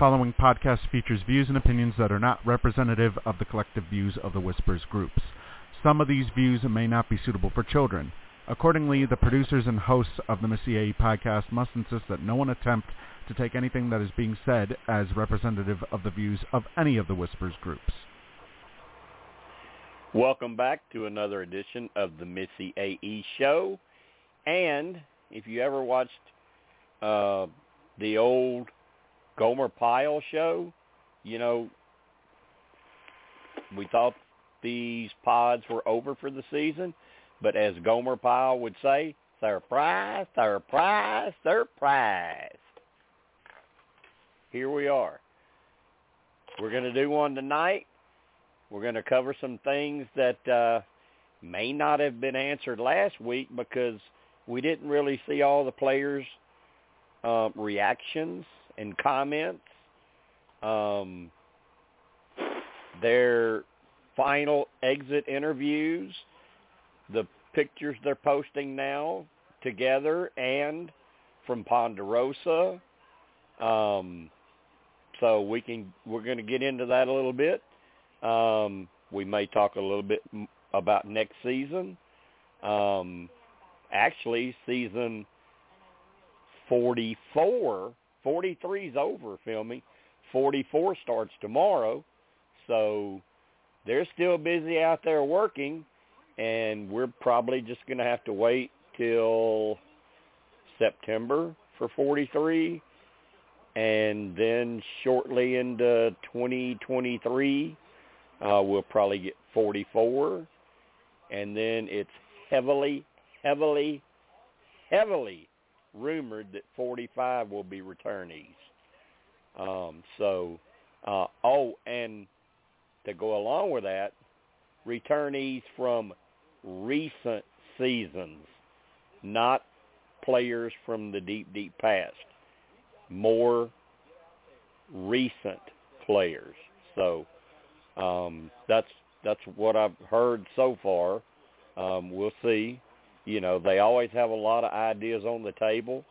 Following podcast features views and opinions that are not representative of the collective views of the Whispers groups. Some of these views may not be suitable for children. Accordingly, the producers and hosts of the Missy AE podcast must insist that no one attempt to take anything that is being said as representative of the views of any of the Whispers groups. Welcome back to another edition of the Missy AE show. And if you ever watched uh, the old Gomer Pyle show, you know, we thought these pods were over for the season, but as Gomer Pyle would say, surprise, surprise, surprise. Here we are. We're going to do one tonight. We're going to cover some things that uh, may not have been answered last week because we didn't really see all the players' uh, reactions and comments. Um, their final exit interviews, the pictures they're posting now together and from Ponderosa. Um, so we can we're going to get into that a little bit. Um, we may talk a little bit about next season. Um, actually, season 44, 43 is over filming. 44 starts tomorrow. So they're still busy out there working, and we're probably just going to have to wait till September for 43 and then shortly into 2023 uh, we'll probably get 44 and then it's heavily heavily heavily rumored that 45 will be returnees um, so uh, oh and to go along with that returnees from recent seasons not players from the deep deep past more recent players. So um, that's that's what I've heard so far. Um, we'll see. You know, they always have a lot of ideas on the table,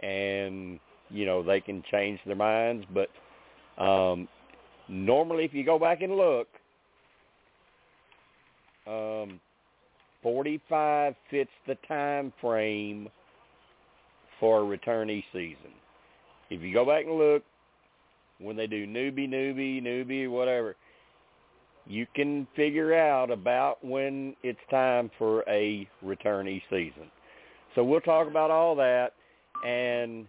and you know they can change their minds. But um, normally, if you go back and look, um, 45 fits the time frame for a returnee season if you go back and look, when they do newbie, newbie, newbie, whatever, you can figure out about when it's time for a returnee season. So we'll talk about all that, and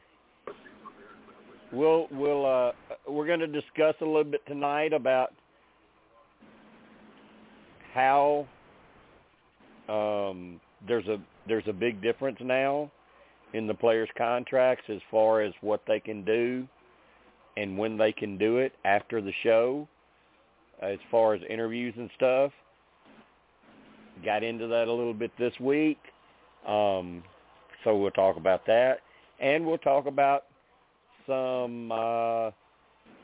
we'll we'll uh, we're going to discuss a little bit tonight about how um, there's a there's a big difference now in the players' contracts as far as what they can do and when they can do it after the show, as far as interviews and stuff. Got into that a little bit this week. Um, so we'll talk about that. And we'll talk about some uh,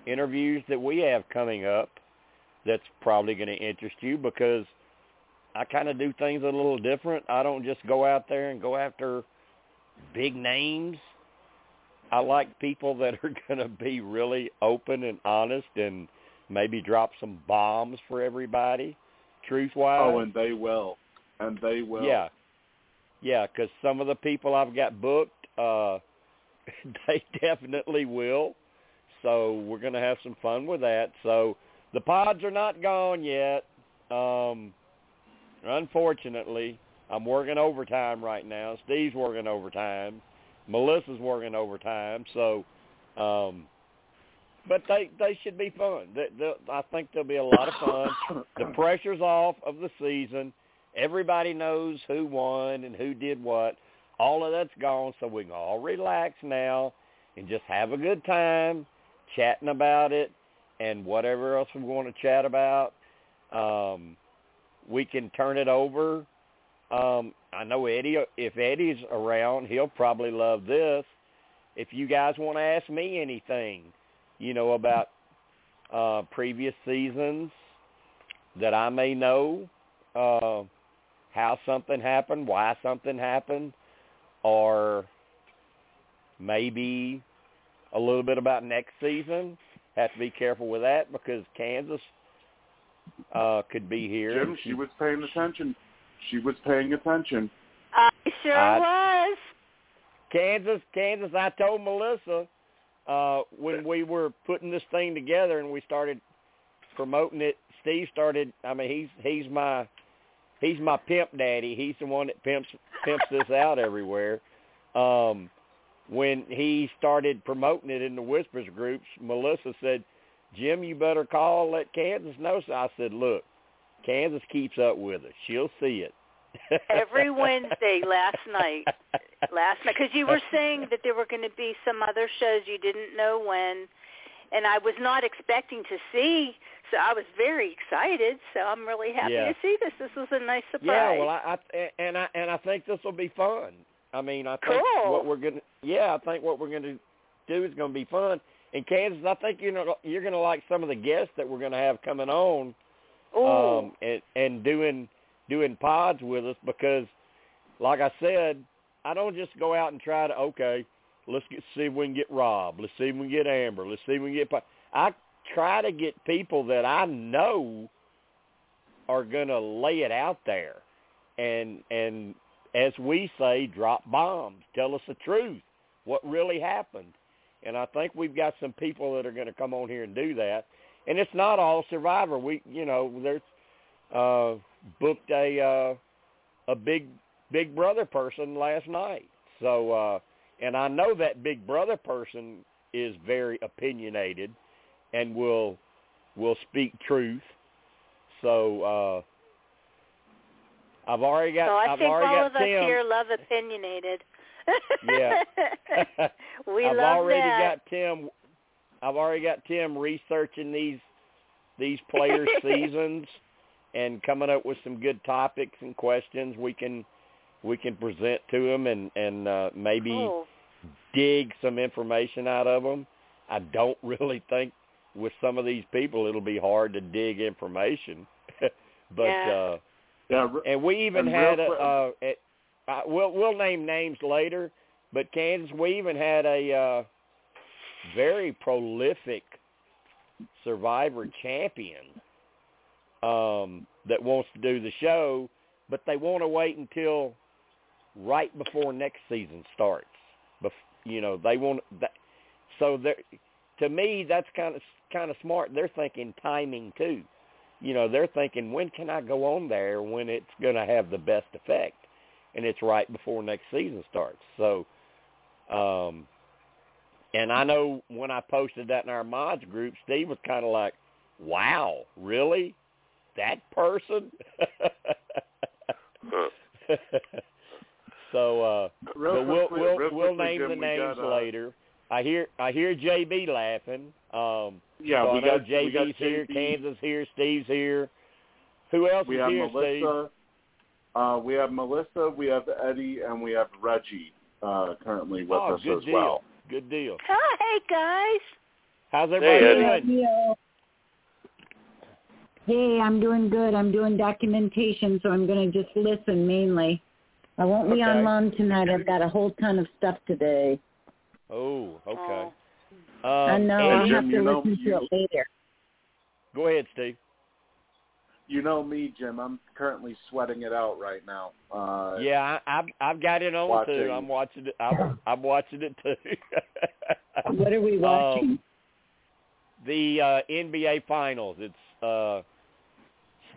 interviews that we have coming up that's probably going to interest you because I kind of do things a little different. I don't just go out there and go after – big names. I like people that are going to be really open and honest and maybe drop some bombs for everybody, truth-wise. Oh, and they will. And they will. Yeah. Yeah, because some of the people I've got booked, uh, they definitely will. So we're going to have some fun with that. So the pods are not gone yet. Um, unfortunately, I'm working overtime right now. Steve's working overtime. Melissa's working overtime. So, um, but they they should be fun. They, they, I think there'll be a lot of fun. the pressure's off of the season. Everybody knows who won and who did what. All of that's gone, so we can all relax now and just have a good time chatting about it and whatever else we want to chat about. Um, we can turn it over um, I know Eddie. If Eddie's around, he'll probably love this. If you guys want to ask me anything, you know about uh, previous seasons that I may know, uh, how something happened, why something happened, or maybe a little bit about next season. Have to be careful with that because Kansas uh, could be here. Jim, she was paying attention. She was paying attention. I sure I- was. Kansas, Kansas. I told Melissa uh, when we were putting this thing together and we started promoting it. Steve started. I mean, he's he's my he's my pimp daddy. He's the one that pimps pimps this out everywhere. Um, when he started promoting it in the Whispers groups, Melissa said, "Jim, you better call let Kansas know." So I said, "Look, Kansas keeps up with us. She'll see it." Every Wednesday last night. Last night, because you were saying that there were going to be some other shows you didn't know when, and I was not expecting to see. So I was very excited. So I'm really happy Yeah. to see this. This was a nice surprise. Yeah, well, I, I and I and I think this will be fun. I mean, I think Cool. what we're gonna yeah, I think what we're gonna do is gonna be fun. In Kansas, I think you're gonna you're gonna like some of the guests that we're gonna have coming on, Ooh. um, and and doing doing pods with us because, like I said, I don't just go out and try to okay, let's get see if we can get Rob, let's see if we can get Amber, let's see if we can get. I try to get people that I know are gonna lay it out there, and and as we say, drop bombs, tell us the truth, what really happened. And I think we've got some people that are going to come on here and do that. And it's not all Survivor. We, you know, there's uh, booked a uh, a big Big Brother person last night. So, uh, and I know that Big Brother person is very opinionated and will will speak truth. So uh, I've already got so I I've think already all got of us here love opinionated. Yeah. we I've love already that. got Tim. I've already got Tim researching these these players' seasons and coming up with some good topics and questions we can we can present to them and and uh, maybe Cool. dig some information out of them. I don't really think with some of these people it'll be hard to dig information, but Yeah. uh, Yeah, and we even And had real a, uh, a uh, we'll we'll name names later, but Kansas we even had a uh, very prolific survivor champion um, that wants to do the show, but they want to wait until right before next season starts. Bef- you know, they want that. So they to me, that's kind of kind of smart. They're thinking timing too. You know, they're thinking when can I go on there when it's going to have the best effect, and it's right before next season starts. So, um, and I know when I posted that in our mods group, Steve was kind of like, "Wow, really? That person?" so, uh, real but we'll quickly- we'll real we'll quickly, name Jim, the names got, uh, later. I hear I hear JB laughing. Um, Yeah, so we I know got we got JB's here, JB. Kansas here, Steve's here. Who else We is have here, Steve? Melissa. Uh, we have Melissa, we have Eddie, and we have Reggie uh, currently with oh, us good as deal. well. Good deal. Hi, guys. How's everybody Eddie. doing? Hey, I'm doing good. I'm doing documentation, so I'm going to just listen mainly. I won't be Okay. on long tonight. I've got a whole ton of stuff today. Oh, okay. Oh. Um, I know. I'll have to you know, listen to it later. go ahead, Steve. You know me, Jim. I'm currently sweating it out right now. Uh, Yeah, I, I've I've got it on too. I'm watching it. I'm, I'm watching it too. What are we watching? Um, the uh, NBA Finals. It's uh,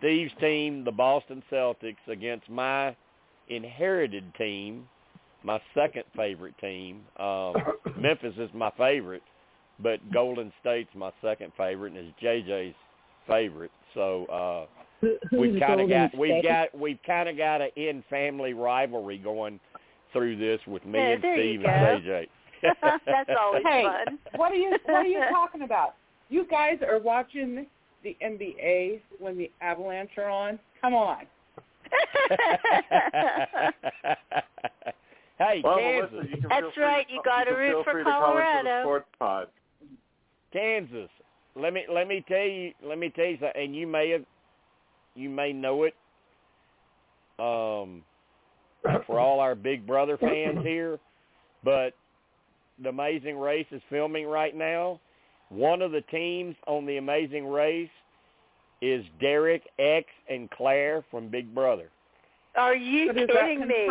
Steve's team, the Boston Celtics, against my inherited team, my second favorite team. Um, Memphis is my favorite, but Golden State's my second favorite, and is JJ's favorite. So uh, we've kind of got we've State? got we've kind of got an in family rivalry going through this with me Yeah, and Steve and JJ. That's always Hey, fun. what are you what are you talking about? You guys are watching the NBA when the Avalanche are on? Come on. hey, Well, Kansas, Melissa, That's feel free, right, you gotta root for free to call into Colorado. the sports pod. Kansas. Let me let me tell you let me tell you something, and you may have you may know it. Um, for all our Big Brother fans here, but The Amazing Race is filming right now. One of the teams on The Amazing Race is Derek X and Claire from Big Brother. Are you But is that kidding me?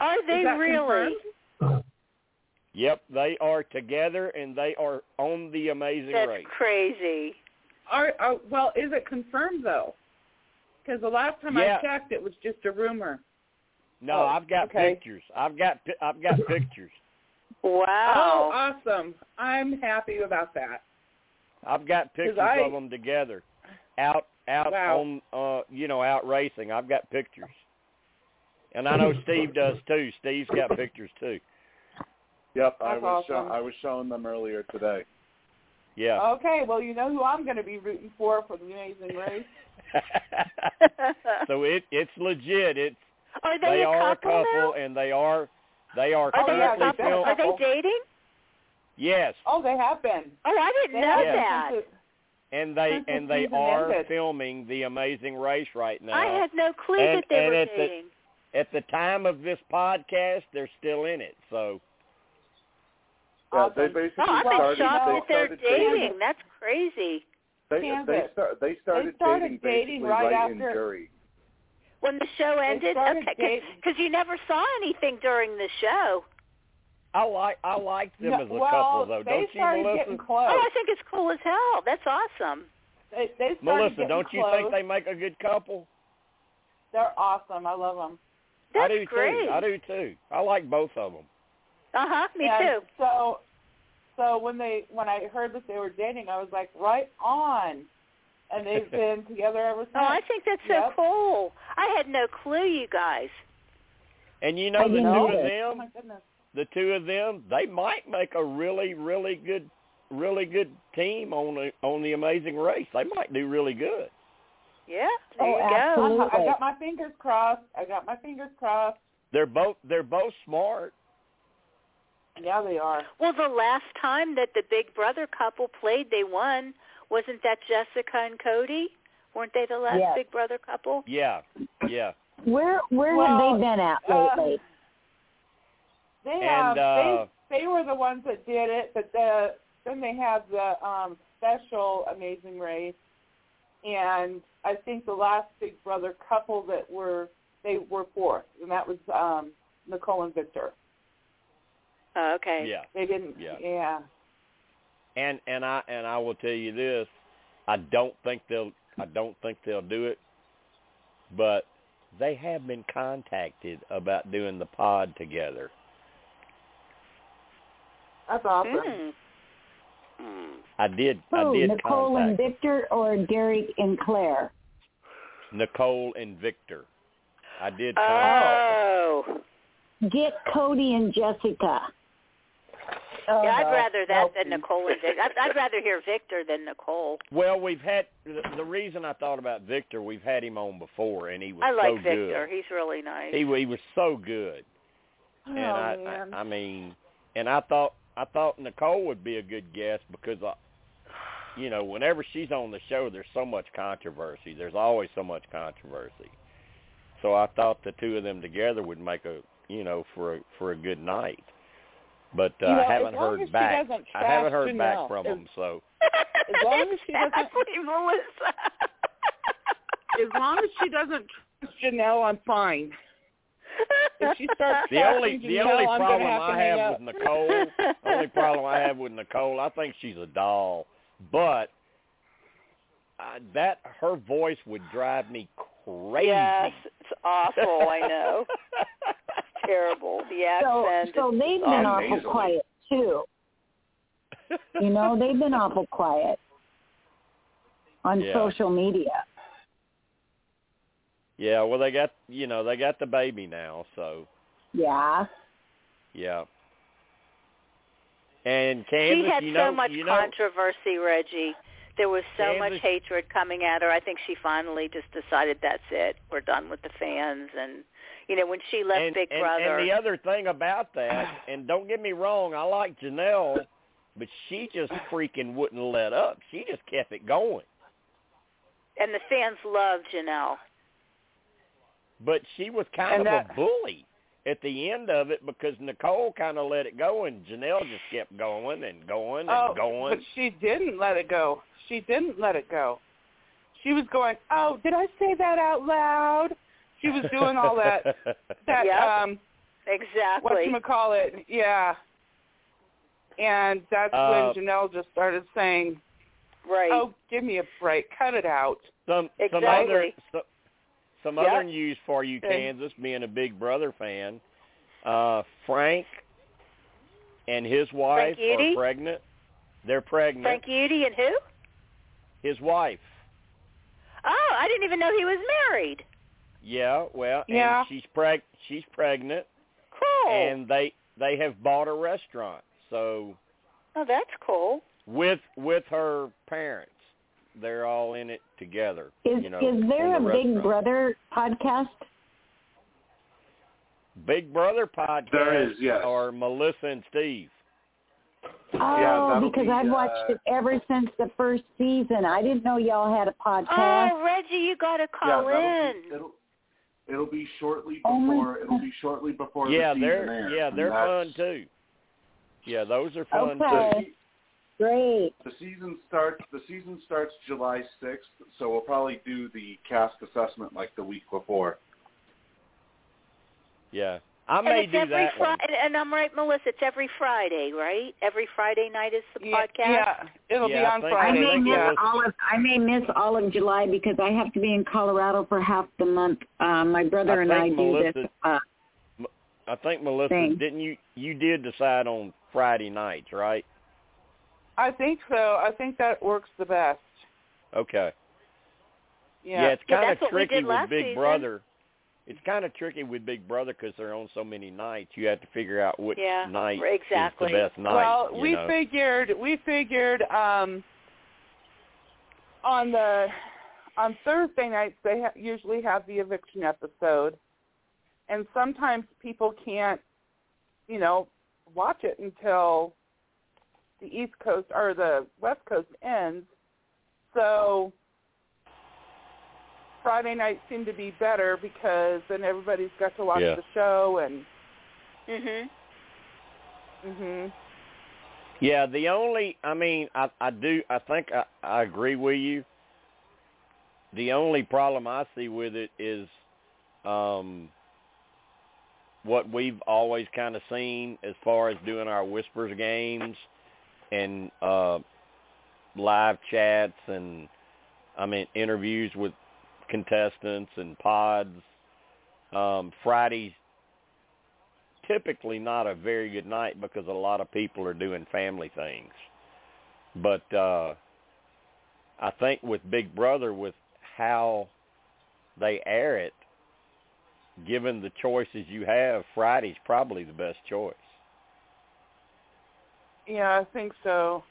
Are they really? confirmed? Yep, they are together and they are on The Amazing That's Race. crazy. Are, are well, is it confirmed though? Because the last time Yeah. I checked, it was just a rumor. No, Oh, I've got okay. pictures. I've got I've got pictures. Oh, awesome! I'm happy about that. I've got pictures I- of them together, out out Wow. on uh you know out racing. I've got pictures, and I know Steve does too. Steve's got pictures too. Yep, I was awesome. show- I was showing them earlier today. Yeah. Okay, well, you know who I'm going to be rooting for for the Amazing Race. so it it's legit. It's are they, they a are couple a couple, now? and they are they are Are they a currently couple? film- Are they dating? Yes, Oh, they have been. Oh, I didn't They know have been that. and they Since and they are ended. filming the Amazing Race right now. I had no clue And- that they and were at the- dating. At the time of this podcast, they're still in it. So Yeah, they basically Oh, I'm started. shocked they that they're started dating. That's crazy. They Kansas. they, start, they started They started dating, dating basically right right in after- jury. When the show ended, okay, because you never saw anything during the show. I like I like them No, as a well, couple though, don't you, started Melissa? getting close. Oh, I think it's cool as hell. That's awesome. They, they started Melissa, getting don't you close. think they make a good couple? They're awesome. I love them. That's I do great. too. I do too. I like both of them. Uh huh. Me and too. So, so when they when I heard that they were dating, I was like, right on. And they've been together ever since. Oh, I think that's so cool. I had no clue, you guys. And you know I the didn't two know of that. Oh them, the two of them, they might make a really, really good, really good team on the on the Amazing Race. They might do really good. Yeah. There Oh, you go. absolutely. I got my fingers crossed. I got my fingers crossed. They're both they're both smart. Yeah, they are. Well, the last time that the Big Brother couple played, they won. Wasn't that Jessica and Cody? Weren't they the last Yes. Big Brother couple? Yeah, yeah. Where where Well, have they been at uh, lately? They And, um, uh, they they were the ones that did it, but the then they have the um special Amazing Race, and I think the last Big Brother couple that were they were fourth, and that was um Nicole and Victor. Oh, okay. Yeah. They didn't. Yeah. yeah. And and I and I will tell you this, I don't think they'll I don't think they'll do it, but they have been contacted about doing the pod together. That's awesome. Hmm. Hmm. I did I Who, did Nicole and Victor or Derek and Claire? Nicole and Victor. I did contact Oh. Get Cody and Jessica. Oh, yeah, I'd no. rather that No, than please. Nicole and Victor. I'd, I'd rather hear Victor than Nicole. Well, we've had the, the reason I thought about Victor. We've had him on before, and he was I like so Victor. good. He's really nice. He he was so good, Oh, and I, man. I I mean, and I thought I thought Nicole would be a good guest because I, you know, whenever she's on the show, there's so much controversy. There's always so much controversy. So I thought the two of them together would make a you know for a for a good night. But uh, You know, I haven't heard back. doesn't I haven't trash heard back from As- them. So As long as she doesn't- exactly, Melissa. as long as she doesn't trust Janelle, I'm fine. If she starts the only trashing the Janelle, only I'm problem have I have up. with Nicole, the only problem I have with Nicole, I think she's a doll, but uh, that her voice would drive me crazy. yes, it's awful. I know. Terrible. The So accent. so is they've been awful. awful quiet too. You know, they've been awful quiet on Yeah. social media. yeah, well they got you know they got the baby now, so Yeah. yeah. And She had you know, so much you know, controversy, Reggie. There was so much hatred coming at her. I think she finally just decided that's it. We're done with the fans. And you know, when she left and, Big and, Brother, and the other thing about that, and don't get me wrong, I like Janelle, but she just freaking wouldn't let up. She just kept it going. and the fans loved Janelle. but she was kind And of that- a bully. at the end of it because Nicole kind of let it go and Janelle just kept going and going and oh, going. but she didn't let it go. She didn't let it go. She was going, "Oh, did I say that out loud?" She was doing all that. That Yep. um, Exactly. what you call it? Yeah. And that's Uh, when Janelle just started saying, right. "Oh, give me a break. Cut it out." some some other Exactly. so, some Yep. other news for you, Kansas, being a Big Brother fan. Uh, Frank and his wife Frank Eudy? are pregnant. They're pregnant. Frank Eudy and who? His wife. Oh, I didn't even know he was married. Yeah, well, Yeah. and she's preg she's pregnant, Cool. and they they have bought a restaurant. So oh, that's cool. with with her parents, they're all in it together. Is you know, is there a Big. Brother podcast? Big Brother podcast? There is, yes. Or Melissa and Steve. Oh, that'll because be, I've uh, watched it ever since the first season. I didn't know y'all had a podcast. Oh, Reggie, you got to call that'll in. Be, it'll, it'll be shortly Oh before. it'll be shortly before yeah, the season they're ends, yeah they're fun too. Yeah, those are fun Okay. too. Great. the season starts. The season starts July sixth, so we'll probably do the cast assessment like the week before. Yeah, I and may it's do every that one. Friday, and I'm right, Melissa. It's every Friday, right? Every Friday night is the Yeah, podcast. yeah, it'll Yeah, be I on think- I Friday. may miss yeah. Melissa- all of I may miss all of July because I have to be in Colorado for half the month. Uh, my brother I and I think do this. Uh, I think Melissa, Thing. didn't you? You did decide on Friday nights, right? I think so. I think that works the best. Okay. Yeah. Yeah, it's kind that's of tricky with Big season. Brother. It's kind of tricky with Big Brother because they're on so many nights. You have to figure out which Yeah, night exactly. is the best night. well, we know? figured we figured um on the on Thursday nights they ha- usually have the eviction episode, and sometimes people can't, you know, watch it until the East Coast or the West Coast ends. So Friday nights seem to be better because then everybody's got to watch Yeah. the show and Mhm. mhm Yeah, the only I mean, I I do I think I, I agree with you. The only problem I see with it is um what we've always kind of seen as far as doing our whispers games and uh live chats and I mean interviews with contestants and pods. Um Fridays typically not a very good night because a lot of people are doing family things. But uh I think with Big Brother with how they air it, given the choices you have, Friday's probably the best choice. Yeah, I think so.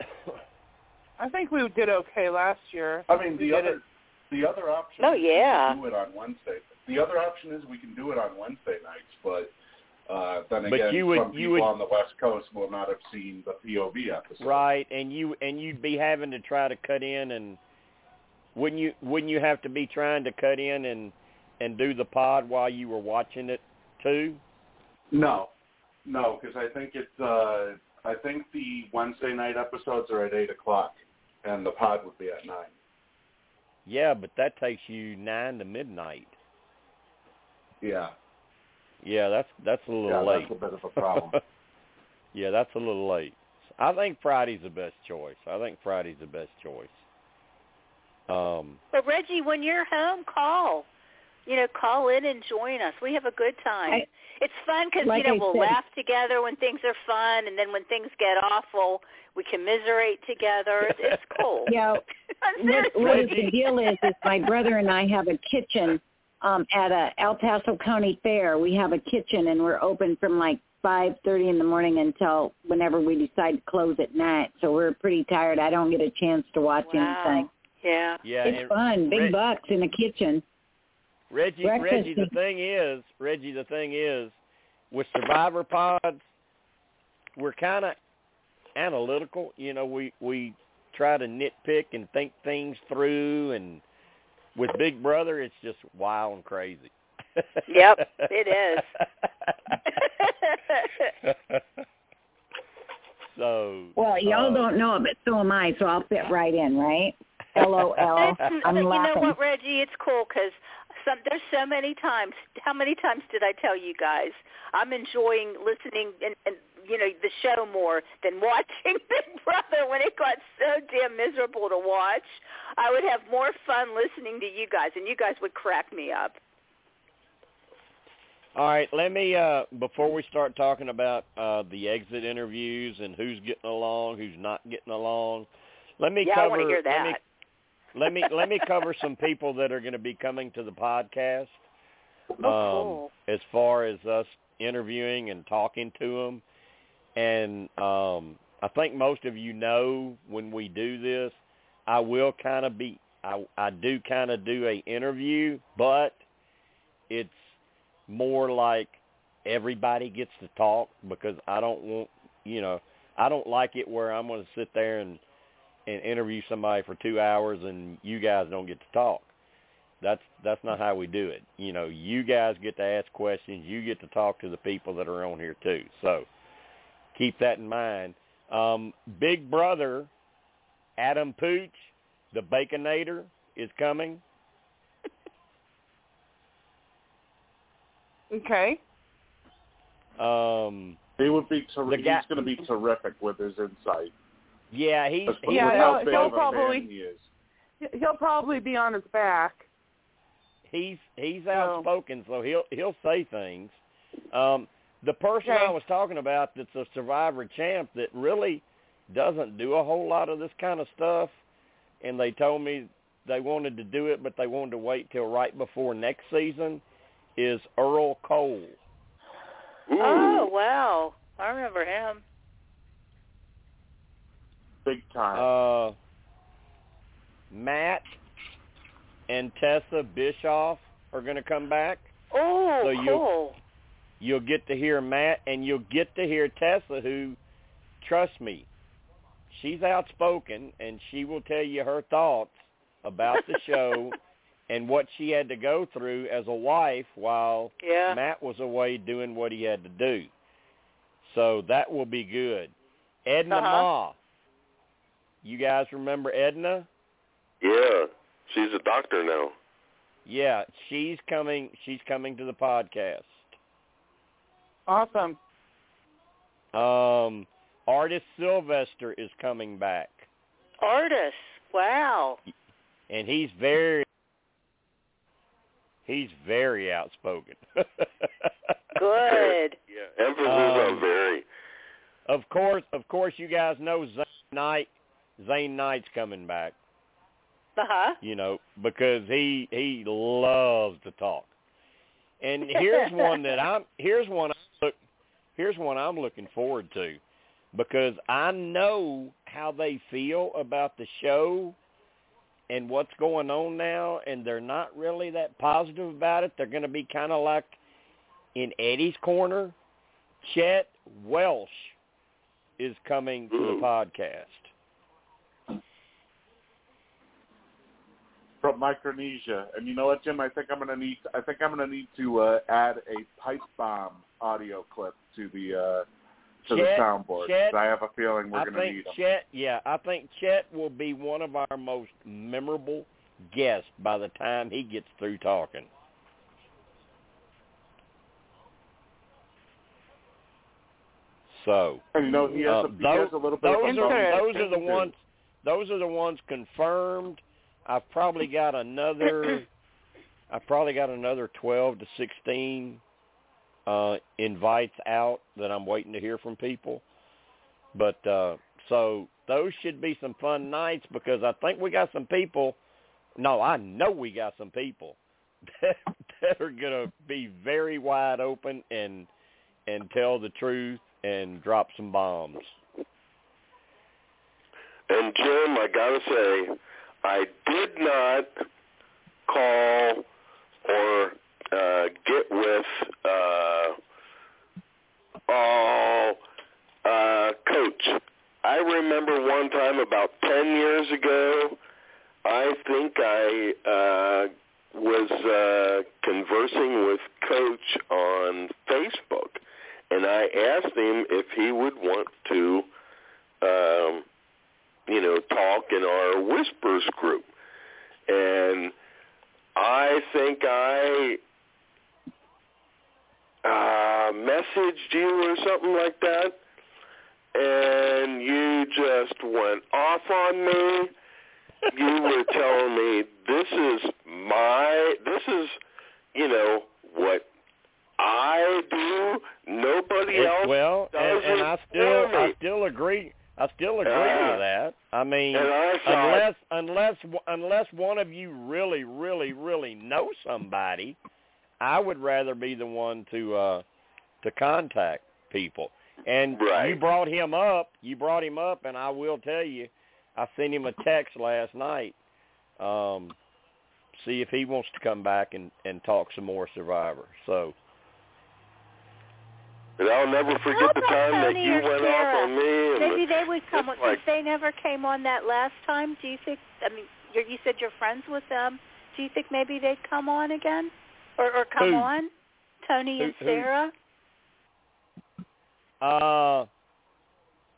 I think we did okay last year. I mean, We the did other it. The other option. Oh, is we yeah. can do it on Wednesday. The other option is we can do it on Wednesday nights, but uh, then But again, you would- some you people would- on the West Coast will not have seen the POV episode. Right, and you and you'd be having to try to cut in and wouldn't you wouldn't you have to be trying to cut in and and do the pod while you were watching it too? No, no, because I think it's. Uh, I think the Wednesday night episodes are at eight o'clock, and the pod would be at nine. Yeah, but that takes you nine to midnight. Yeah, Yeah, that's that's a little yeah, late. that's a bit of a problem. yeah, that's a little late. I think Friday's the best choice. I think Friday's the best choice. Um, But Reggie, when you're home, call. You know, call in and join us. We have a good time. I- it's fun because like you know I we'll said- laugh together when things are fun, and then when things get awful, we commiserate together. It's, it's cool. yeah, I'm what, what the deal is is my brother and I have a kitchen um at a El Paso County Fair. We have a kitchen and we're open from like five thirty in the morning until whenever we decide to close at night. So we're pretty tired. I don't get a chance to watch Wow. anything. Yeah. yeah, It's and fun. Big Reg- bucks in the kitchen. Reggie, breakfast Reggie, the thing is, Reggie, the thing is, with Survivor pods, we're kind of analytical. You know, we we try to nitpick and think things through, and with Big Brother, it's just wild and crazy. Yep, it is. so. Well, y'all uh, don't know it, but so am I, so I'll fit right in, right? LOL. It's, I'm you know what, Reggie? It's cool because some, there's so many times. How many times did I tell you guys? I'm enjoying listening and, and you know the show more than watching Big Brother when it got so damn miserable to watch. I would have more fun listening to you guys, and you guys would crack me up. All right, let me uh before we start talking about uh the exit interviews and who's getting along, who's not getting along. Let me yeah, cover I hear let me that. let me let me cover some people that are going to be coming to the podcast. Oh, um, cool. as far as us interviewing and talking to them. And um, I think most of you know when we do this, I will kind of be, I, I do kind of do a interview, but it's more like everybody gets to talk because I don't want, you know, I don't like it where I'm going to sit there and and interview somebody for two hours and you guys don't get to talk that's that's not how we do it. You know, you guys get to ask questions, you get to talk to the people that are on here too. So keep that in mind. Um, Big Brother, Adam Pooch, the Baconator, is coming. Okay. Um, He would be. Ter- The guy- he's going to be terrific with his insight. yeah, he's, Yeah, he'll- how big he'll probably- he is. He'll probably be on his back. he's he's outspoken, so he'll he'll say things. Um, the person Okay. I was talking about that's a Survivor champ that really doesn't do a whole lot of this kind of stuff, and they told me they wanted to do it, but they wanted to wait till right before next season, is Earl Cole. Ooh. Oh wow, I remember him. Big time. Uh, Matt and Tessa Bischoff are going to come back. Oh, So you- cool. You'll get to hear Matt and you'll get to hear Tessa who trust me she's outspoken and she will tell you her thoughts about the show and what she had to go through as a wife while Yeah. Matt was away doing what he had to do. So that will be good. Edna Uh-huh. Ma. You guys remember Edna? Yeah, she's a doctor now. Yeah, she's coming she's coming to the podcast. Awesome. Um Artis Silvester is coming back. Artis. Wow. and he's very he's very outspoken. Good. Yeah, emphasis Um, very. of course, of course, you guys know Zane Knight. Zane Knight's coming back. Uh huh. You know because he he loves to talk. And here's one that I'm here's one I look here's one I'm looking forward to because I know how they feel about the show and what's going on now and they're not really that positive about it. They're going to be kind of like in Eddie's corner. Chet Welch is coming to the hmm. podcast. From Micronesia. And you know what, Jim? I think I'm gonna need. I think I'm gonna need to uh, add a pipe bomb audio clip to the uh, to the Chet- soundboard. Chet- I have a feeling we're I gonna think need them. Chet, yeah, I think Chet will be one of our most memorable guests by the time he gets through talking. So and you know he has, uh, a, he those, has a little bit those of are those are the ones those are the ones confirmed. I've probably got another I've probably got another twelve to sixteen uh invites out that I'm waiting to hear from people. But uh so those should be some fun nights because I think we got some people no, I know we got some people that, that are gonna be very wide open and and tell the truth and drop some bombs. And Jim, I gotta say, I did not call or uh, get with uh, oh uh, Coach. I remember one time about ten years ago. I think I uh, was uh, conversing with Coach on Facebook, and I asked him if he would want to, um, you know, talk in our Whispers group, and I think I uh, messaged you or something like that, and you just went off on me. You were telling me this is my, this is, you know, what I do. Nobody It- else well, does and, and I still, I still agree. I still agree Uh, with that. I mean, I unless unless unless one of you really really really know somebody i would rather be the one to uh to contact people and Right. you brought him up you brought him up and i will tell you i sent him a text last night um see if he wants to come back and and talk some more survivor so and I'll never forget the about time that you went Sarah? off on me. And Maybe they would come it's on like- since they never came on that last time. Do you think? I mean, you're, you said you're friends with them. Do you think maybe they'd come on again, or or come Who? on? Tony and Who- who? Sarah. uh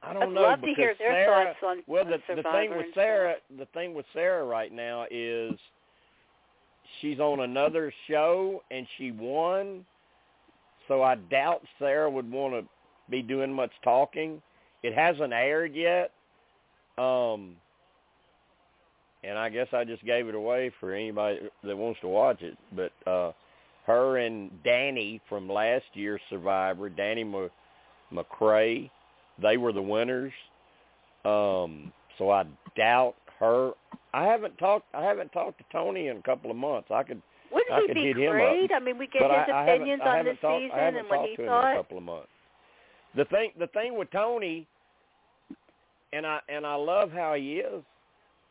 I don't I'd know love to hear their Sarah, thoughts on Well, on the the thing with Sarah, the thing with Sarah right now is she's on another show and she won, so I doubt Sarah would want to be doing much talking. It hasn't aired yet, um, and I guess I just gave it away for anybody that wants to watch it. But uh, her and Danny from last year's Survivor, Danny M- McCray, they were the winners. Um, so I doubt her. I haven't talked. I haven't talked to Tony in a couple of months. I could, Wouldn't I he be hit him up. great? I mean, we get his I, opinions I on haven't the season and what he to him in thought. a couple of months. The thing, the thing with Tony, and I and I love how he is.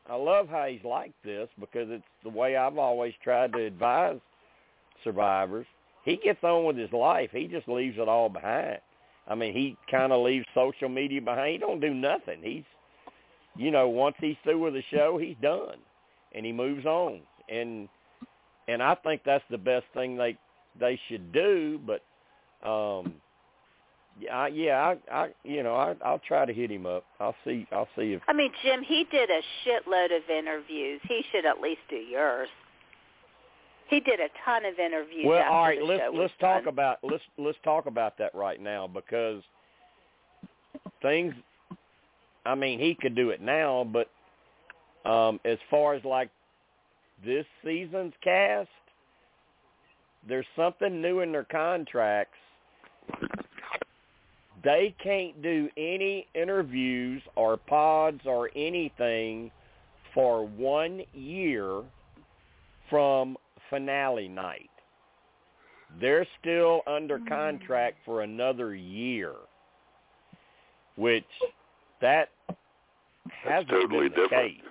I love how he's like this because it's the way I've always tried to advise survivors. He gets on with his life. He just leaves it all behind. I mean, he kind of leaves social media behind. He don't do nothing. He's, you know, once he's through with the show, he's done, and he moves on. And and I think that's the best thing they they should do. But um, yeah, I, yeah, I, I, you know, I, I'll try to hit him up. I'll see. I'll see if I mean, Jim, he did a shitload of interviews. He should at least do yours. He did a ton of interviews. Well, all right. Let's let's talk done. about let's let's talk about that right now because things. I mean, he could do it now, but um, as far as like this season's cast, there's something new in their contracts. They can't do any interviews or pods or anything for one year from finale night. They're still under mm-hmm. contract for another year, which that hasn't totally been the different. case.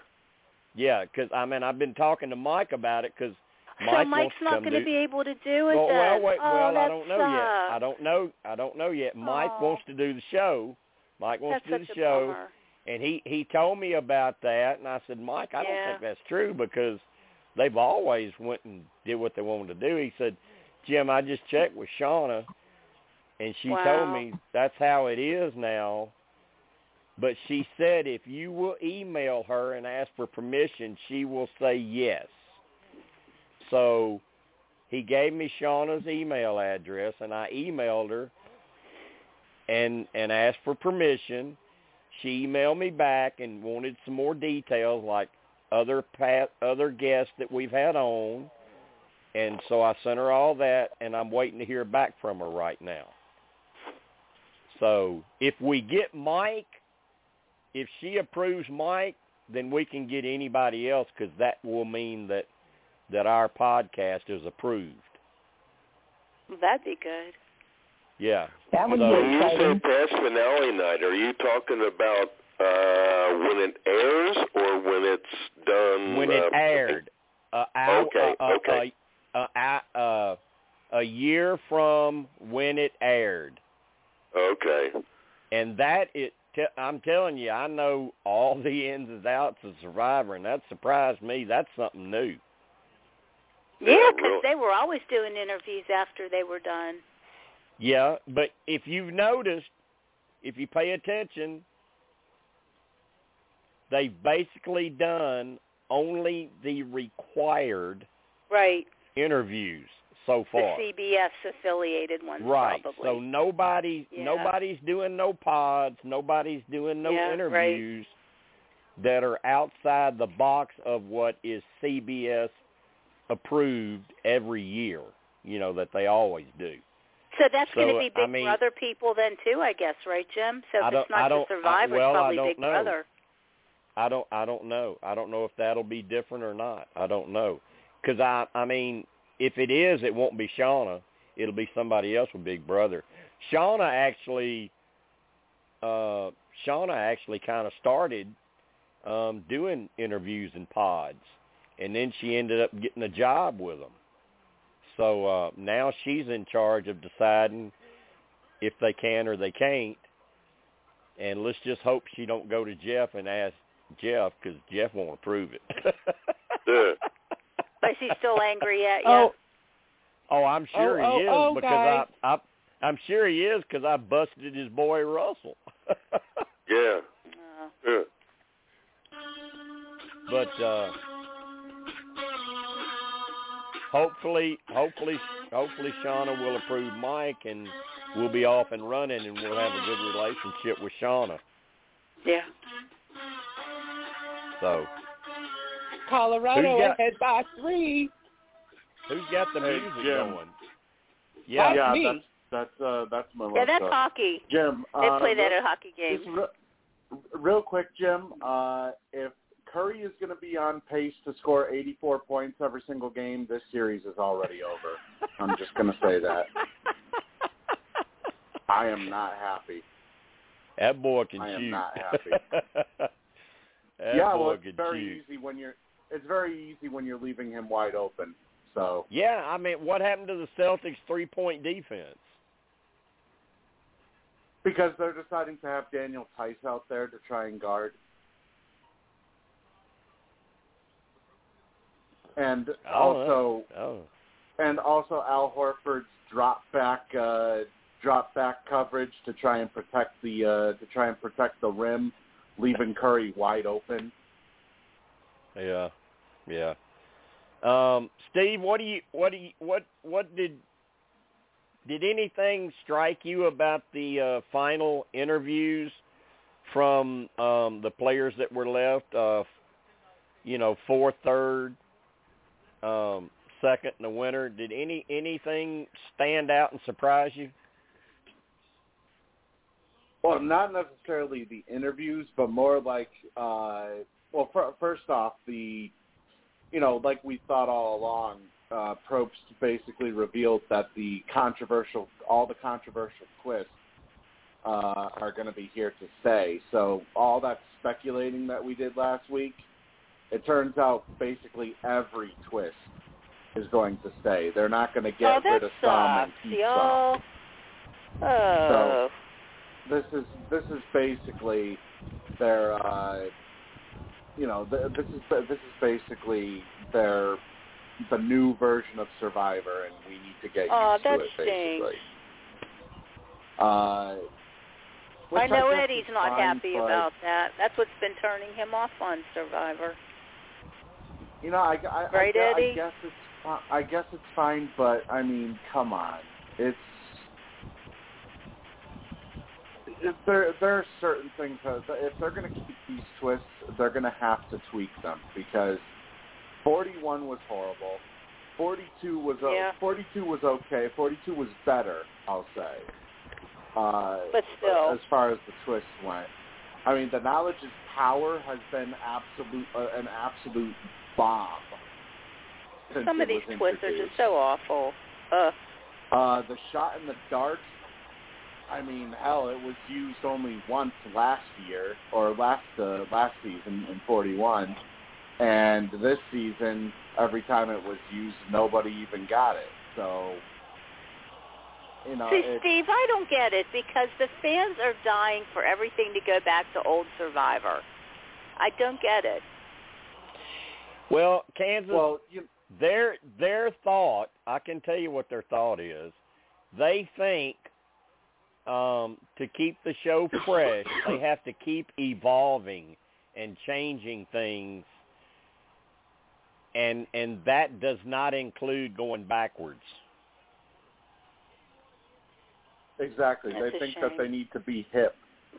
Yeah, because I mean I've been talking to Mike about it because Mike so Mike's not going to be able to do it well, well, wait, oh, well, I don't know yet. I don't know. I don't know yet. Mike Oh. wants to do the show. Mike wants That's to do the show, bummer. and he he told me about that, and I said, Mike, I Yeah. don't think that's true because they've always went and did what they wanted to do. He said, Jim, I just checked with Shauna, and she told me that's how it is now. But she said if you will email her and ask for permission, she will say yes. So he gave me Shauna's email address, and I emailed her and and asked for permission. She emailed me back and wanted some more details, like other pat other guests that we've had on, and so I sent her all that, and I'm waiting to hear back from her right now. So if we get Mike, if she approves Mike, then we can get anybody else because that will mean that that our podcast is approved. That'd be good. Yeah. That would So- be When you say exciting. past finale night, are you talking about uh, when it airs or when it's done? when it uh, aired. Uh, hour, Okay, uh, uh, okay. Uh, uh, uh, a year from when it aired, Okay. and that it. Te- I'm telling you, I know all the ins and outs of Survivor, and that surprised me. That's something new. Yeah, because really. they were always doing interviews after they were done. Yeah, but if you've noticed, if you pay attention, they've basically done only the required Right. interviews so far. The CBS affiliated ones right. probably. So nobody Yeah. nobody's doing no pods, nobody's doing no Yeah, right. interviews that are outside the box of what is CBS approved every year, you know, that they always do. So that's going to be I Big mean- Brother people then too, I guess, right, Jim? So if it's not just don't- I- Survivor, well, it's probably Big know. Brother. I don't I don't know. I don't know if that'll be different or not. I don't know. Cuz I I mean, if it is, it won't be Shauna. It'll be somebody else with Big Brother. Shauna actually uh Shauna actually kind of started um doing interviews in pods and then she ended up getting a job with them. So uh now she's in charge of deciding if they can or they can't. And let's just hope she don't go to Jeff and ask Jeff because Jeff won't approve it. Yeah. But is he still angry at you? Oh, oh, I'm sure Oh, he is oh, oh, because guys. I, I, I'm sure he is because I busted his boy Russell. Yeah. Uh, Yeah. but uh, hopefully, hopefully, hopefully, Shauna will approve Mike and we'll be off and running and we'll have a good relationship with Shauna. yeah. So, Colorado got- ahead by three. who's got the Hey, music Jim. going? Yeah, That's yeah, me. that's that's uh that's Yeah, Melissa. that's hockey. Jim, They uh, play that at hockey games. Re- real quick, Jim. Uh, if Curry is going to be on pace to score 84 points every single game, this series is already over. I'm just going to say that. I am not happy. That boy can I am shoot. not happy. that yeah, boy well, it's can very shoot. easy when you're. It's very easy when you're leaving him wide open. So Yeah, I mean, what happened to the Celtics' three-point defense? because they're deciding to have Daniel Theis out there to try and guard, and Oh, also Oh, and also Al Horford's drop back uh, drop back coverage to try and protect the uh, to try and protect the rim, leaving Curry wide open. Yeah, yeah. Um, Steve, what do you, what do you, what, what did, did anything strike you about the uh, final interviews from um, the players that were left? Uh, you know, fourth, third, um, second in the winter. Did any anything stand out and surprise you? Well, not necessarily the interviews, but more like, uh, well, fir- first off, the, you know, like we thought all along, uh, Probst basically revealed that the controversial, all the controversial twists uh, are going to be here to stay. So all that speculating that we did last week, it turns out basically every twist is going to stay. They're not going to get oh, rid of some and keep y'all. Oh. this is this is basically their uh you know th- this is this is basically their the new version of Survivor, and we need to get Aw, used to it basically. Uh, I know guess Eddie's not fine, happy about that. That's what's been turning him off on Survivor. You know, I, I, Right, I, gue- Eddie? I guess it's I guess it's fine, but I mean, come on, it's if there there are certain things that if they're going to keep these twists, they're going to have to tweak them because 41 was horrible. 42 was Yeah. 42 was okay. 42 was better, I'll say. Uh, But still. as far as the twists went, I mean, the knowledge is power has been absolute uh, an absolute bomb. Some of these twists are just so awful. Ugh. Uh, the shot in the dark. I mean, hell, it was used only once last year or last uh, last season in 41, and this season, every time it was used, nobody even got it. So, you know, See, it, Steve, I don't get it because the fans are dying for everything to go back to old Survivor. I don't get it. Well, Kansas. well, you, their their thought, I can tell you what their thought is. They think um, to keep the show fresh, they have to keep evolving and changing things, and and that does not include going backwards. Exactly. That's they think shame. that they need to be hip.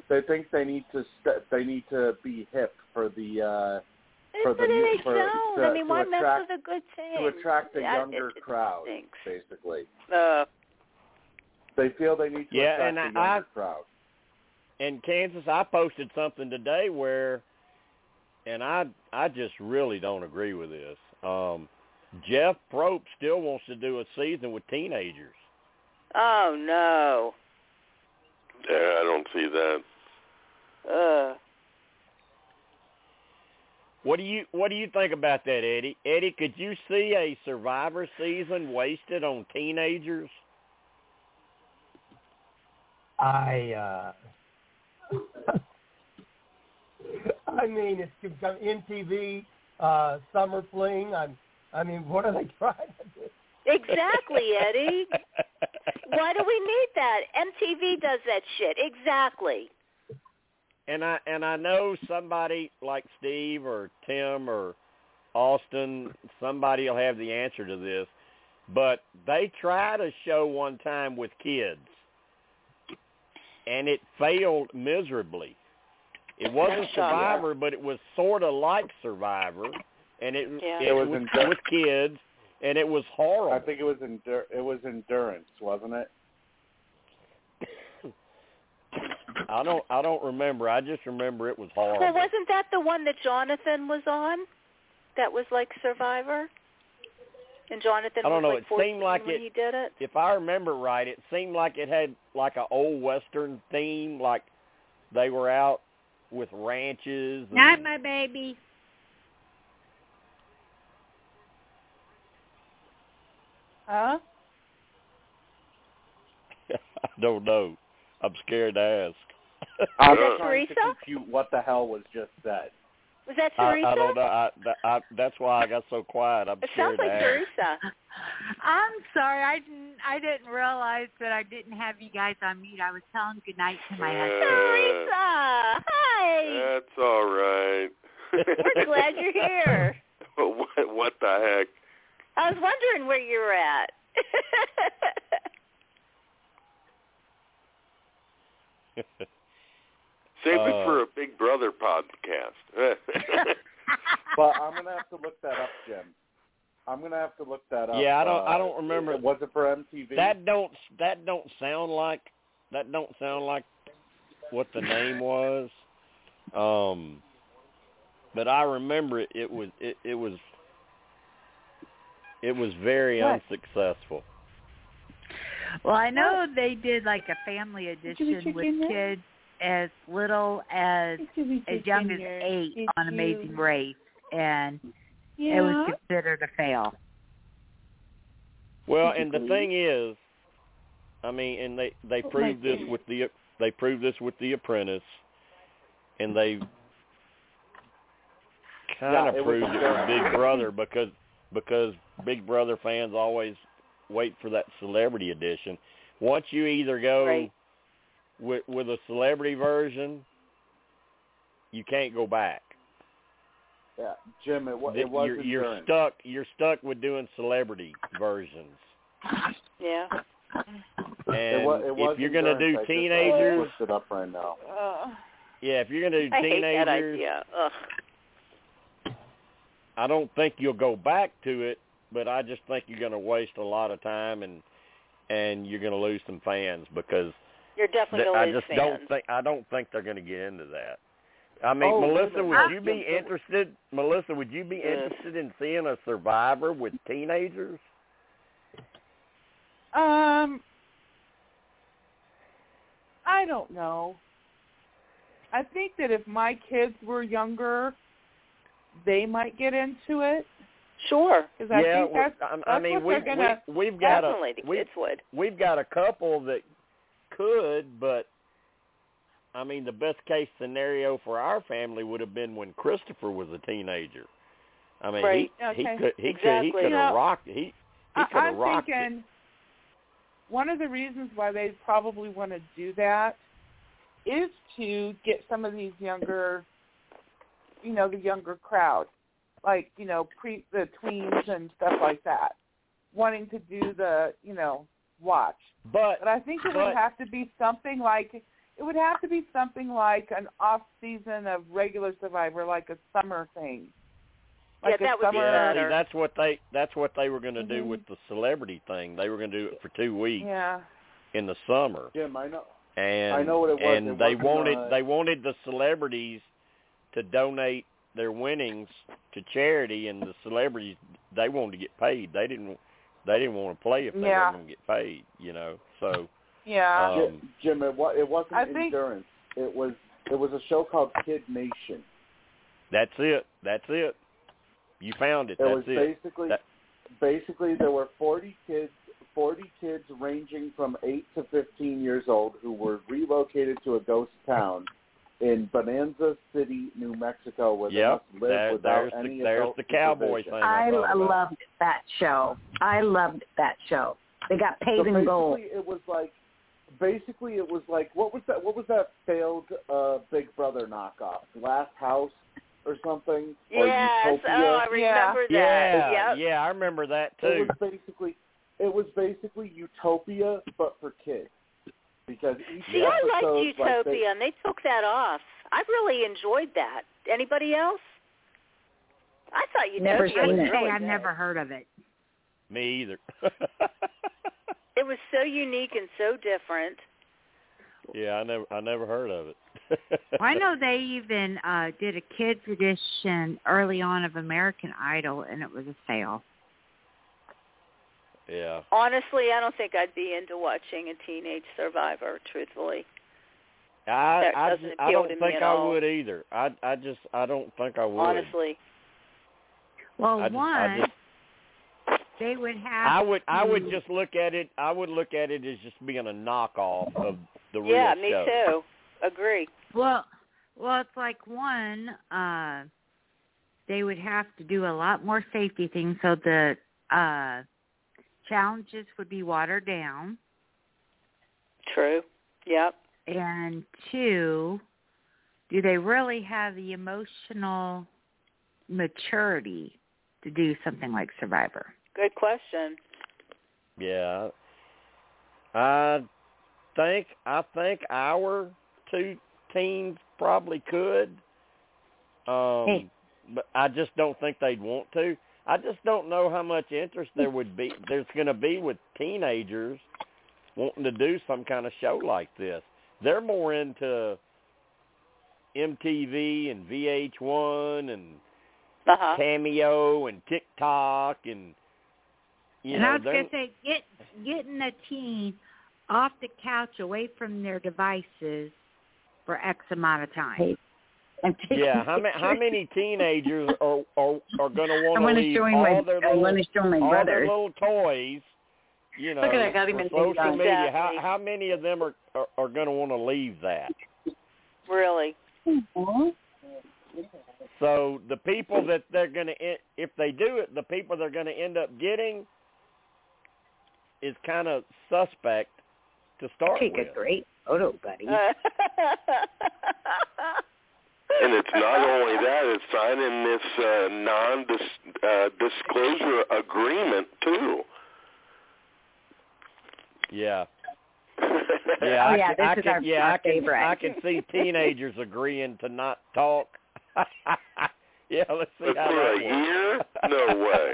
They think they need to st- they need to be hip for the uh for but the new- they for- don't. to- I mean, to why attract- mess with a good thing? to attract a Yeah, younger it, it crowd, stinks. basically. Uh, They feel they need to Yeah, attract and a I- younger I- crowd. in Kansas, I posted something today where, and I I just really don't agree with this. Um, Jeff Probst still wants to do a season with teenagers. oh no. Yeah, I don't see that. Uh. What do you What do you think about that, Eddie? Eddie, could you see a Survivor season wasted on teenagers? I uh I mean it's MTV uh summer fling. I'm I mean what are they trying to do? Exactly, Eddie. Why do we need that? MTV does that shit. Exactly. and I and I know somebody like Steve or Tim or Austin, somebody will have the answer to this, but they tried a show one time with kids, and it failed miserably. It wasn't Survivor, but it was sort of like Survivor, and it Yeah. it, It was was in- with kids, and it was horrible. I think it was endur- it was endurance, wasn't it? I don't I don't remember. I just remember it was horrible. Well, wasn't that the one that Jonathan was on? That was like Survivor. And Jonathan I don't was know, like it seemed like it- he did it. if I remember right, it seemed like it had like a old western theme, like they were out with ranches. And, Not my baby. Huh? I don't know. I'm scared to ask. I'm Was that trying to Teresa? compute what the hell was just said. Was that I, Teresa? I don't know. I, that- I, that's why I got so quiet. I'm It scared sounds like. Teresa. I'm sorry. I didn't. I didn't realize that I didn't have you guys on mute. I was telling good night to my husband. Uh, Teresa, hi. That's all right. We're glad you're here. what, what the heck? I was wondering where you were at. Save Uh, it for a Big Brother podcast. But I'm gonna have to look that up, Jim. I'm gonna have to look that up. Yeah, I don't- Uh, I don't remember. Was it for MTV? that don't that don't sound like that don't sound like what the name was. Um, but I remember it. It was it, it was it was very What? unsuccessful. Well, I know they did like a family edition with kids as little as as young as eight Did on Amazing you- Race, and Yeah. it was considered a fail. Well, and the thing is, I mean, and they they Oh, proved my this goodness. with the they proved this with the Apprentice, and they kind Yeah, of it proved it with. Big Brother because because Big Brother fans always wait for that celebrity edition. Once you either go Right. With with a celebrity version, you can't go back. Yeah, Jim. It, wa- That it was you're, you're endurance. stuck. You're stuck with doing celebrity versions. yeah. And It wa- it was if you're gonna do I just- teenagers, it up right now. Uh, yeah, if you're gonna do I hate that teenagers, idea. I don't think you'll go back to it, but I just think you're gonna waste a lot of time and and you're gonna lose some fans because You're definitely going I to lose just fans. don't think I don't think they're gonna get into that. I mean, Oh, Melissa, minute. would you be Jim, so- interested? Melissa, would you be Yeah. interested in seeing a Survivor with teenagers? um, I don't know. I think that if my kids were younger, they might get into it. Sure. Because I yeah, think that's, I, that's I mean, what we, they're gonna. we we've got a Definitely the we, would. we've got a couple that could, but I mean, the best case scenario for our family would have been when Christopher was a teenager. I mean, Right. he Okay. he could he could he Exactly. could You know, have rocked. He he could have I'm rocked it. thinking one of the reasons why they probably want to do that is to get some of these younger, you know, the younger crowd, like you know, pre the tweens and stuff like that, wanting to do the you know watch. But But I think it But- would have to be something like it would have to be something like an off season of regular Survivor, like a summer thing. Yeah, Like a that would be summer, yeah, see, that's what they that's what they were going to do Mhm. with the celebrity thing. They were going to do it for two weeks Yeah. in the summer, Yeah, I know. and I know what it was. and It they wasn't, wanted they wanted the celebrities to donate their winnings to charity, and the celebrities they wanted to get paid. They didn't they didn't want to play if they Yeah. weren't going to get paid. You know, so Yeah. Um, Jim, Jim, it, wa- it wasn't I think- endurance. It was it was a show called Kid Nation. that's it. That's it. You found it. It That's was it. basically That- basically there were 40 kids 40 kids ranging from 8 to 15 years old who were relocated to a ghost town in Bonanza City, New Mexico where they Yep, must live there- without there's the- any there's the cowboy thing. I thought about. loved that show. I loved that show. They got paid so in basically gold. it was like basically it was like what was that what was that failed uh Big Brother knockoff? Glass House or something? Or yes. Utopia? Oh, I remember that. Yeah, Yep. yeah, I remember that too. It was basically it was basically Utopia but for kids. Because each See, I liked Utopia, like they, and they took that off. I really enjoyed that. Anybody else? I thought Utopia Never was seen I it. say really I've never heard of it. Me either. It was so unique and so different. yeah, I never I never heard of it. Well, I know they even uh did a kids edition early on of American Idol, and it was a fail. Yeah. Honestly, I don't think I'd be into watching a teenage survivor. Truthfully, I That I, doesn't just- I appeal don't to me think I all. would either. I I just I don't think I would. honestly, Well, I just, one, I just they would have. I would I would just look at it I would look at it as just being a knockoff of the real yeah, me show. too. Agree. Well, well, it's like one. uh They would have to do a lot more safety things, so the uh challenges would be watered down. True. Yep. And two, do they really have the emotional maturity to do something like Survivor? Good question. Yeah. I think I think our two teams probably could. Um Hey. but I just don't think they'd want to. I just don't know how much interest there would be there's going to be with teenagers wanting to do some kind of show like this. They're more into MTV and VH1 and Uh huh. Cameo and TikTok and you and know I was gonna say, get getting the teen off the couch, away from their devices for X amount of time. Hey, I'm taking Yeah, how many how many teenagers are are, are going to want to going to leave show all my. their I'm little going to show my all their little toys? You know, Look at that, got him for in social media. on. How how many of them are are, are going to want to leave that? Really. So the people that they're going to if they do it, the people they're going to end up getting is kind of suspect to start Take with. a great photo, buddy. Uh, And it's not only that; it's signing this uh, non-disclosure agreement too. Yeah. Oh, Yeah, I yeah, can, I this can, our- yeah, our I can. I can see teenagers agreeing to not talk. yeah, let's see how For that a works. year? No way.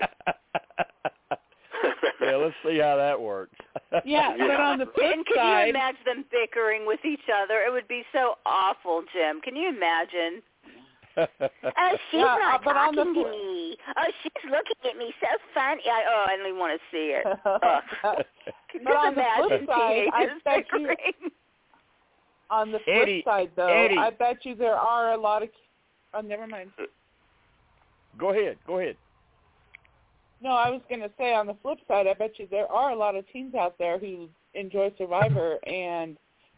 Yeah, let's see how that works. Yeah, but on the flip and can you imagine them bickering with each other? It would be so awful, Jim. Can you imagine? Oh, she's Yeah, not uh, but on the talking to me. Oh, she's looking at me so funny. I, oh, I don't even want to see it. Ugh. Can But you on the imagine flip side, I teenagers bet you- bickering? on the flip Eddie, side though, Eddie. I bet you there are a lot of. Oh, never mind. Uh, go ahead, go ahead. No, I was going to say on the flip side, I bet you there are a lot of teens out there who enjoy Survivor and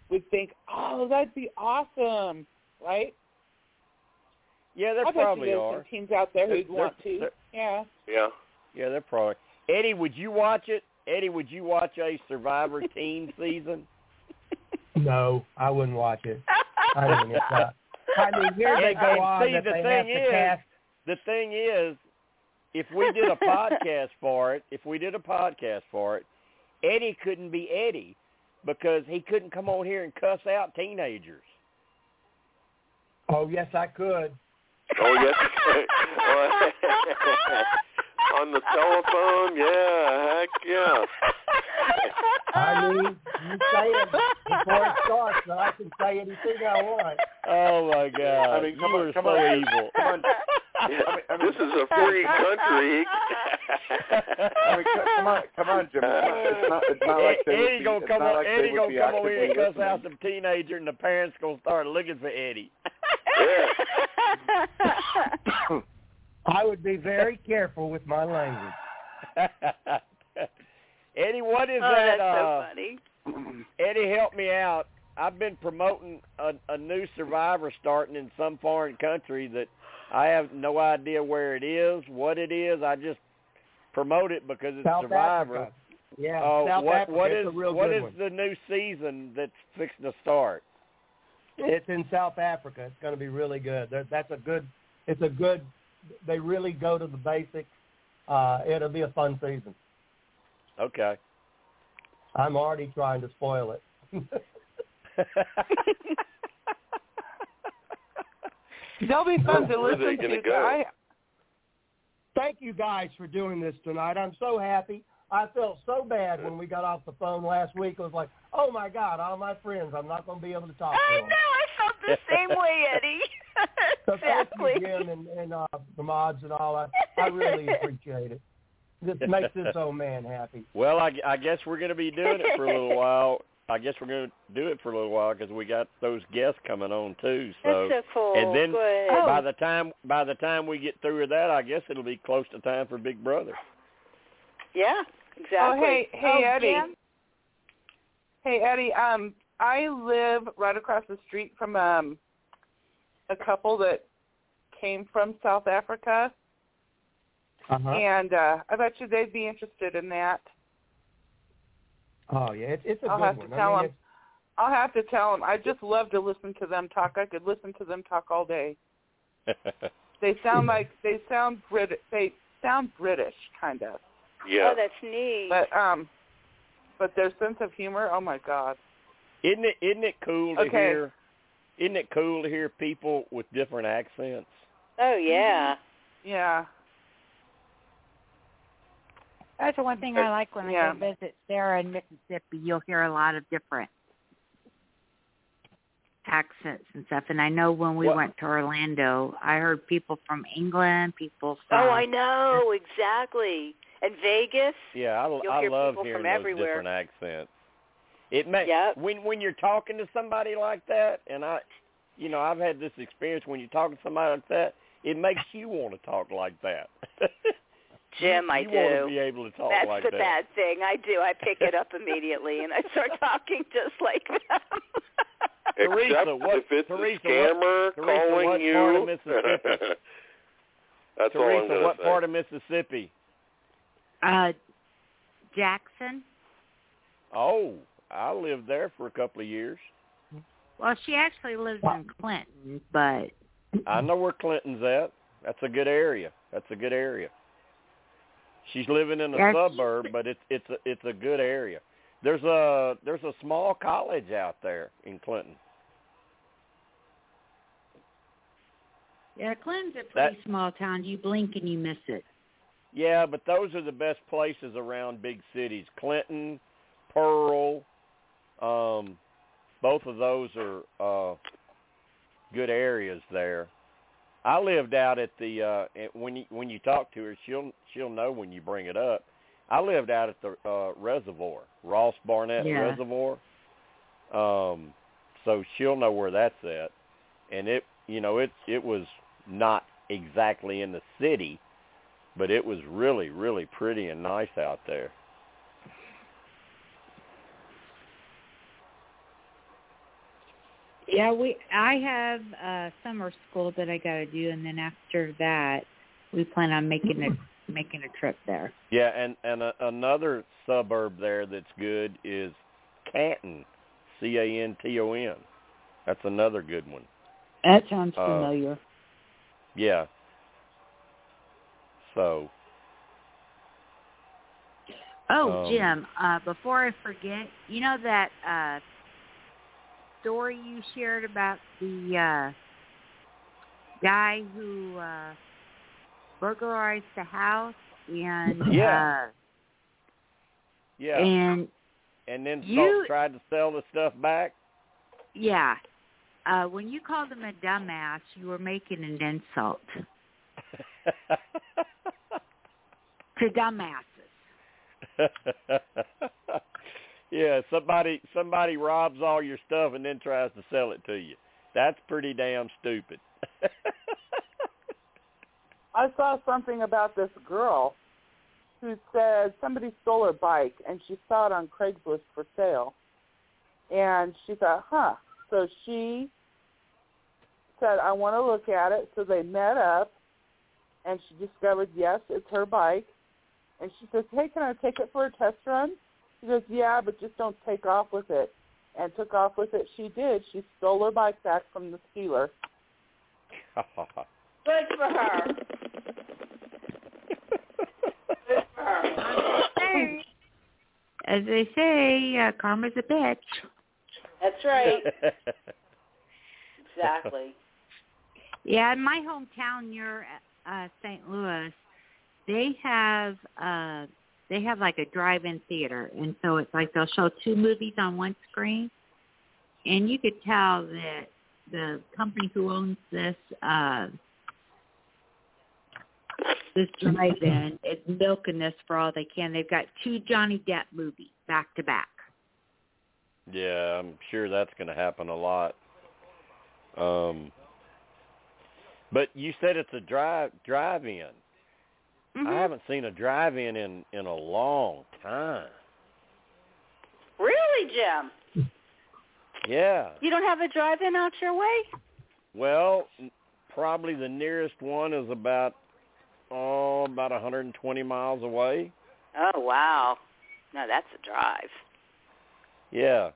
would think, "Oh, that'd be awesome," right? Yeah, there I bet probably you there's are. some teams out there who'd There- want there- to. Yeah. Yeah. Yeah, they're probably. Eddie, would you watch it? Eddie, would you watch a Survivor teen season? No, I wouldn't watch it. I mean, it's uh, I mean, here they And- go and on see, that the they thing have to is- cast. The thing is, if we did a podcast for it, if we did a podcast for it, Eddie couldn't be Eddie because he couldn't come on here and cuss out teenagers. Oh yes, I could. Oh yes. On the telephone, yeah, heck yeah. I mean, you say it before it starts, so I can say anything I want. Oh my God! I mean, come you on, are come so on. evil. Come on. Yeah, I mean- I mean- this is a free country. I mean, come on, come on, Jim. It's not, it's not like they would Eddie be, gonna it's come on. like Eddie gonna come over here and actively cuss out some teenager, and the parents gonna start looking for Eddie. I would be very careful with my language. Eddie, what is oh, that? that's uh, so funny. Eddie, help me out. I've been promoting a, a new Survivor starting in some foreign country that I have no idea where it is, what it is. I just promote it because it's South Survivor. Africa. Yeah, Uh, South what Africa. what real what is one. the new season that's fixing to start? It's in South Africa. It's going to be really good. That- That's a good. It's a good. They really go to the basics. Uh, it'll be a fun season. Okay. I'm already trying to spoil it. They'll be fun to Where are they listen gonna go? I, Thank you guys for doing this tonight. I'm so happy. I felt so bad when we got off the phone last week. I was like, oh my God, all my friends, I'm not going to be able to talk to I them. know. I felt the same way, Eddie. So thank exactly. you, Jim, and, and uh, the mods and all. I, I really appreciate it. This makes this old man happy. Well, I, I guess we're going to be doing it for a little while. I guess we're going to do it for a little while because we got those guests coming on too. So, That's so cool. and then Good. by the time by the time we get through with that, I guess it'll be close to time for Big Brother. yeah, exactly. Oh, hey, hey, Oh, Eddie. Jim? Hey, Eddie. Um, I live right across the street from um a couple that came from South Africa, Uh-huh. and uh I bet you they'd be interested in that. Oh yeah, it's, it's a I'll good have one. to I tell mean, them. it's- I'll have to tell them. I just love to listen to them talk. I could listen to them talk all day. They sound like they sound Brit. They sound British, kind of. Yeah. Oh, that's neat. But um, but their sense of humor. Oh my God. Isn't it isn't it cool to Okay. hear? Isn't it cool to hear people with different accents? oh yeah. Yeah. That's the one thing I like when Yeah. I go visit Sarah in Mississippi. You'll hear a lot of different accents and stuff. And I know when we What- went to Orlando, I heard people from England, people oh, from Oh, I know exactly. And Vegas. Yeah, I, You'll I hear love hearing from those everywhere. different accents. It makes Yep. when when you're talking to somebody like that, and I, you know, I've had this experience when you're talking to somebody like that, it makes you want to talk like that. Jim, you, I you do. want to be able to talk That's like the that. bad thing. I do. I pick it up immediately and I start talking just like them. Teresa, Except what- if it's Teresa, a scammer what- Teresa, calling what you. part of Mississippi? That's all I'm Teresa, gonna what say. part of Mississippi? uh Jackson. Oh, I lived there for a couple of years. Well, she actually lives in Clinton, but I know where Clinton's at. That's a good area. That's a good area. She's living in a Yeah, she- suburb, but it's it's a, it's a good area. There's a there's a small college out there in Clinton. yeah, Clinton's a pretty That- small town. You blink and you miss it. Yeah, but those are the best places around big cities. Clinton, Pearl, um, both of those are uh, good areas there. I lived out at the uh, when you when you talk to her, she'll she'll know when you bring it up. I lived out at the uh, reservoir, Ross Barnett Yeah. Reservoir. Um, so she'll know where that's at, and it you know it it was not exactly in the city, but it was really really pretty and nice out there. Yeah, we. I have uh summer school that I got to do, and then after that, we plan on making a making a trip there. Yeah, and and a, another suburb there that's good is Canton, C A N T O N. That's another good one. That sounds Uh, familiar. Yeah. So oh, um, Jim. Uh, before I forget, you know that uh story you shared about the uh guy who uh burglarized the house and Yeah. uh yeah, and and then you- so- tried to sell the stuff back. yeah. Uh when you called him a dumbass, you were making an insult to dumbasses. yeah, somebody somebody robs all your stuff and then tries to sell it to you. That's pretty damn stupid. I saw something about this girl who said somebody stole her bike and she saw it on Craigslist for sale. And she thought, huh. So she said, I want to look at it. So they met up and she discovered, yes, it's her bike. And she says, hey, can I take it for a test run? She goes, yeah, but just don't take off with it. And took off with it. She did. She stole her bike back from the stealer. Good for her. Good for her. As they say, uh, karma's a bitch. That's right. Exactly. Yeah, in my hometown near uh St. Louis, they have uh they have like a drive-in theater, and so it's like they'll show two movies on one screen, and you could tell that the company who owns this uh this drive-in is milking this for all they can. They've got two Johnny Depp movies back to back. yeah, I'm sure that's going to happen a lot. Um, but you said it's a drive drive-in. Mhm. I haven't seen a drive-in in in a long time. Really, Jim? Yeah. You don't have a drive-in out your way? Well, probably the nearest one is about oh about 120 miles away. Oh wow. No, that's a drive. Yeah.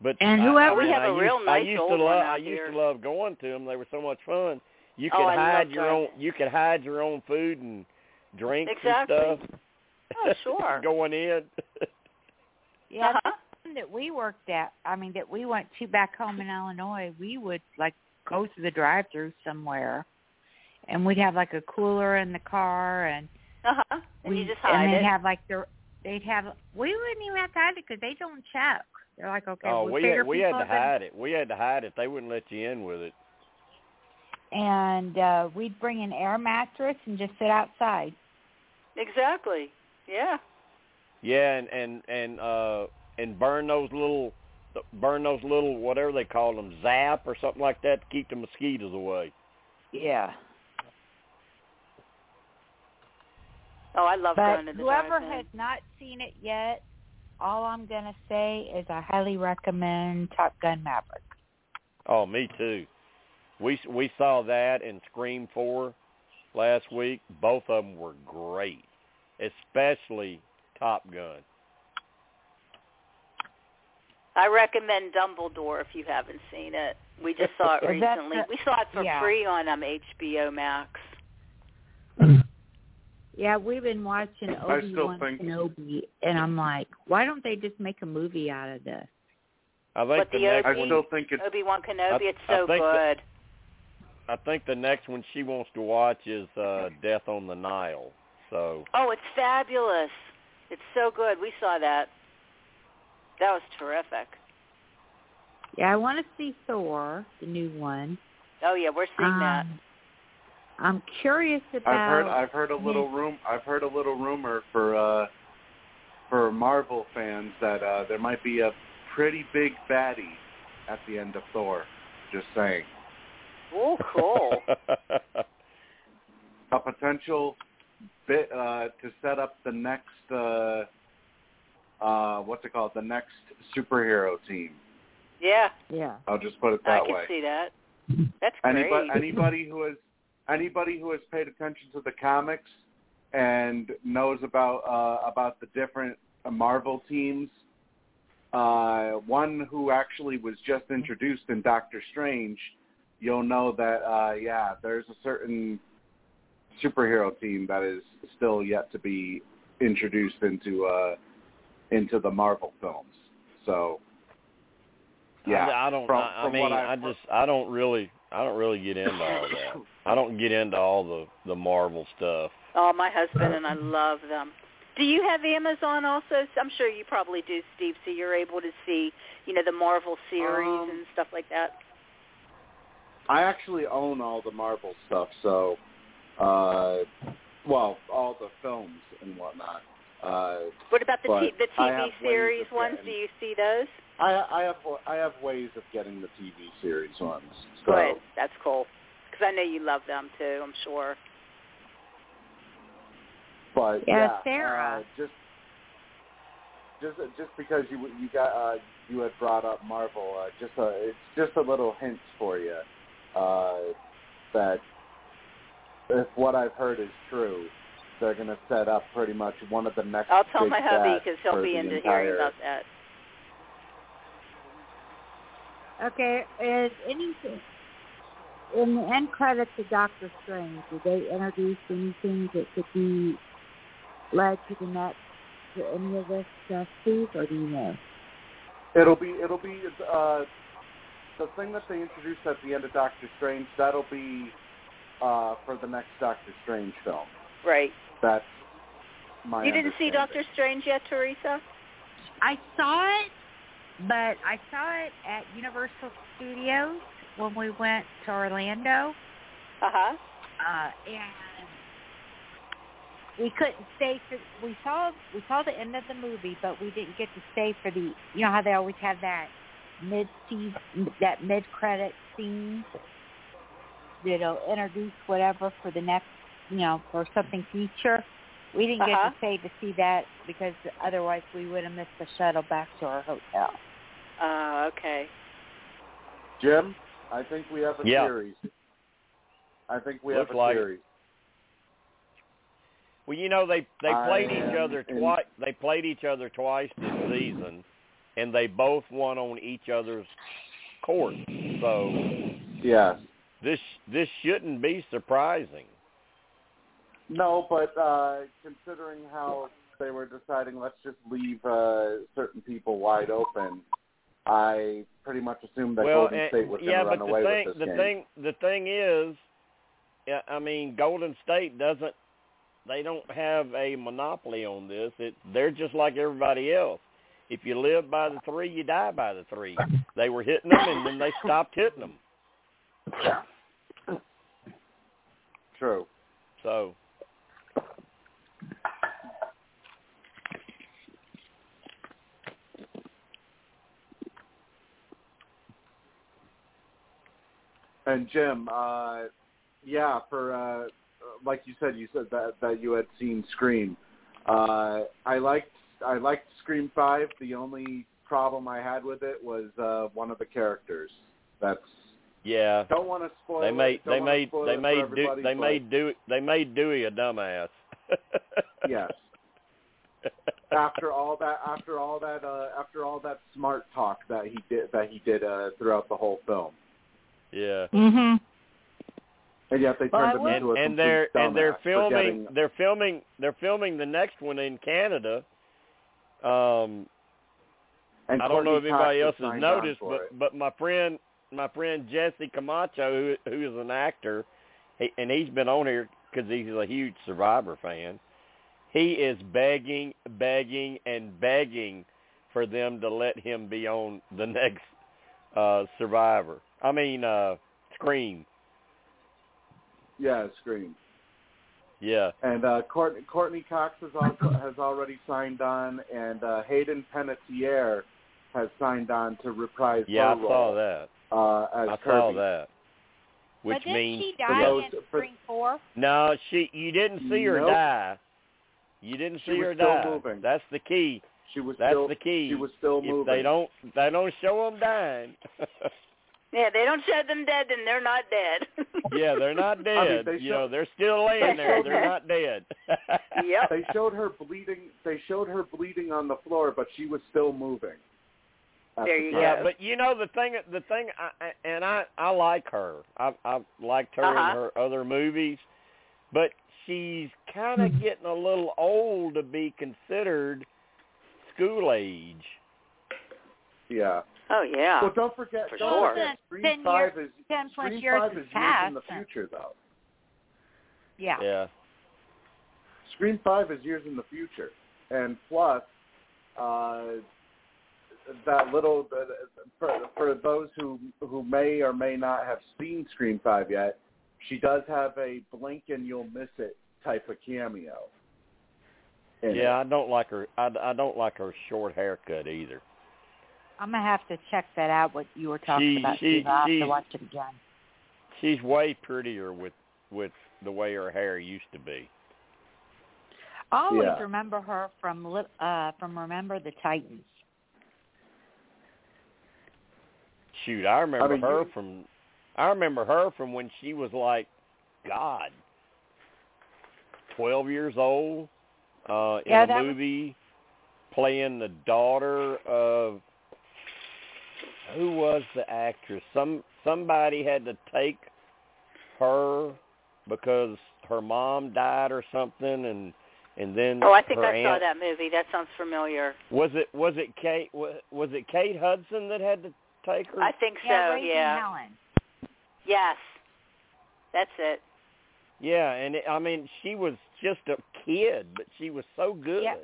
But And I- whoever- I, mean, We have I a used, real I nice used old to one love out I used here. to love going to them. They were so much fun. You Oh, could I hide love your driving. own you could hide your own food and drinks Exactly. and stuff. Oh, sure. going in. Yeah, Uh-huh. the one that we worked at, I mean, that we went to back home in Illinois, we would like go to the drive-through somewhere, and we'd have like a cooler in the car, and Uh-huh. And we, you just and hide they'd it. have like their, they'd have. We wouldn't even have to hide it because they don't check. They're like, okay, oh, we we had, we had to hide it. We had to hide it. They wouldn't let you in with it. and uh we'd bring an air mattress and just sit outside. Exactly. Yeah. Yeah, and and and uh and burn those little burn those little whatever they call them zap or something like that to keep the mosquitoes away. Yeah. Oh, I love But going to the whoever drive-in. has not seen it yet, all I'm gonna say is I highly recommend Top Gun Maverick. Oh, me too. We we saw that in Scream 4 last week. Both of them were great, especially Top Gun. I recommend Dumbledore if you haven't seen it. We just saw it recently. the- we saw it for yeah. free on um HBO Max. Yeah, we've been watching I Obi Wan think- Kenobi, and I'm like, why don't they just make a movie out of this? I think What, the the next I still think it's Obi Wan Kenobi, I- it's so think that- good. I think the next one she wants to watch is uh Death on the Nile. So Oh, it's fabulous. It's so good. We saw that. That was terrific. Yeah, I want to see Thor, the new one. Oh yeah, we're seeing that. Um, I'm curious about. I've heard I've heard a little room I've heard a little rumor for uh for Marvel fans that uh there might be a pretty big baddie at the end of Thor. Just saying. Oh, cool. A potential bit uh to set up the next uh uh what's it called? The next superhero team. Yeah, Yeah. I'll just put it that way. I that can way. see that. That's great. Anybody, anybody who has anybody who has paid attention to the comics and knows about uh, about the different uh, Marvel teams, uh, one who actually was just introduced in Doctor Strange, you'll know that uh, yeah, there's a certain superhero team that is still yet to be introduced into uh, into the Marvel films. So yeah, I, I don't. from- I, I from mean, I I've- just I don't really I don't really get into all that. I don't get into all the the Marvel stuff. Oh, my husband and I love them. Do you have Amazon also? I'm sure you probably do, Steve. So you're able to see, you know, the Marvel series Um, and stuff like that. I actually own all the Marvel stuff, so uh well, all the films and whatnot. Uh What about the but t- the TV series ones? getting- Do you see those? I I have I have ways of getting the TV series ones. So Good. That's cool. Because I know you love them too. I'm sure. but Yeah, yeah, Sarah. Uh, just just just because you you got uh you had brought up Marvel, uh, just a it's just a little hint for you uh that if what I've heard is true, they're going to set up pretty much one of the next I'll tell big my hubby because he'll for be the into entire, hearing about that. Okay, is anything in the end credits of Doctor Strange? Did they introduce anything that could be led to the next to any of this stuff, Steve, or do you know? It'll be it'll be uh, the thing that they introduced at the end of Doctor Strange. That'll be uh, for the next Doctor Strange film. Right. That's my. you didn't see. Doctor Strange yet, Teresa? I saw it, but I saw it at Universal Studios when we went to Orlando, Uh huh. uh, and we couldn't stay for. We saw we saw the end of the movie, but we didn't get to stay for the. You know how they always have that mid season, that mid credit scene that'll introduce whatever for the next, you know, for something future. We didn't get Uh-huh. to stay to see that because otherwise we would have missed the shuttle back to our hotel. Uh, okay. Jim, I think we have a Yeah. series. I think we Looks have a like it. series. Well, you know they they I played each am other twice. They played each other twice this season, and they both won on each other's court. So Yes. this this shouldn't be surprising. No, but uh, considering how they were deciding, let's just leave uh, certain people wide open. I pretty much assumed that well, Golden and- State was going yeah, to run but away the thing with the this game. thing the thing is, I mean, Golden State doesn't. They don't have a monopoly on this. It they're just like everybody else. If you live by the three, you die by the three. They were hitting them, and then they stopped hitting them. True. So And Jim, uh, yeah, for uh, like you said, you said that that you had seen Scream. Uh, I liked I liked Scream Five. The only problem I had with it was uh, one of the characters. That's yeah, don't want to spoil. they it, made don't they made they made do, they but made do they made Dewey a dumbass. yes. After all that, after all that, uh, after all that smart talk that he did that he did uh, throughout the whole film, yeah. Mhm. and yet they Well, turned him will- into a and they're and they're filming forgetting- they're filming they're filming the next one in Canada. Um And I don't know if anybody else has noticed, but it. but my friend my friend Jesse Camacho, who who is an actor, he, and he's been on here because he's a huge Survivor fan. He is begging, begging, and begging for them to let him be on the next uh Survivor. I mean, uh Scream. yeah, Scream. Yeah. And uh, Courtney, Courteney Cox has also has already signed on, and uh, Hayden Panettiere has signed on to reprise Yeah, her I role saw that. uh, as I Kirby. saw that. Which but didn't means she for die those- in for- Scream Four? No, she. You didn't see her Nope. die. You didn't She see was her still die. moving. That's the key. She was That's still the key. she was still if moving. they don't they don't show them dying. Yeah, they don't show them dead, then they're not dead. yeah, they're not dead. they you show- know, they're still laying there. They're not dead. Yep. They showed her bleeding. They showed her bleeding on the floor, but she was still moving. at There you time. Yeah, go. but you know the thing. The thing, I, I- and I I like her. I've, I've liked her Uh-huh. in her other movies, but she's kind Hmm. of getting a little old to be considered school age. Yeah. Oh yeah. Well, don't forget. For don't sure. forget Ten Scream years- Five is ten plus Scream years Five has is years passed. in the future, though. Yeah. Yeah. Scream Five is years in the future, and plus, uh, that little for for those who who may or may not have seen Scream Five yet, she does have a blink and you'll miss it type of cameo. Yeah, it. I don't like her. I, I don't like her short haircut either. I'm gonna have to check that out. What you were talking She- about. she- Steve. I'll have to watch it again. She's way prettier with with the way her hair used to be. I always Yeah. remember her from Li- uh from Remember the Titans. Shoot, I remember mean, her you- from I remember her from when she was like God. Twelve years old, uh in Yeah, a that was- movie playing the daughter of who was the actress? Some somebody had to take her because her mom died or something and and then Oh, I think her I saw that movie. That sounds familiar. Was it was it Kate was, was it Kate Hudson that had to take her? I think so. yeah, yeah. Helen. Yes. That's it. Yeah, and it, I mean she was just a kid, but she was so good. Yeah.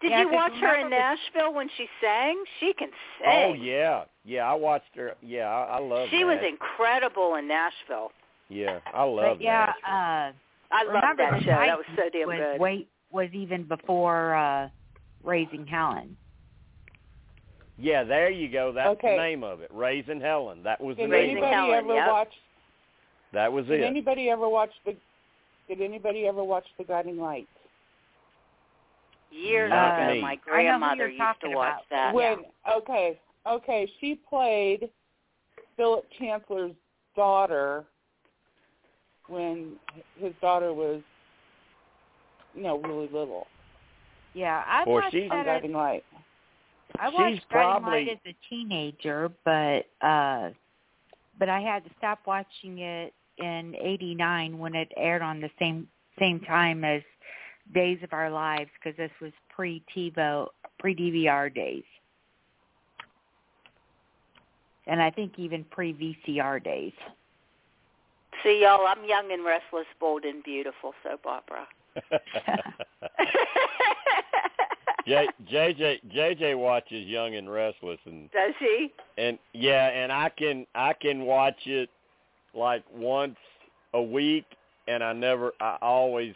Did Yeah, you 'cause watch her in Nashville when she sang? She can oh, sing. Oh yeah, yeah. I watched her. Yeah, I, I love. She was incredible in Nashville. Yeah, I love But yeah, Nashville. uh I loved Remember that the show. That was Titans so damn was good. Wait was even before uh Raising Helen. yeah, there you go. That's Okay. the name of it. Raising Helen. That was the name. of anybody. Helen, ever yep. watch? That was Did it. anybody ever watch the? Did anybody ever watch The Guiding Light? Years Not ago, me. my I know who grandmother used to watch about. that. when okay, okay, she played Philip Chancellor's daughter when his daughter was, you know, really little. Yeah, I Boy, watched she's- that as, Guiding Light. I she's watched Guiding probably- Light as a teenager, but uh but I had to stop watching it in '89 when it aired on the same same time as Days of Our Lives because this was pre TiVo pre DVR days, and I think even pre VCR days. See, y'all, I'm young and restless, bold and beautiful soap opera. J, JJ JJ watches Young and Restless, and Does he? and yeah, and I can I can watch it like once a week, and I never I always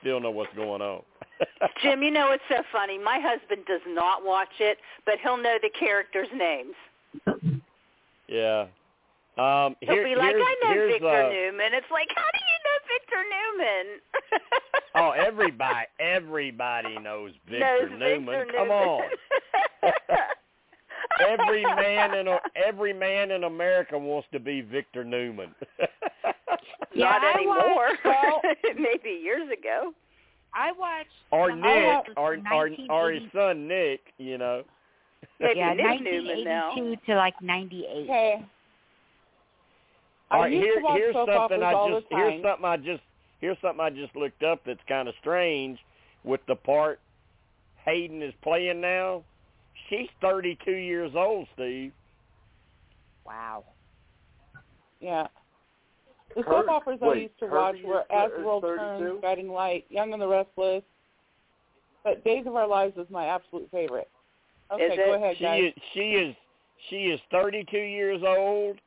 still know what's going on. Jim, you know it's so funny. My husband does not watch it, but he'll know the characters' names. Yeah. Um, He'll be like, here's, "I know Victor uh, Newman." It's like, how do you know Victor Newman? Oh, everybody, everybody knows Victor Knows Newman. Victor Come on, every man in every man in America wants to be Victor Newman. Yeah, Not I anymore. watched- Maybe years ago. I watched or some Nick, episodes or or or his son Nick. You know. Maybe yeah, Nick Newman now. 1982 to like 98. Okay. All I right, used here, here's something I just here's something I just here's something I just looked up that's kind of strange with the part Hayden is playing now. She's 32 years old, Steve. Wow. Yeah. The Her- soap operas I used to Herbie watch were As the World Turns, Guiding Light, Young and the Restless. But Days of Our Lives is my absolute favorite. Okay, Is go it? ahead, She guys. is she is she is 32 years old,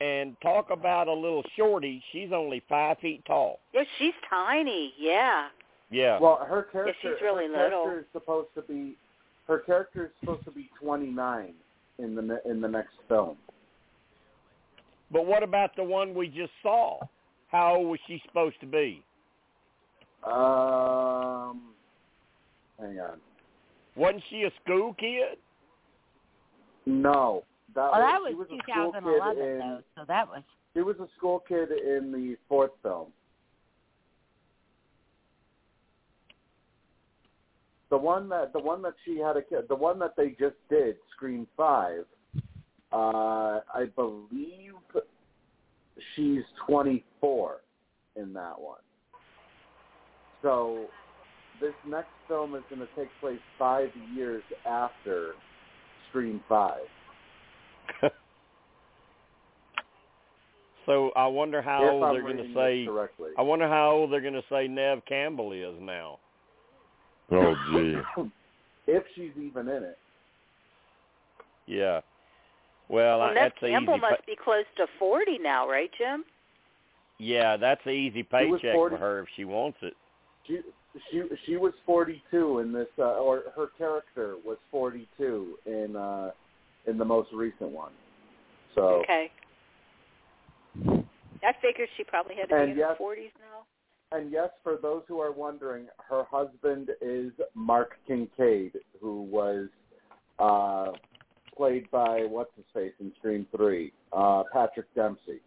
and talk about a little shorty. She's only five feet tall. Yeah, she's tiny. Yeah. Yeah. Well, her character, Yeah, she's really her character little. is supposed to be her character is supposed to be 29 in the ne- in the next film. but what about the one we just saw? How old was she supposed to be? Um, hang on. Wasn't she a school kid? No, that Well, that was, was she was 2011 in, though, so that was She was a school kid in the fourth film. The one that the one that she had a kid, the one that they just did, Scream Five. Uh, I believe she's 24 in that one. So this next film is going to take place five years after Scream Five. So I wonder how if old they're going to say. correctly. I wonder how old they're going to say Neve Campbell is now. Oh, gee. if she's even in it. Yeah. Well, Well, I, Neve that's Campbell easy. pa- must be close to 40 now, right, Jim? yeah, that's an easy paycheck for her if she wants it. She she she was 42 in this, uh, or her character was 42 in uh, in the most recent one. So Okay. I figured she probably had to And be in yes- her 40s now. and yes, for those who are wondering, her husband is Mark Kincaid, who was uh, played by what's his face in Scream Three, uh, Patrick Dempsey.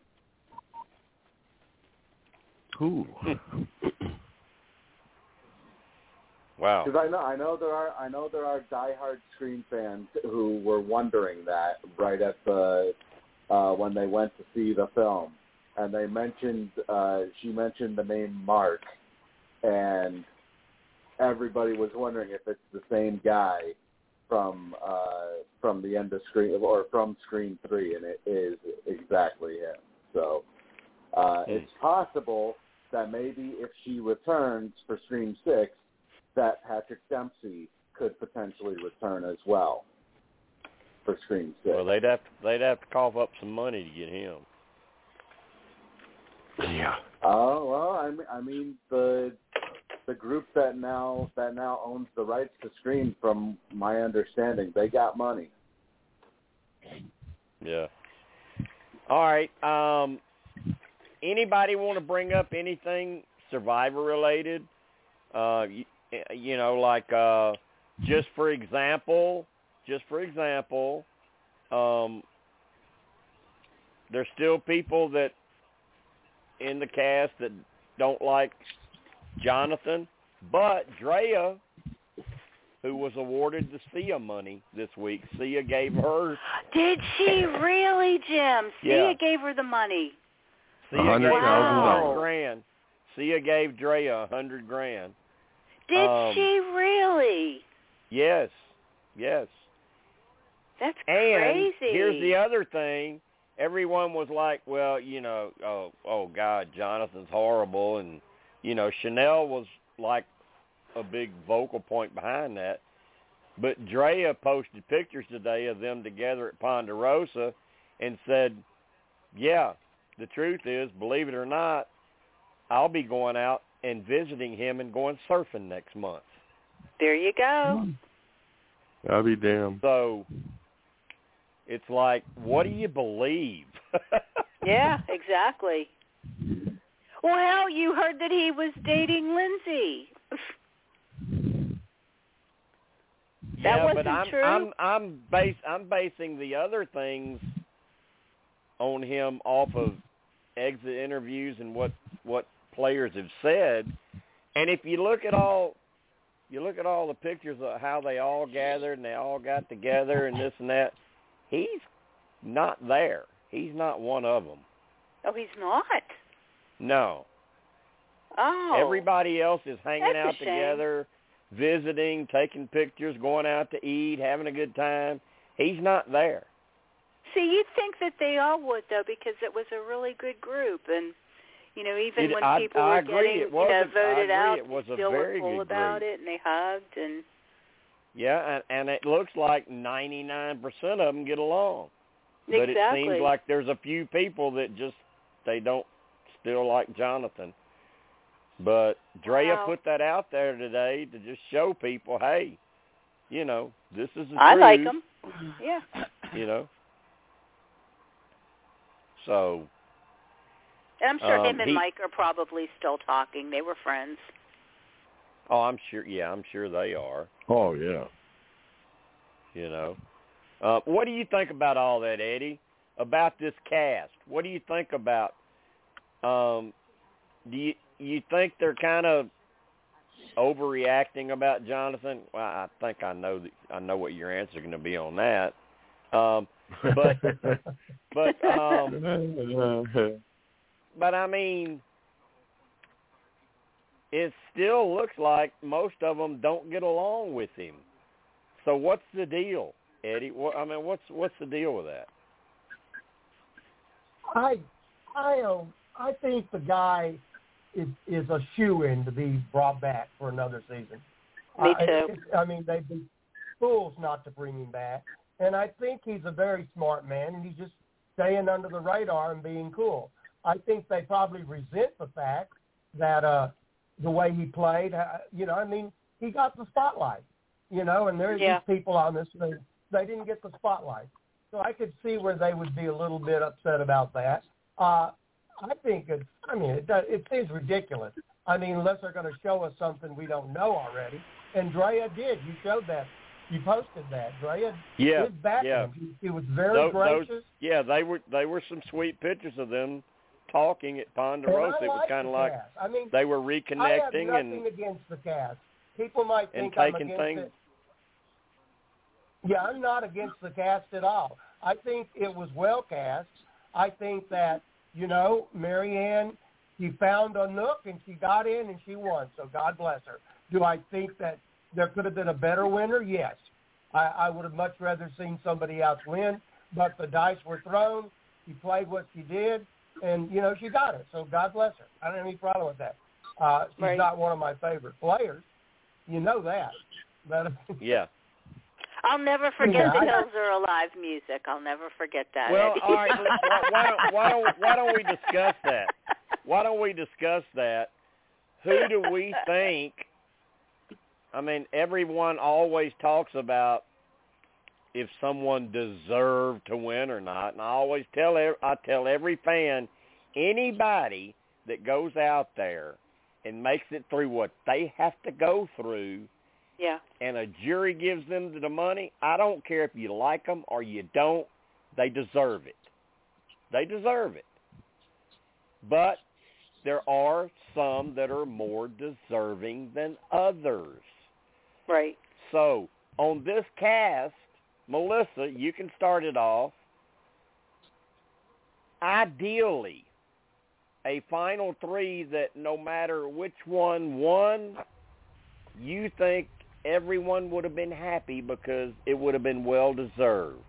Ooh. Wow. Because I know I know there are I know there are diehard Scream fans who were wondering that right at the uh, when they went to see the film, and they mentioned uh, she mentioned the name Mark, and everybody was wondering if it's the same guy from uh, from the end of Scream or from Scream Three, and it is exactly him. So uh, Hmm. it's possible that maybe if she returns for Scream Six, that Patrick Dempsey could potentially return as well for Scream Six. Well, they'd have to, they'd have to cough up some money to get him. Yeah. Oh well, I mean, I mean the the group that now that now owns the rights to Scream, from my understanding, they got money. Yeah. All right. Um, anybody want to bring up anything Survivor related? Uh, you, you know, like uh, just for example, just for example, um, there's still people that in the cast that don't like Jonathan, but Drea, who was awarded the Sia money this week, Sia gave her Did she really, Jim? Yeah. Sia gave her the money. Sia A hundred gave her thousand a dollars. hundred grand. Sia gave Drea a hundred grand. Did Um, she really? Yes, yes. That's And crazy. here's the other thing. Everyone was like, well, you know, oh, oh God, Jonathan's horrible, and you know, Chanel was like a big vocal point behind that. But Drea posted pictures today of them together at Ponderosa, and said, yeah, the truth is, believe it or not, I'll be going out and visiting him and going surfing next month. There you go. Hmm. I'll be damned. So it's like, what do you believe? Yeah, exactly. Well, hell, you heard that he was dating Lindsay. That yeah, wasn't but I'm true? I'm I'm base I'm basing the other things on him off of exit interviews and what what players have said. And if you look at all you look at all the pictures of how they all gathered and they all got together and this and that, he's not there. He's not one of them. Oh, he's not. No. Oh. Everybody else is hanging out together, visiting, taking pictures, going out to eat, having a good time. He's not there. See, you'd think that they all would though, because it was a really good group, and you know, even It- when I- people I were agree. getting It you know voted out, It was they still were cool about group. it, and they hugged, and Yeah, and, and it looks like 99% of them get along. But exactly. it seems like there's a few people that just they don't still like Jonathan. But Drea Wow. put that out there today to just show people, hey, you know, this is the I truth. like him. Yeah. You know. So And I'm sure Um, him and he- Mike are probably still talking. They were friends. Oh, I'm sure. Yeah, I'm sure they are. Oh yeah. You know, uh, what do you think about all that, Eddie? About this cast? What do you think about? Um, do you you think they're kind of overreacting about Jonathan? Well, I think I know that I know what your answer is going to be on that. Um, but but um, but I mean, it still looks like most of them don't get along with him. So what's the deal, Eddie? What, I mean, what's what's the deal with that? I I um I think the guy is is a shoe in to be brought back for another season. Me I, too. I mean, they'd be fools not to bring him back. And I think he's a very smart man, and he's just staying under the radar and being cool. I think they probably resent the fact that uh the way he played, uh, you know, I mean, he got the spotlight, you know, and there's Yeah. these people on this, they, they didn't get the spotlight. So I could see where they would be a little bit upset about that. Uh, I think it's, I mean, it, does, it seems ridiculous. I mean, unless they're going to show us something we don't know already. And Drea did. You showed that. You posted that. Drea Yeah, did back yeah. him. He, he was very Those- those- gracious. Yeah, they were they were some sweet pictures of them talking at Ponderosa. It was kind of like cast. I mean, they were I have reconnecting nothing and against the cast. People might think I'm taking against things. it. Yeah, I'm not against the cast at all. I think it was well cast. I think that, you know, Maryanne, she found a nook and she got in and she won. So God bless her. Do I think that there could have been a better winner? Yes. I, I would have much rather seen somebody else win, but the dice were thrown. She played what she did, and, you know, she got it. So God bless her. I don't have any problem with that. Uh, she's Right. not one of my favorite players. You know that. But Yeah. I'll never forget Yeah, the I- Hills Are Alive music. I'll never forget that. Well, Eddie. all right. Why, why don't why don't why don't we discuss that? Why don't we discuss that? Who do we think? I mean, everyone always talks about if someone deserved to win or not, and I always tell I tell every fan, anybody that goes out there and makes it through what they have to go through Yeah. and a jury gives them the money, I don't care if you like them or you don't, they deserve it. They deserve it. But there are some that are more deserving than others. Right. So on this cast, Melissa, you can start it off. Ideally, a final three that no matter which one won, you think everyone would have been happy because it would have been well deserved.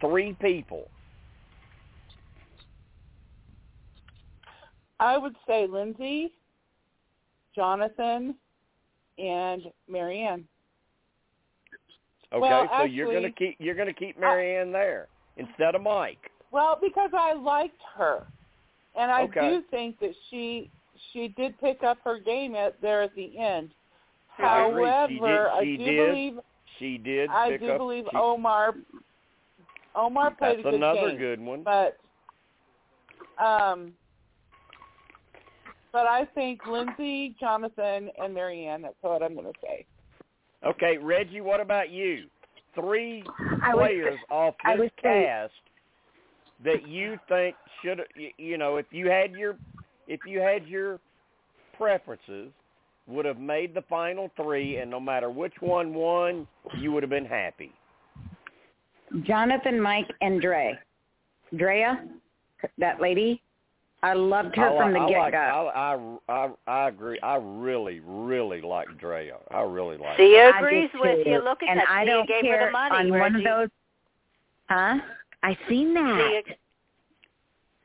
Three people. I would say Lindsay, Jonathan, and Maryanne. Okay, Well, so you're gonna keep you're gonna keep Maryanne there instead of Mike. Well, because I liked her, and I Okay. do think that she she did pick up her game at there at the end. I. However, She did- I do did. believe She did. I do up, believe she- Omar Omar played That's a good another game, good one. but um, but I think Lindsay, Jonathan, and Maryanne. That's what I'm going to say. Okay, Reggie, what about you? Three I would- players off I this would cast that you think should you know if you had your if you had your preferences would have made the final three and no matter which one won you would have been happy Jonathan, Mike, and Dre. Drea, that lady, I loved her I, from the get go. I, I I I agree I really really like Drea I really like Sia I agrees with you. Look at and that. I Sia don't gave care her the money, on Reggie. one of those. Huh? I seen that. Sia,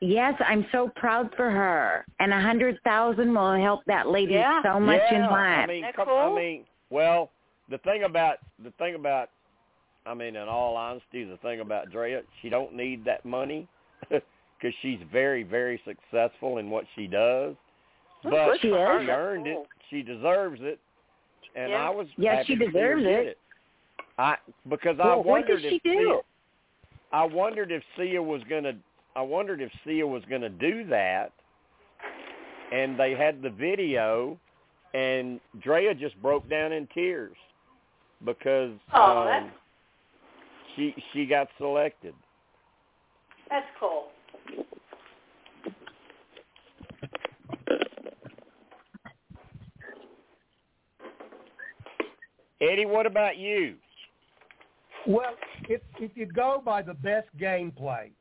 Yes, I'm so proud for her. And a hundred thousand will help that lady Yeah. so much yeah, in I life. mean, That come, cool? I mean, well, the thing about the thing about, I mean, in all honesty, the thing about Drea, she don't need that money because she's very, very successful in what she does. But good She is. she That's earned it. She deserves it, and Yeah. I was Yes, happy she to see her deserves get it. I because I Well, what wondered did she if do? Sia, I wondered if Sia was gonna. I wondered if Sia was gonna do that, and they had the video, and Drea just broke down in tears because Oh, um, she she got selected. That's cool. Eddie, what about you? Well, if if you go by the best gameplay,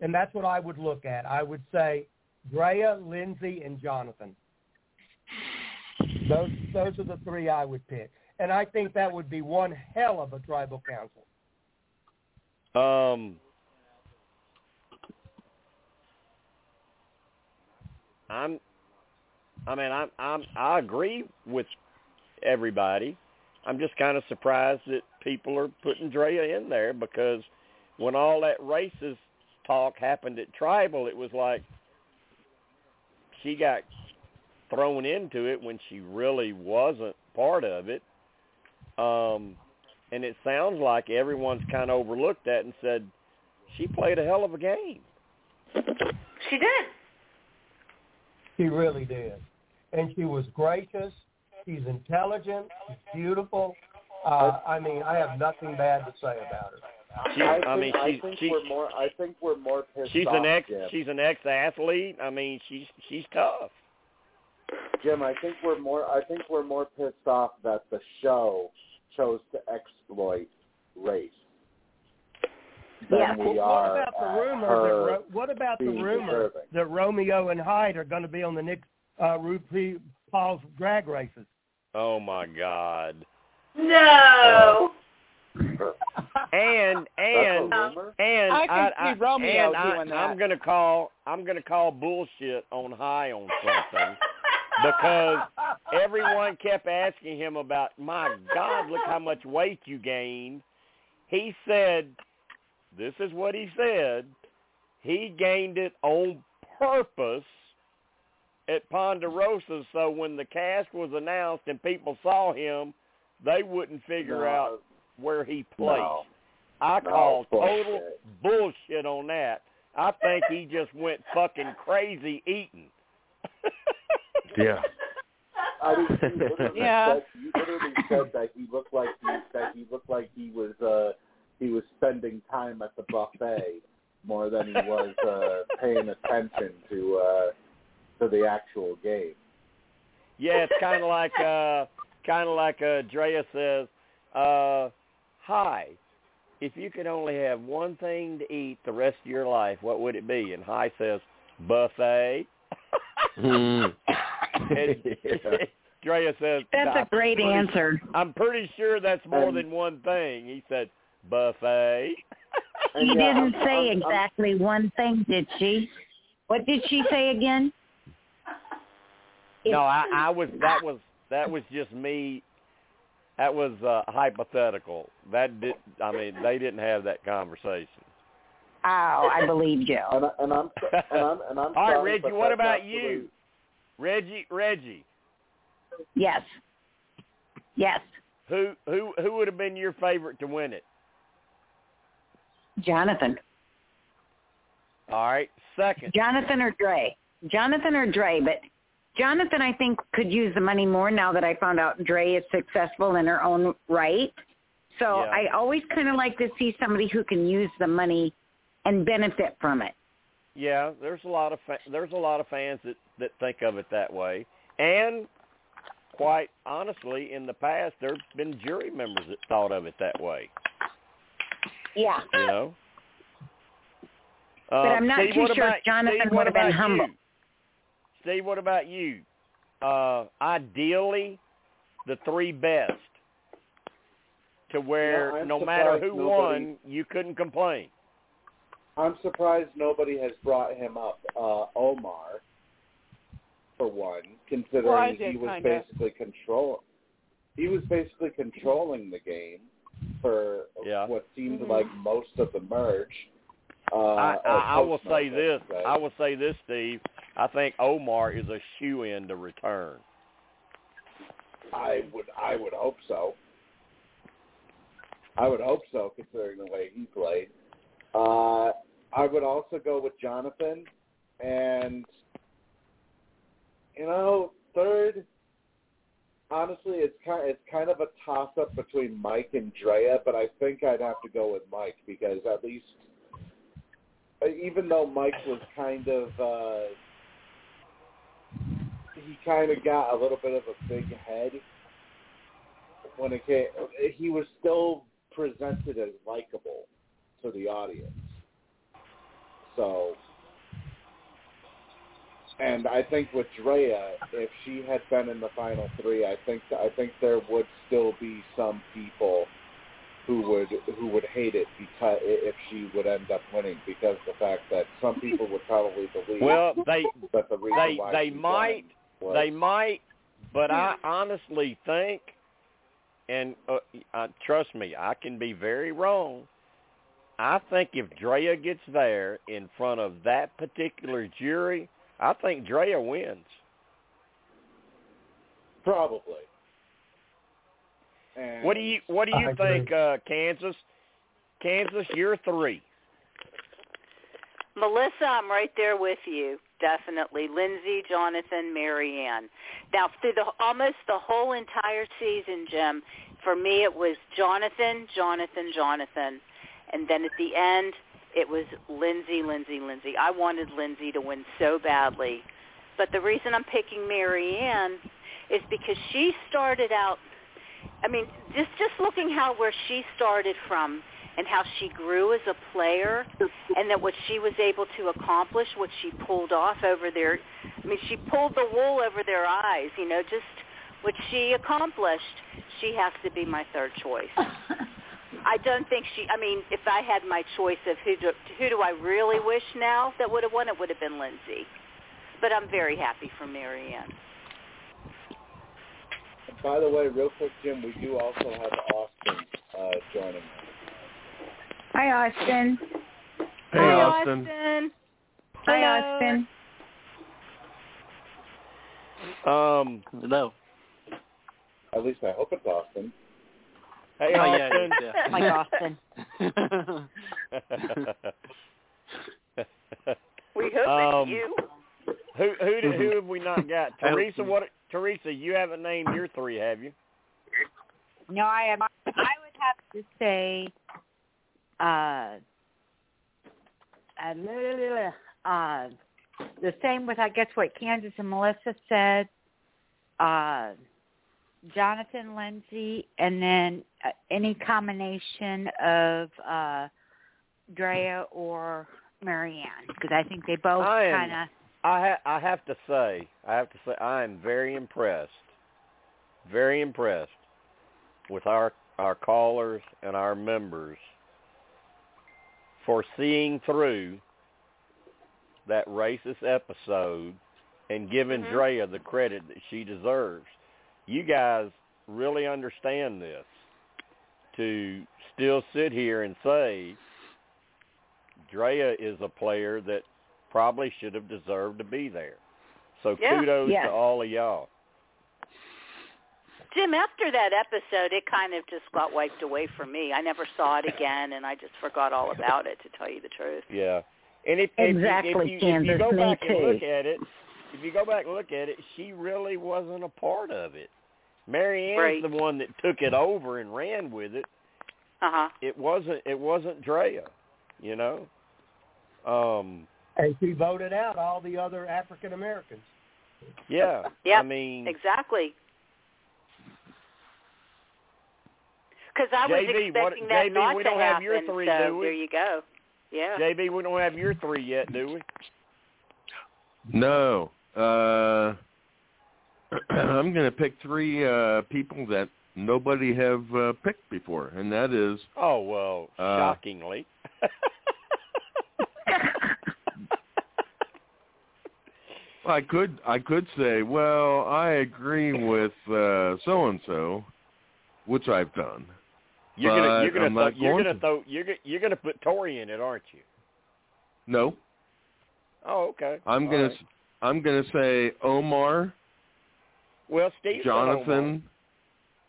and that's what I would look at, I would say Drea, Lindsay, and Jonathan. Those those are the three I would pick, and I think that would be one hell of a tribal council. Um, I'm, I mean, I'm, I'm, I agree with everybody. I'm just kind of surprised that people are putting Drea in there because when all that racist talk happened at Tribal, it was like she got thrown into it when she really wasn't part of it. Um, and it sounds like everyone's kind of overlooked that and said she played a hell of a game. She did. She really did, and she was gracious. She's intelligent. She's beautiful. Uh, I mean, I have nothing bad to say about her. She, I, I mean, she's I think she's we're more. I think we're more pissed she's off. an ex Jim. she's an ex athlete. I mean, she's she's tough. Jim, I think we're more. I think we're more pissed off that the show chose to exploit race than Yeah. we Well, are what about the rumor? That what about the rumor deserving. that Romeo and Hai are going to be on the Nick uh, RuPaul Paul's drag races? Oh my God. No. And and That's a rumor? and I can I, see Romeo and I, doing that. I'm gonna call I'm gonna call bullshit on high on something because everyone kept asking him about my God, look how much weight you gained. He said, this is what he said. He gained it on purpose at Ponderosa, so when the cast was announced and people saw him, they wouldn't figure No, out where he placed. No. I No, call total bullshit on that. I think he just went fucking crazy eating. Yeah. I mean, he literally Yeah. said, he literally said that he looked like he that he looked like he was uh he was spending time at the buffet more than he was uh paying attention to uh to the actual game. Yeah, it's kind of like uh kind of like uh Drea says, uh hi, if you could only have one thing to eat the rest of your life, what would it be? And Hai says, buffet. Mm. And Drea says, That's a great pretty- answer. I'm pretty sure that's more And- than one thing. He said, buffet. And She yeah, didn't I'm- say I'm- I'm- exactly one thing, did she? What did she say again? No, I, I was that was that was just me. That was uh, hypothetical. That did. I mean, they didn't have that conversation. Oh, I believed you. And, I, and I'm and I'm and I'm All right, sorry, Reggie. What about absolute- you? Reggie, Reggie. Yes. Yes. Who who who would have been your favorite to win it? Jonathan. All right, second. Jonathan or Dre? Jonathan or Dre, but Jonathan I think could use the money more now that I found out Dre is successful in her own right. So Yeah. I always kind of like to see somebody who can use the money and benefit from it. Yeah, there's a lot of fa- there's a lot of fans that that think of it that way, and quite honestly, in the past, there've been jury members that thought of it that way. Yeah. You know. But I'm not Steve, too sure about- Jonathan Steve, would have been humble. you? Steve, what about you? Uh, ideally, the three best, to where Yeah, no matter who nobody- won, you couldn't complain. I'm surprised nobody has brought him up. Uh, Omar, for one, considering Well, I he was kinda. basically control. He was basically controlling the game for Yeah. what seemed Mhm. like most of the merge. Uh, I, I, I will say this. should say. I will say this, Steve. I think Omar is a shoe in to return. I would I would hope so. I would hope so, considering the way he played. Uh, I would also go with Jonathan, and you know, third. Honestly, it's kind it's kind of a toss up between Mike and Drea, but I think I'd have to go with Mike because at least, uh, even though Mike was kind of, uh, he kind of got a little bit of a big head when it came. He was still presented as likable to the audience. So and I think with Drea, if she had been in the final three, I think I think there would still be some people who would who would hate it because if she would end up winning because the fact that some people would probably believe Well, they that the reason they why they might was, they might, but I honestly think, and uh, uh, trust me, I can be very wrong. I think if Drea gets there in front of that particular jury, I think Drea wins. probably. And What do you What do you I think, uh, Kansas? Kansas, you're three. Melissa, I'm right there with you. Definitely. Lindsay, Jonathan, Maryanne. Now, through the almost the whole entire season, Jim, for me it was Jonathan, Jonathan, Jonathan. And then at the end, it was Lindsay, Lindsay, Lindsay. I wanted Lindsay to win so badly. But the reason I'm picking Maryanne is because she started out I mean, just just looking how where she started from and how she grew as a player and that what she was able to accomplish, what she pulled off over their I mean, she pulled the wool over their eyes, you know, just what she accomplished. She has to be my third choice. I don't think she I mean, if I had my choice of who do, who do I really wish now that would have won, it would have been Lindsay. But I'm very happy for Maryanne. by the way, real quick, Jim, we do also have Austin uh, joining us. Hi, Austin. Hey, Hi, Austin. Austin. Hi, Hello. Austin. Um, Hello. At least I hope it's Austin. Hey, Oh, Austin. yeah. Like Austin. We hope Um, it's you. who who do, who have we not got? Teresa, what? Teresa, you haven't named your three, have you? No, I have. I would have to say, uh, uh, uh, the same with I guess what Kansas and Melissa said. Uh, Jonathan Lindsay, and then uh, any combination of uh, Drea or Maryanne, because I think they both kind of. I ha- I have to say, I have to say, I am very impressed, very impressed with our our callers and our members for seeing through that racist episode and giving Mhm. Drea the credit that she deserves. You guys really understand this. To still sit here and say Drea is a player that probably should have deserved to be there. So Yeah. kudos Yes. to all of y'all. Jim, after that episode, it kind of just got wiped away from me. I never saw it again, and I just forgot all about it, to tell you the truth. Yeah. And if, if you- Exactly, if you, if you go me back and look at it, if you go back and look at it, she really wasn't a part of it. Maryanne's Right. the one that took it over and ran with it. Uh huh. It wasn't it wasn't Drea, you know. Um And she voted out all the other African Americans. yeah. yeah. I mean Exactly. Because I was JB, what- expecting that JB, not we to don't have happen. your three, so do we? there you go. Yeah. JB, we don't have your three yet, do we? No. Uh, I'm going to pick three uh, people that nobody have uh, picked before, and that is Oh well, Uh, shockingly. I could I could say, well, I agree with uh, so and so, which I've done. You're gonna you're gonna I'm not you're going gonna to. throw you're gonna you're gonna put Tori in it, aren't you? No, Oh, okay. I'm All gonna right. I'm gonna say Omar, Well, Steve. Oh, Jonathan,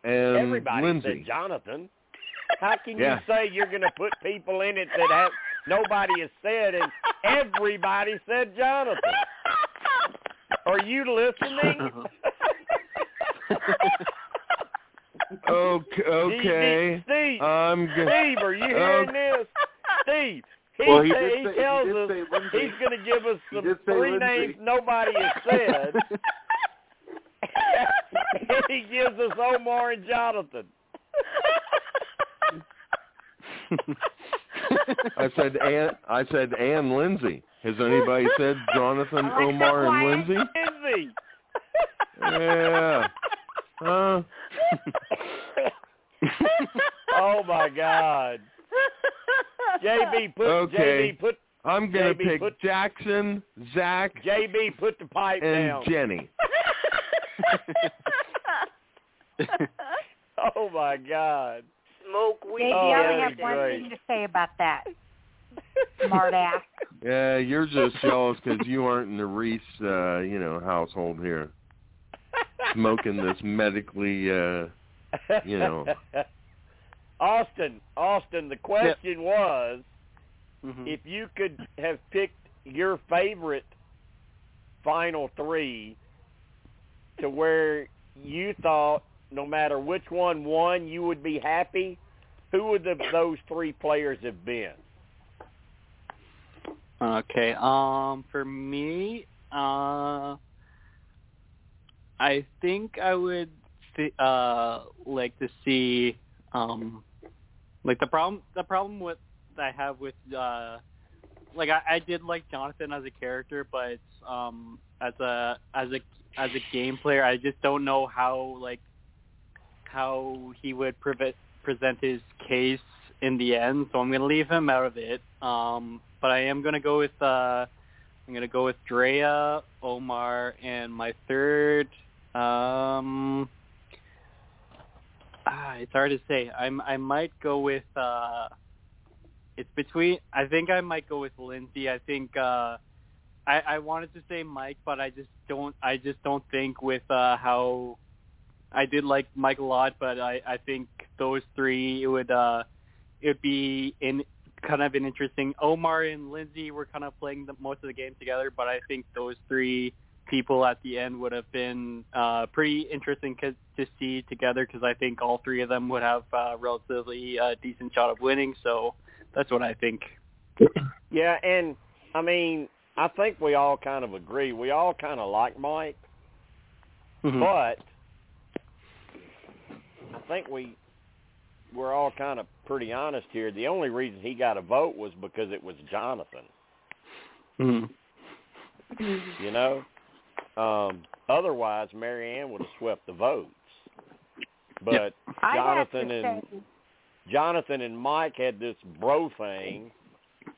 and Everybody Lindsay. said Jonathan. How can Yeah. you say you're going to put people in it that have nobody has said, and everybody said Jonathan? Are you listening? Okay, okay. Steve, I'm good. Steve, are you hearing this? Steve, he, Well, he say- he say- he tells did us he's going to give us some three Lindsay. names nobody has said. He gives us Omar and Jonathan. I said Ann. I said Ann Lindsay. Has anybody said Jonathan, Omar, and Lindsay? Lindsay. Yeah. Huh? oh my God. JB put Okay. JB put I'm gonna JB, pick put- Jackson, Zach, JB put the pipe and down. Jenny. oh my God. Smoke weed. JB, Oh, I that'd only have be one great. thing to say about that. Smart ass. Yeah, you're just jealous because you aren't in the Reese, uh, you know, household here, smoking this medically. uh You know. Austin, Austin, the question was Mhm. if you could have picked your favorite final three to where you thought no matter which one won you would be happy, who would the, those three players have been? Okay. Um, for me, uh, I think I would th- uh like to see um like the problem the problem with that I have with uh like I, I did like Jonathan as a character, but um as a as a as a game player, I just don't know how like how he would prevent present his case in the end. So I'm gonna leave him out of it. Um, but I am gonna go with uh, I'm gonna go with Drea, Omar, and my third. Um, ah, it's hard to say. I'm I might go with. Uh, it's between. I think I might go with Lindsay. I think. Uh, I, I wanted to say Mike, but I just don't. I just don't think with uh, how I did like Mike a lot, but I I think those three it would uh it would be in kind of an interesting. Omar and Lindsay were kind of playing the, most of the game together, but I think those three people at the end would have been uh pretty interesting to see together because I think all three of them would have uh, relatively uh, decent shot of winning. So that's what I think. Yeah, and I mean, I think we all kind of agree. We all kind of like Mike, Mhm. but I think we we're all kind of pretty honest here. The only reason he got a vote was because it was Jonathan. Mhm. You know, um, otherwise Maryanne would have swept the votes. But I have Jonathan and say, Jonathan and Mike had this bro thing,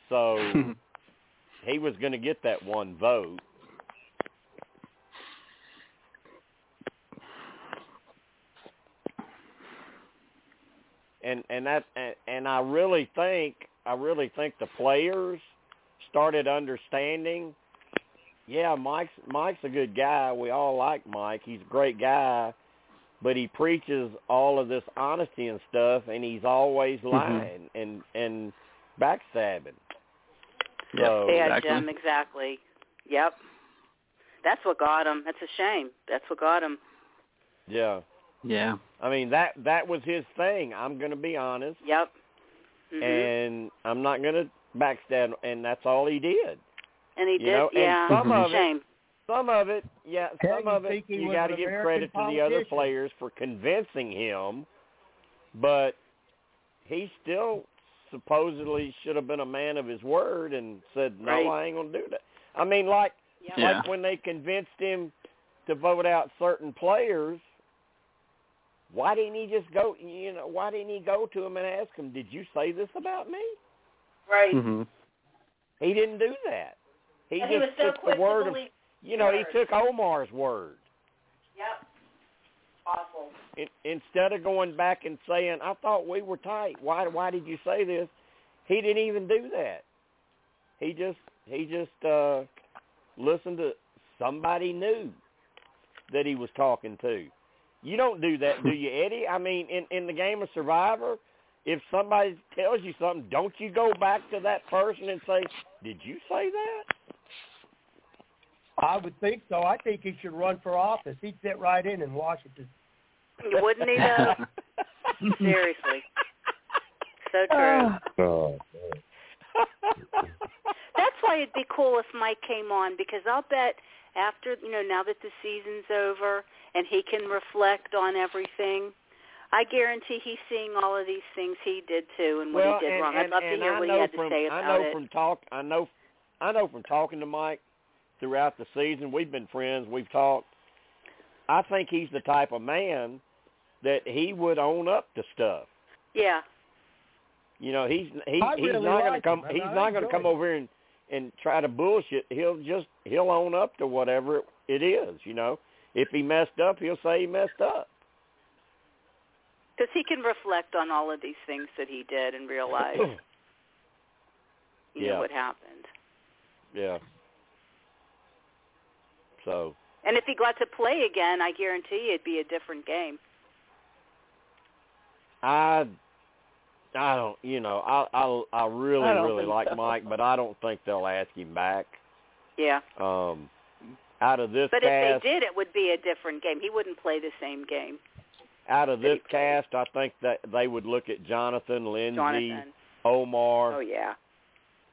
so he was going to get that one vote. And and that and, and I really think I really think the players started understanding. Yeah, Mike's Mike's a good guy. We all like Mike. He's a great guy, but he preaches all of this honesty and stuff, and he's always mm-hmm. lying and and backstabbing. Yeah. So yeah, exactly. Jim, exactly. Yep. That's what got him. That's a shame. That's what got him. yeah, Yeah. I mean that that was his thing. I'm going to be honest, Yep. Mhm. and I'm not going to backstab, and that's all he did. And he you did. know, and yeah. some of it- Some of it, yeah, some of it you got to give American credit to the other players for convincing him, but he still supposedly should have been a man of his word and said, "No, Right. I ain't going to do that." I mean, like Yeah. like when they convinced him to vote out certain players. Why didn't he just go? You know, why didn't he go to him and ask him, "Did you say this about me?" Right. Mhm. He didn't do that. He and just he was so took quick the word to of, you know, he took Omar's word. Yep. Awful. in, instead of going back and saying, "I thought we were tight. Why? Why did you say this?" He didn't even do that. He just he just uh listened to somebody new that he was talking to. You don't do that, do you, Eddie? I mean, in in the game of Survivor, if somebody tells you something, don't you go back to that person and say, "Did you say that?" I would think so. I think he should run for office. He'd fit right in in Washington. Wouldn't he though? Seriously. So true. Oh, That's why it'd be cool if Mike came on because I'll bet after you know now that the season's over and he can reflect on everything, I guarantee he's seeing all of these things he did too and what well, he did and, wrong. and, I'd love and to hear I what he had from, to say about it. I know it. from talk. I know. I know from talking to Mike throughout the season. We've been friends. We've talked. I think he's the type of man that he would own up to stuff. yeah. You know, he's he, I he's really not going to come. him, He's not going to come over here and and try to bullshit. He'll just he'll own up to whatever it, is. You know, if he messed up, he'll say he messed up. Because he can reflect on all of these things that he did and realize, you Yeah. know, what happened. yeah. So And if he got to play again, I guarantee it'd be a different game. I I don't. You know, I I I really I really like so. Mike, but I don't think they'll ask him back. Yeah. Um, out of this cast But cast, if they did, it would be a different game. He wouldn't play the same game. out of this cast, I think that they would look at Jonathan, Lindsay, Jonathan. Omar. Oh yeah.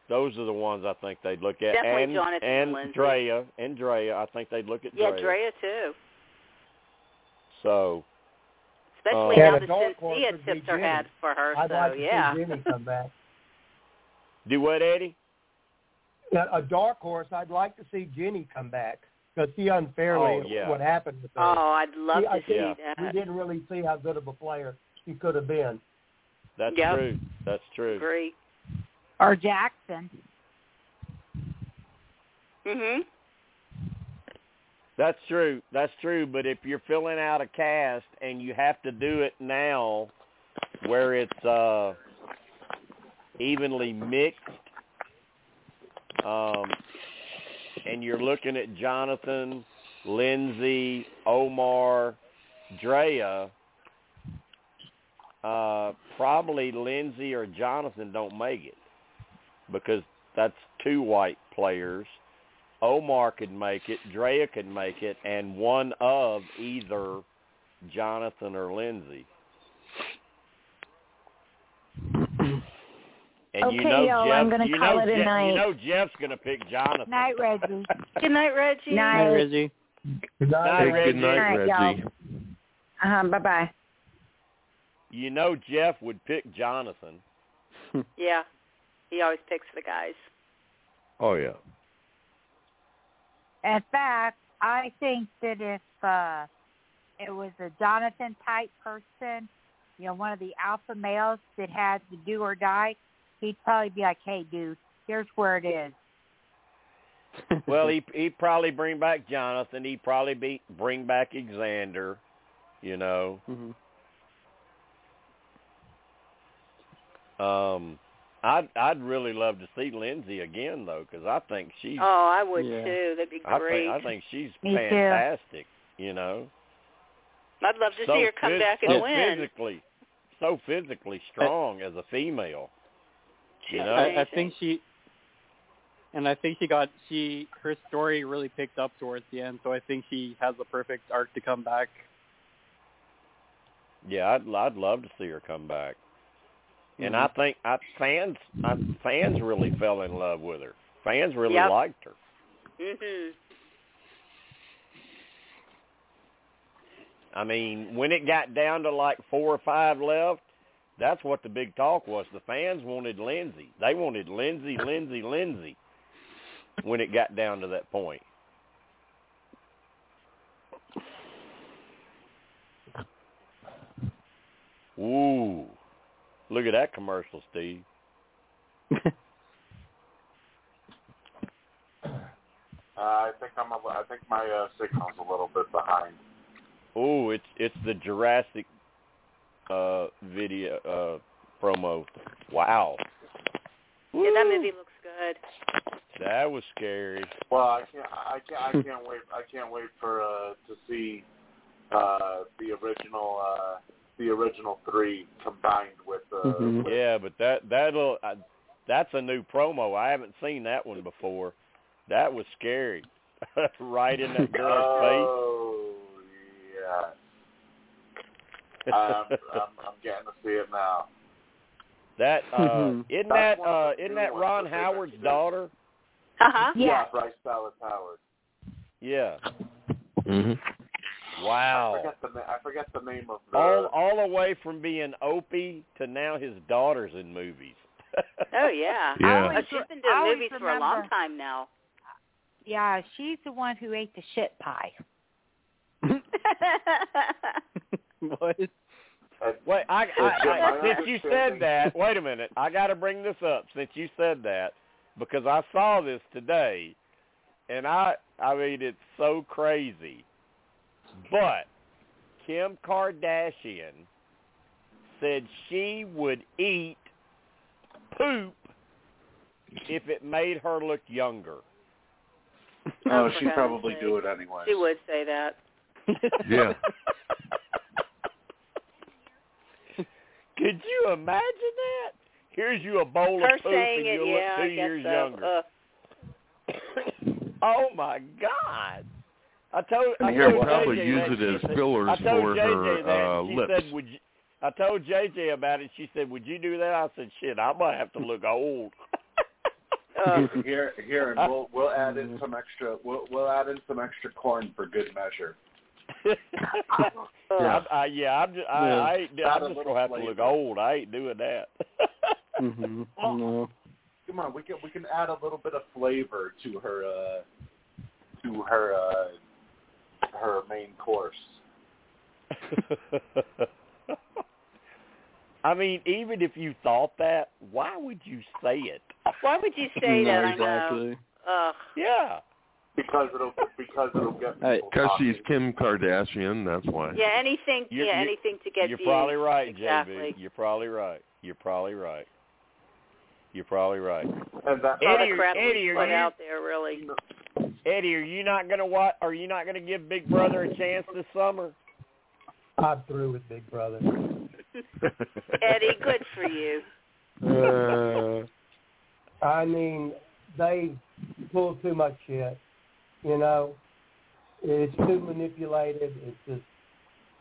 Those are the ones I think they'd look at. Definitely and Jonathan and and Lindsay. Drea and Drea. I think they'd look at Yeah, Drea. Drea too. So Especially Uh, now that dark horse Cynthia would tipped her hat for her. I'd so like to yeah. see Jimmy come back. do what, Eddie? A dark horse, I'd like to see Jenny come back because she unfairly Oh, yeah. what happened with her. Oh, I'd love See, I to see think that. we didn't really see how good of a player she could have been. That's Yep. true. That's true. Agree. Or Jackson. Mhm. That's true. That's true. But if you're filling out a cast and you have to do it now, where it's uh, evenly mixed, um, and you're looking at Jonathan, Lindsay, Omar, Drea, uh, probably Lindsay or Jonathan don't make it because that's two white players. Omar could make it, Drea could make it, and one of either Jonathan or Lindsay. And you Okay, know y'all, Jeff, I'm gonna call it a Jeff, night. You know Jeff's gonna pick Jonathan. Night, Reggie. Good night, Reggie. Night. Hi, Reggie. Good night, Night, Hey, Reggie. good night, All right, y'all. Reggie. Uh-huh, bye-bye. You know Jeff would pick Jonathan. Yeah. He always picks the guys. Oh yeah. In fact, I think that if uh, it was a Jonathan type person, you know, one of the alpha males that had to do or die, he'd probably be like, "Hey, dude, here's where it is." Well, he he'd probably bring back Jonathan. He'd probably be bring back Xander. You know. Mhm. Um, I'd I'd really love to see Lindsay again though, because I think she's Oh, I would Yeah. too. That'd be I great. think I think she's Me too. fantastic. You know, I'd love to so see her come phys- back so and win. physically, so physically strong as a female. You know, I, I think she, and I think she got she her story really picked up towards the end. So I think she has the perfect arc to come back. yeah, I'd I'd love to see her come back. And Mhm. I think I, fans I, fans really fell in love with her. Fans really Yep. liked her. Mhm. I mean, when it got down to like four or five left, that's what the big talk was. The fans wanted Lindsay. They wanted Lindsay, Lindsay, Lindsay. When it got down to that point. Ooh, look at that commercial, Steve. Uh, I think I'm. A, I think my uh, signal's a little bit behind. Oh, it's it's the Jurassic uh video uh promo. Wow. Yeah, that movie looks good. That was scary. Well, I can't. I can't. I can't wait. I can't wait for uh, to see uh, the original. Uh, the original three combined with. Uh, Mhm. with Yeah, but that that'll uh, that's a new promo. I haven't seen that one before. That was scary. right in that girl's oh, yeah. I'm, I'm, I'm getting to see it now. That uh, isn't that uh, isn't that Ron Howard's daughter? Uh-huh. Yeah. Bryce Dallas Howard. Yeah. Hmm I Wow. forget the na- I forget the name of the. All all the way from being Opie to now his daughter's in movies. Oh yeah. Yeah. Oh, she's been doing I always movies for a long time now. Yeah, she's the one who ate the shit pie. what? Wait, I, I, It's I since you said that, wait a minute. I got to bring this up since you said that because I saw this today, and I, I mean, it's so crazy. But Kim Kardashian said she would eat poop if it made her look younger. Oh, for she'd probably do it anyway. She would say that. Yeah. Could you imagine that? Here's you a bowl Her of poop saying and it, you yeah, look two years so. younger. Uh, oh my God! I told And I here, told we'll probably JJ use it as said- fillers I for JJ her, uh, lips. said, "Would you?" I told JJ about it. She said, "Would you do that?" I said, "Shit, I might have to look old." uh, Here, here, and we'll we'll add in some extra. We'll we'll add in some extra corn for good measure. I, I, yeah, I'm just, I, Yeah. I ain't, Add a I'm just little gonna have to look old. I ain't doing that. hmm Oh. No. Come on, we can we can add a little bit of flavor to her uh to her uh her main course. I mean, even if you thought that, why would you say it? why would you say no, that? I know. exactly. Ugh. Yeah. Because it'll because it'll get Hey, Because talking. she's Kim Kardashian, that's why. Yeah, anything. You- yeah, you- anything to get You're views. probably right, exactly. JB. You're probably right. You're probably right. You're probably right. and that A lot Eddie, of crap Eddie, are put you- out there, really. Eddie, are you not gonna what? Are you not gonna give Big Brother a chance this summer? I'm through with Big Brother. Eddie, good for you. Uh, I mean, they pull too much shit. You know, it's too manipulated. It's just,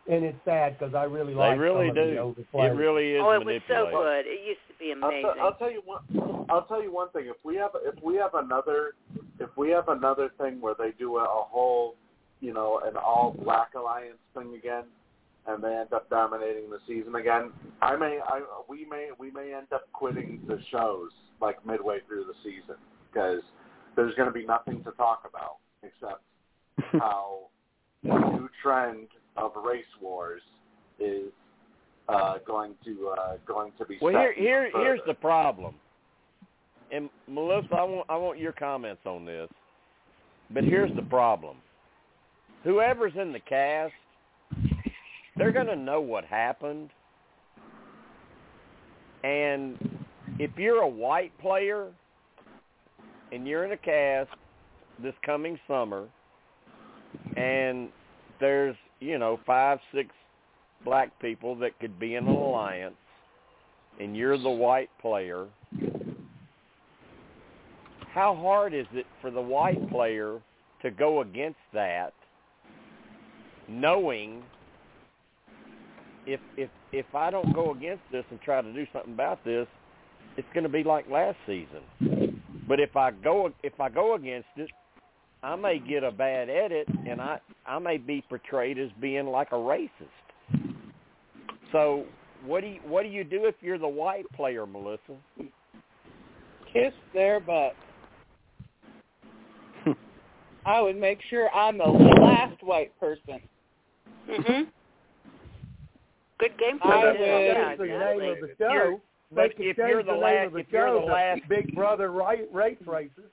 and it's sad because I really like. They like really some of the do. It really is oh, it was so good. It used to be I'll, amazing. t- I'll tell you one. I'll tell you one thing. If we have if we have another if we have another thing where they do a, a whole, you know, an all black alliance thing again, and they end up dominating the season again, I may I we may we may end up quitting the shows like midway through the season because there's going to be nothing to talk about except how the new trend of race wars is uh, going to uh, going to be Well, here, here, here's the problem. And Melissa, I want, I want your comments on this. But here's the problem. Whoever's in the cast, they're going to know what happened. And if you're a white player and you're in a cast this coming summer, and there's you know five, six black people that could be in an alliance, and you're the white player, how hard is it for the white player to go against that, knowing if if if I don't go against this and try to do something about this, it's going to be like last season. But if I go if I go against it, I may get a bad edit, and I I may be portrayed as being like a racist. So what do you what do you do if you're the white player, Melissa? Kiss their butt. I would make sure I'm the last white person. Mhm. Good game I plan. would- Yeah, the name of the show. You're- but if you're the name last- the if you're the last- Big Brother right, race races.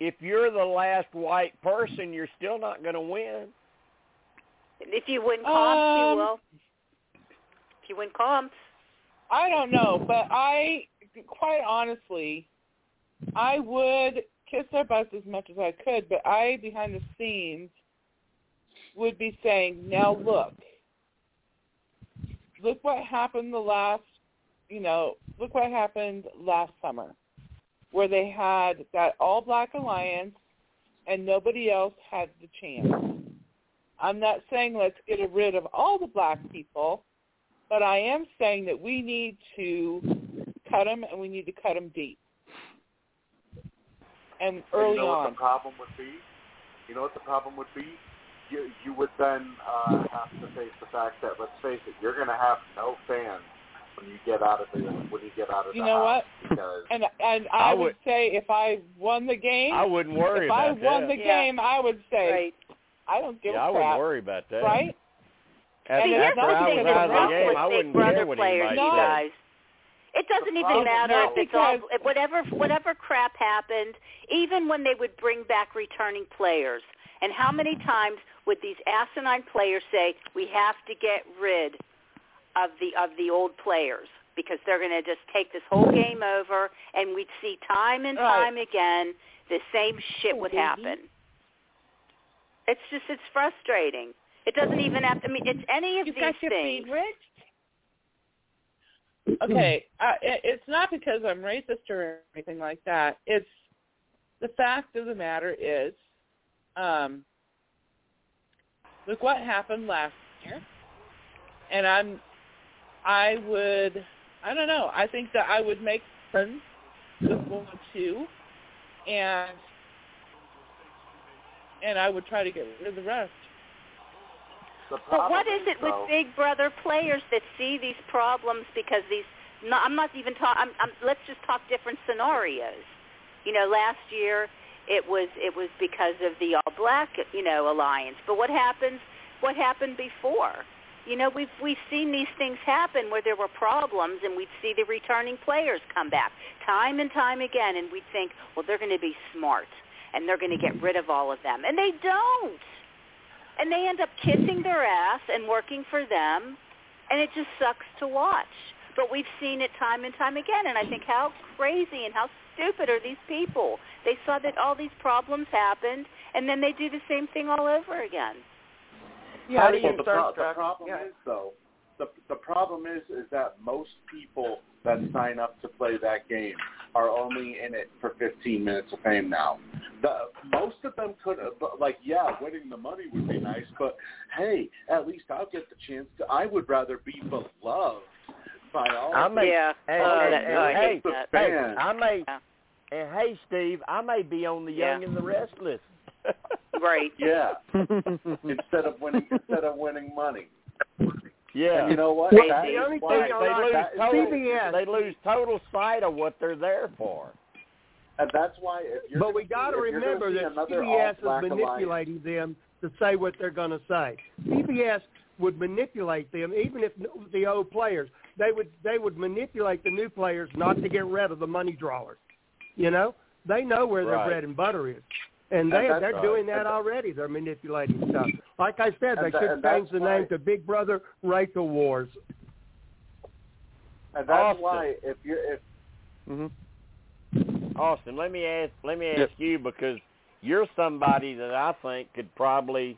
If you're the last white person, you're still not going to win. If you win comps, Um, you will. If you win comps, I don't know, but I, quite honestly, I would kiss their butts as much as I could, but I, behind the scenes, would be saying, now look, look what happened the last, you know, look what happened last summer, where they had that all-black alliance and nobody else had the chance. I'm not saying let's get rid of all the black people, but I am saying that we need to cut them, and we need to cut them deep and early you know on. what the problem would be? You know what the problem would be? You you would then uh, have to face the fact that let's face it, you're going to have no fans when you get out of the when you get out of You the know house what? because And and I, I would, would- say if I won the game, I wouldn't worry if I won that. the Yeah. game, I would say Right. I don't give yeah, I a wouldn't worry about that. right? After, See, that's after the I thing was that's out of the game, I wouldn't Brother care what players, anybody No. you said. It doesn't even matter if it's all whatever whatever crap happened. Even when they would bring back returning players, and how many times would these asinine players say, "We have to get rid of the of the old players because they're going to just take this whole game over," and we'd see time and Right. time again the same shit oh, would happen. It's just it's frustrating. It doesn't even have to. I mean, it's any of You've these got your things. feed rich. Okay, it, it's not because I'm racist or anything like that. It's the fact of the matter is, um, look what happened last year, and I'm, I would, I don't know. I think that I would make friends with one or two, and and I would try to get rid of the rest. The But what is it with Big Brother players that see these problems because these? No, I'm not even talking. I'm, I'm, let's just talk different scenarios. You know, last year it was it was because of the All Black, you know, alliance. But what happens? What happened before? You know, we've we've seen these things happen where there were problems, and we'd see the returning players come back time and time again, and we'd think, well, they're going to be smart, and they're going to get rid of all of them, and they don't and they end up kissing their ass and working for them, and it just sucks to watch. But we've seen it time and time again, and I think how crazy and how stupid are these people? They saw that all these problems happened, and then they do the same thing all over again. Yeah, Well, they the, get pro- the problem Yeah. is though, the the problem is is that most people that sign up to play that game are only in it for 15 minutes of fame now. The, most of them could have, but like, yeah, winning the money would be nice, but hey, at least I'll get the chance to. I would rather be beloved by all. I may, Yeah. Hey, Oh, hey, that- hey, I hey, hate hey. I may, Yeah. and hey, Steve, I may be on the Young Yeah. and the Restless. Right. Yeah, instead of winning, instead of winning money. Yeah. And you know what? Crazy. That The only thing they, I they like- lose that is- total. CBS. They lose total sight of what they're there for. And that's why if you're But we got to see- if you're gonna remember that CBS is all-black manipulating them to say what they're going to say. CBS would manipulate them, even if the old players. They would they would manipulate the new players not to get rid of the money drawers. You know, they know where their bread and butter is, and And they that's they're right. doing that And- already. They're manipulating stuff. Like I said, they And should change that's the name to Big Brother Rachel Wars. And that's Austin. why if you're if Mm-hmm. Austin, let me ask let me ask Yep. you because you're somebody that I think could probably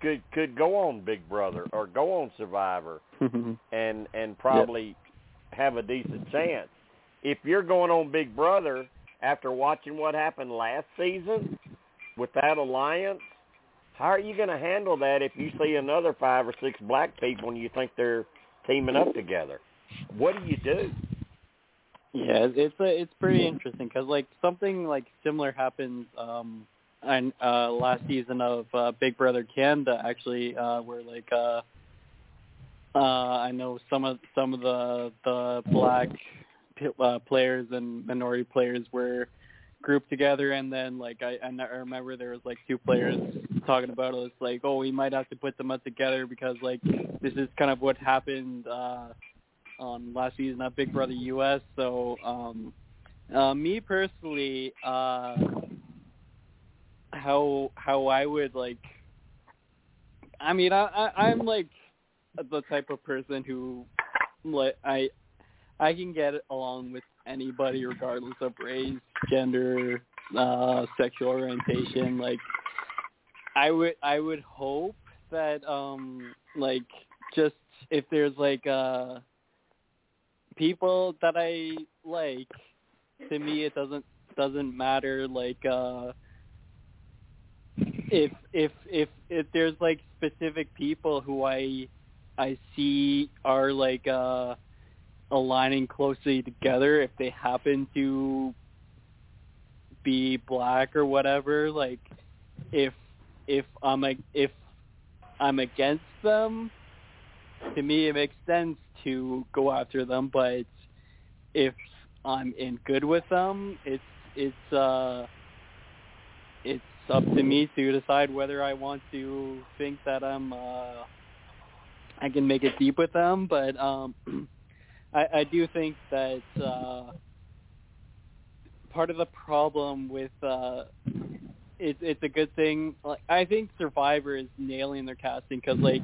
could could go on Big Brother or go on Survivor and and probably have a decent chance. If you're going on Big Brother after watching what happened last season with that alliance, how are you going to handle that if you see another five or six black people and you think they're teaming up together? What do you do? Yeah, it's it's, a, it's pretty interesting because like something like similar happened um on uh last season of uh, Big Brother Canada actually uh where like uh uh I know some of some of the the black uh, players and minority players were grouped together and then like I I remember there was like two players talking about it was like oh we might have to put them up together because like this is kind of what happened uh on last season at Big Brother US. So um uh me personally, uh how how I would like I mean I, I I'm like the type of person who like I I can get along with anybody regardless of race, gender, uh sexual orientation. Like I would I would hope that um like just if there's like uh people that I like, to me it doesn't doesn't matter like uh if if if if there's like specific people who I I see are like uh aligning closely together if they happen to be black or whatever like if if I'm a, if I'm against them to me it makes sense to go after them but if I'm in good with them it's it's uh it's up to me to decide whether I want to think that I'm uh I can make it deep with them, but um I, I do think that uh part of the problem with uh it's it's a good thing. Like I think Survivor is nailing their casting because like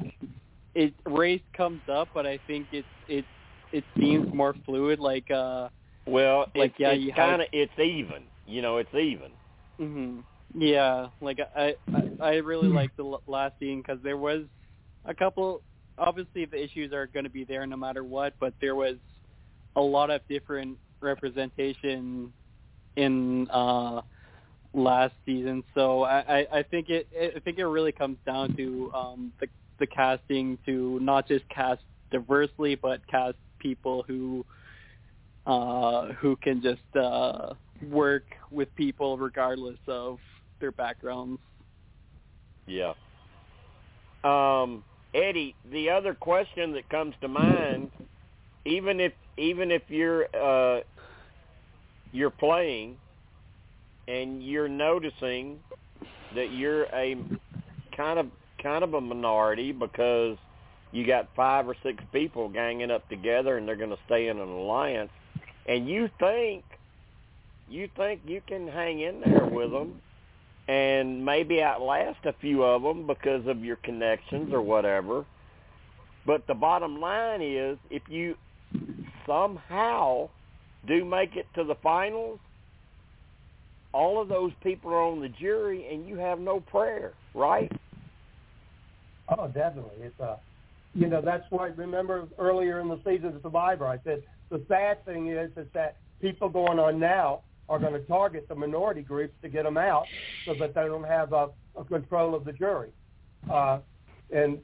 it race comes up, but I think it's it it seems more fluid. Like uh Well, Like, it's, yeah, it's have- kind of it's even. You know, it's even. hmm Yeah, like I I, I really like the last scene because there was a couple. Obviously, the issues are going to be there no matter what, but there was a lot of different representation in uh last season. So I I, I think it I think it really comes down to um the the casting to not just cast diversely, but cast people who uh who can just uh work with people regardless of their backgrounds. Yeah. Um, Eddie, the other question that comes to mind, even if even if you're uh, you're playing and you're noticing that you're a kind of kind of a minority because you got five or six people ganging up together and they're going to stay in an alliance, and you think you think you can hang in there with them and maybe outlast a few of them because of your connections or whatever. But the bottom line is, if you somehow do make it to the finals, all of those people are on the jury, and you have no prayer, right? Oh, definitely. It's uh, you know, that's why. Remember earlier in the season of Survivor, I said the sad thing is is that people going on now are going to target the minority groups to get them out, so that they don't have a, a control of the jury, uh, and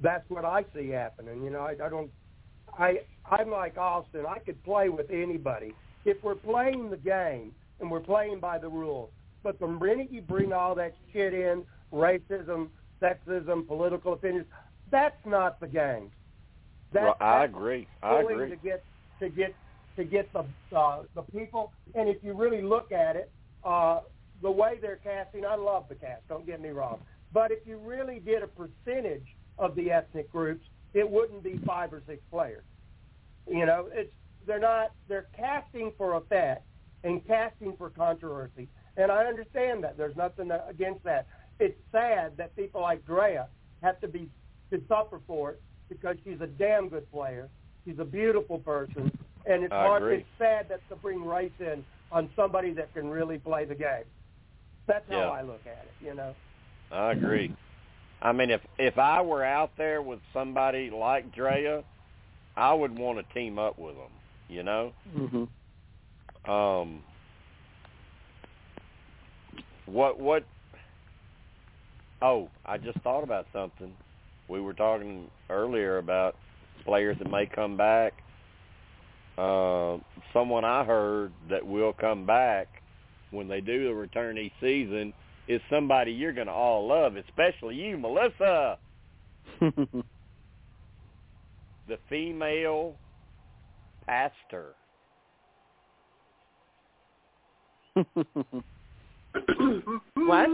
that's what I see happening. You know, I, I don't. I I'm like Austin. I could play with anybody if we're playing the game and we're playing by the rules. But the minute you bring all that shit in, racism, sexism, political opinions, that's not the game. That, Well, I agree. I agree. To get to get to get the uh, the people, and if you really look at it, uh, the way they're casting, I love the cast. Don't get me wrong, but if you really did a percentage of the ethnic groups, it wouldn't be five or six players. You know, it's they're not they're casting for effect and casting for controversy, and I understand that. There's nothing against that. It's sad that people like Drea have to be to suffer for it because she's a damn good player. She's a beautiful person, and it's I hard. agree. It's sad that to bring race in on somebody that can really play the game. That's how Yeah. I look at it. You know. I agree. I mean, if if I were out there with somebody like Drea, I would want to team up with them. You know. Mm-hmm. Um, what what? Oh, I just thought about something. We were talking earlier about players that may come back. Uh, someone I heard that will come back when they do the return each season is somebody you're going to all love, especially you, Melissa, the female pastor. What?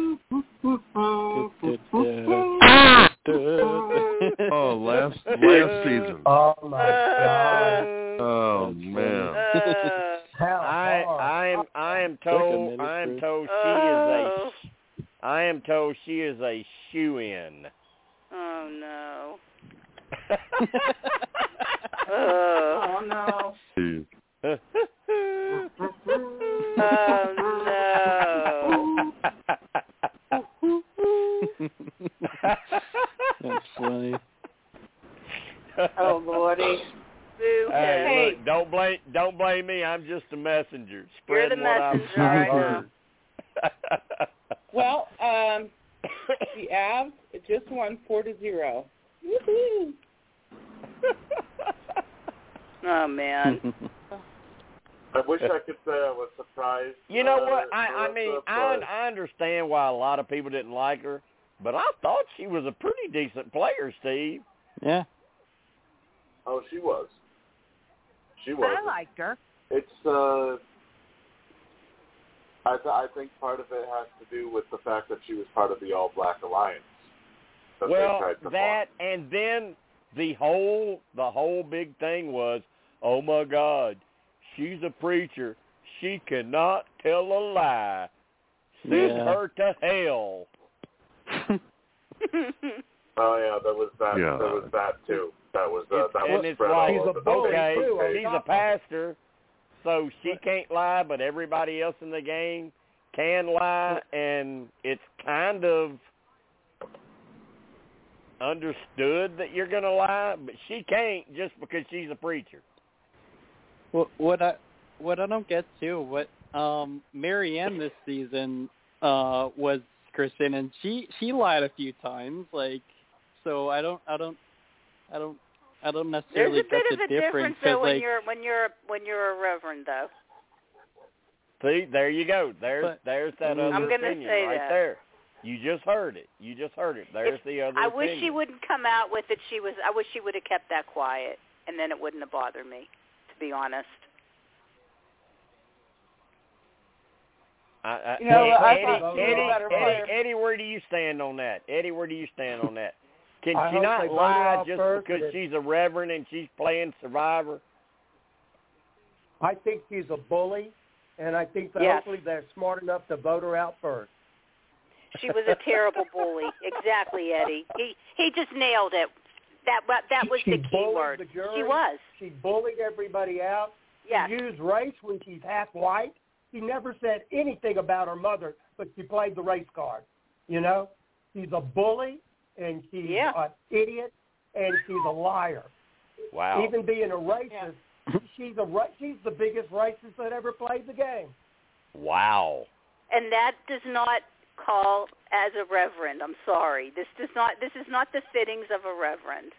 Oh, last last season. Oh my God! Oh man. Uh, How I. I am I am told oh. I am told she is a I am told she is a shoe in. Oh no. Oh no. Oh That's funny. Oh lordy. Boo. Hey, Hey. look, don't blame don't blame me. I'm just a messenger. You're the what messenger, I've I know. heard. Well, um, the Avs just won four to zero. Woohoo! oh man. I wish I could say I was surprised. You know uh, what? I I mean, I I understand why a lot of people didn't like her, but I thought she was a pretty decent player, Steve. Yeah. Oh, she was. She was. I liked her. It's uh, I th- I think part of it has to do with the fact that she was part of the All Black Alliance. That well, they tried to form. that and then the whole the whole big thing was, oh my God, she's a preacher. She cannot tell a lie. Send Yeah. her to hell. Oh yeah, there was that. Yeah. There was that too. That was uh, It's- that and was it's spread like, all over the okay, too, on she's top a pastor, so she can't lie, but everybody else in the game can lie, and it's kind of understood that you're going to lie, but she can't just because she's a preacher. What what I what I don't get too, what um Maryanne this season uh was Kristen and she she lied a few times, like so I don't I don't I don't I don't necessarily There's necessarily a bit get of the a difference difference though 'cause, when like you're when you're when you're a reverend though. See, there you go. There's But- there's that other I'm gonna opinion say right that. there. You just heard it. You just heard it. There's If- the other I opinion. wish she wouldn't come out with it. She was. I wish she would have kept that quiet, and then it wouldn't have bothered me. To be honest. I, I, You know, Eddie, I thought thought she was Eddie, Eddie. Eddie, where do you stand on that? Eddie, where do you stand on that? Can I she not they vote her lie just because and- she's a reverend and she's playing Survivor? I think she's a bully, and I think that Yes. hopefully they're smart enough to vote her out first. She was a terrible bully. Exactly, Eddie. He he just nailed it. That wa- that was she the key word. the jury. She was. She bullied everybody out. Yes. She used race when she's half white. She never said anything about her mother, but she played the race card. You know, she's a bully and she's Yeah. an idiot and she's a liar. Wow. Even being a racist, she's a she's the biggest racist that ever played the game. Wow. And that does not call as a reverend. I'm sorry. This does not. This is not the fittings of a reverend.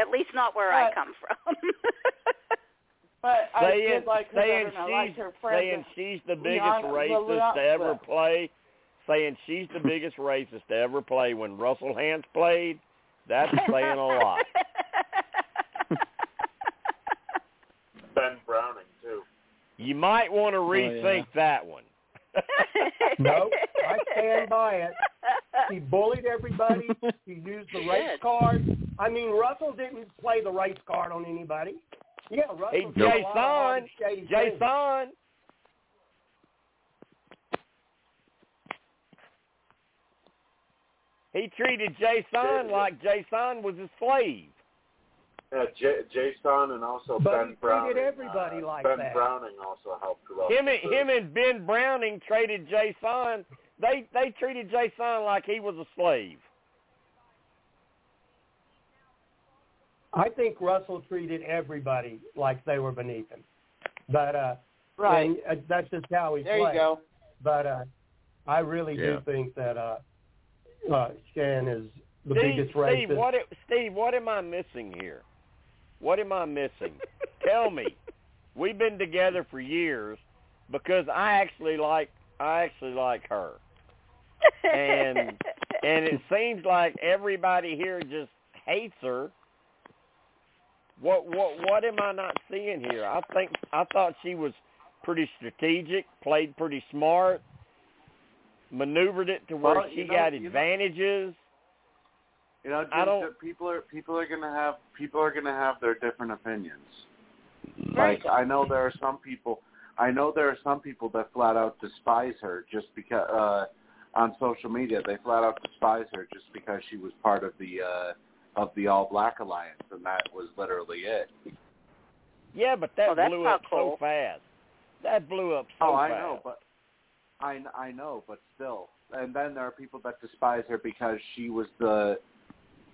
At least not where I come from. But I saying did like her saying better, and I liked she's her friend. saying she's the biggest Leon- racist Leon- to ever well- play. Saying she's the biggest racist to ever play when Russell Hantz played. That's saying a lot. Ben Browning too. You might want to Oh, yeah. rethink that one. Nope, I stand by it. She bullied everybody. She used the race card. I mean, Russell didn't play the race card on anybody. Yeah, Russell Hey, did a lot of hard Jaison, and. Jaison. He treated Jaison like Jaison was a slave. Yeah, J- Jaison and also But Ben he treated Browning. everybody uh, like ben that. Browning also helped Russell. Him and too. him and Ben Browning traded Jaison. They they treated Jaison like he was a slave. I think Russell treated everybody like they were beneath him. But uh, right. and, uh, that's just how he There played. you go. But uh, I really Yeah. do think that uh, uh, Shan is the Steve, biggest Steve, racist. what it- Steve, what am I missing here? What am I missing? Tell me. We've been together for years because I actually like I actually like her. And and it seems like everybody here just hates her. What what what am I not seeing here? I think I thought she was pretty strategic, played pretty smart, maneuvered it to where Well, she know- got advantages. You know, I don't- people are people are gonna have people are gonna have their different opinions. Right. Like I know there are some people I know there are some people that flat out despise her just because uh on social media they flat out despise her just because she was part of the uh of the All Black Alliance and that was literally it. Yeah, but that Oh, that's blew not up cool. so fast. That blew up so fast. oh, I fast. know, but I I know, but still. And then there are people that despise her because she was the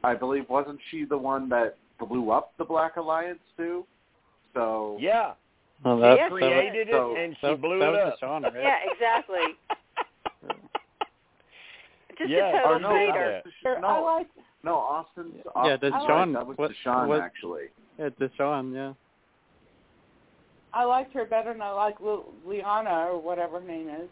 I believe wasn't she the one that blew up the Black Alliance too? So Yeah, Well, Yes, that's, she that, created so- it and she that, blew that it was up. Deshauna, right? yeah, exactly. Just Yeah, a total no, say that traitor. was the I like No, Austin's. Yeah, that's Austin's Sean. That was What- Deshawn, what- actually. Yeah, Deshawn. Yeah. I liked her better than I like Lu- Liana or whatever her name is.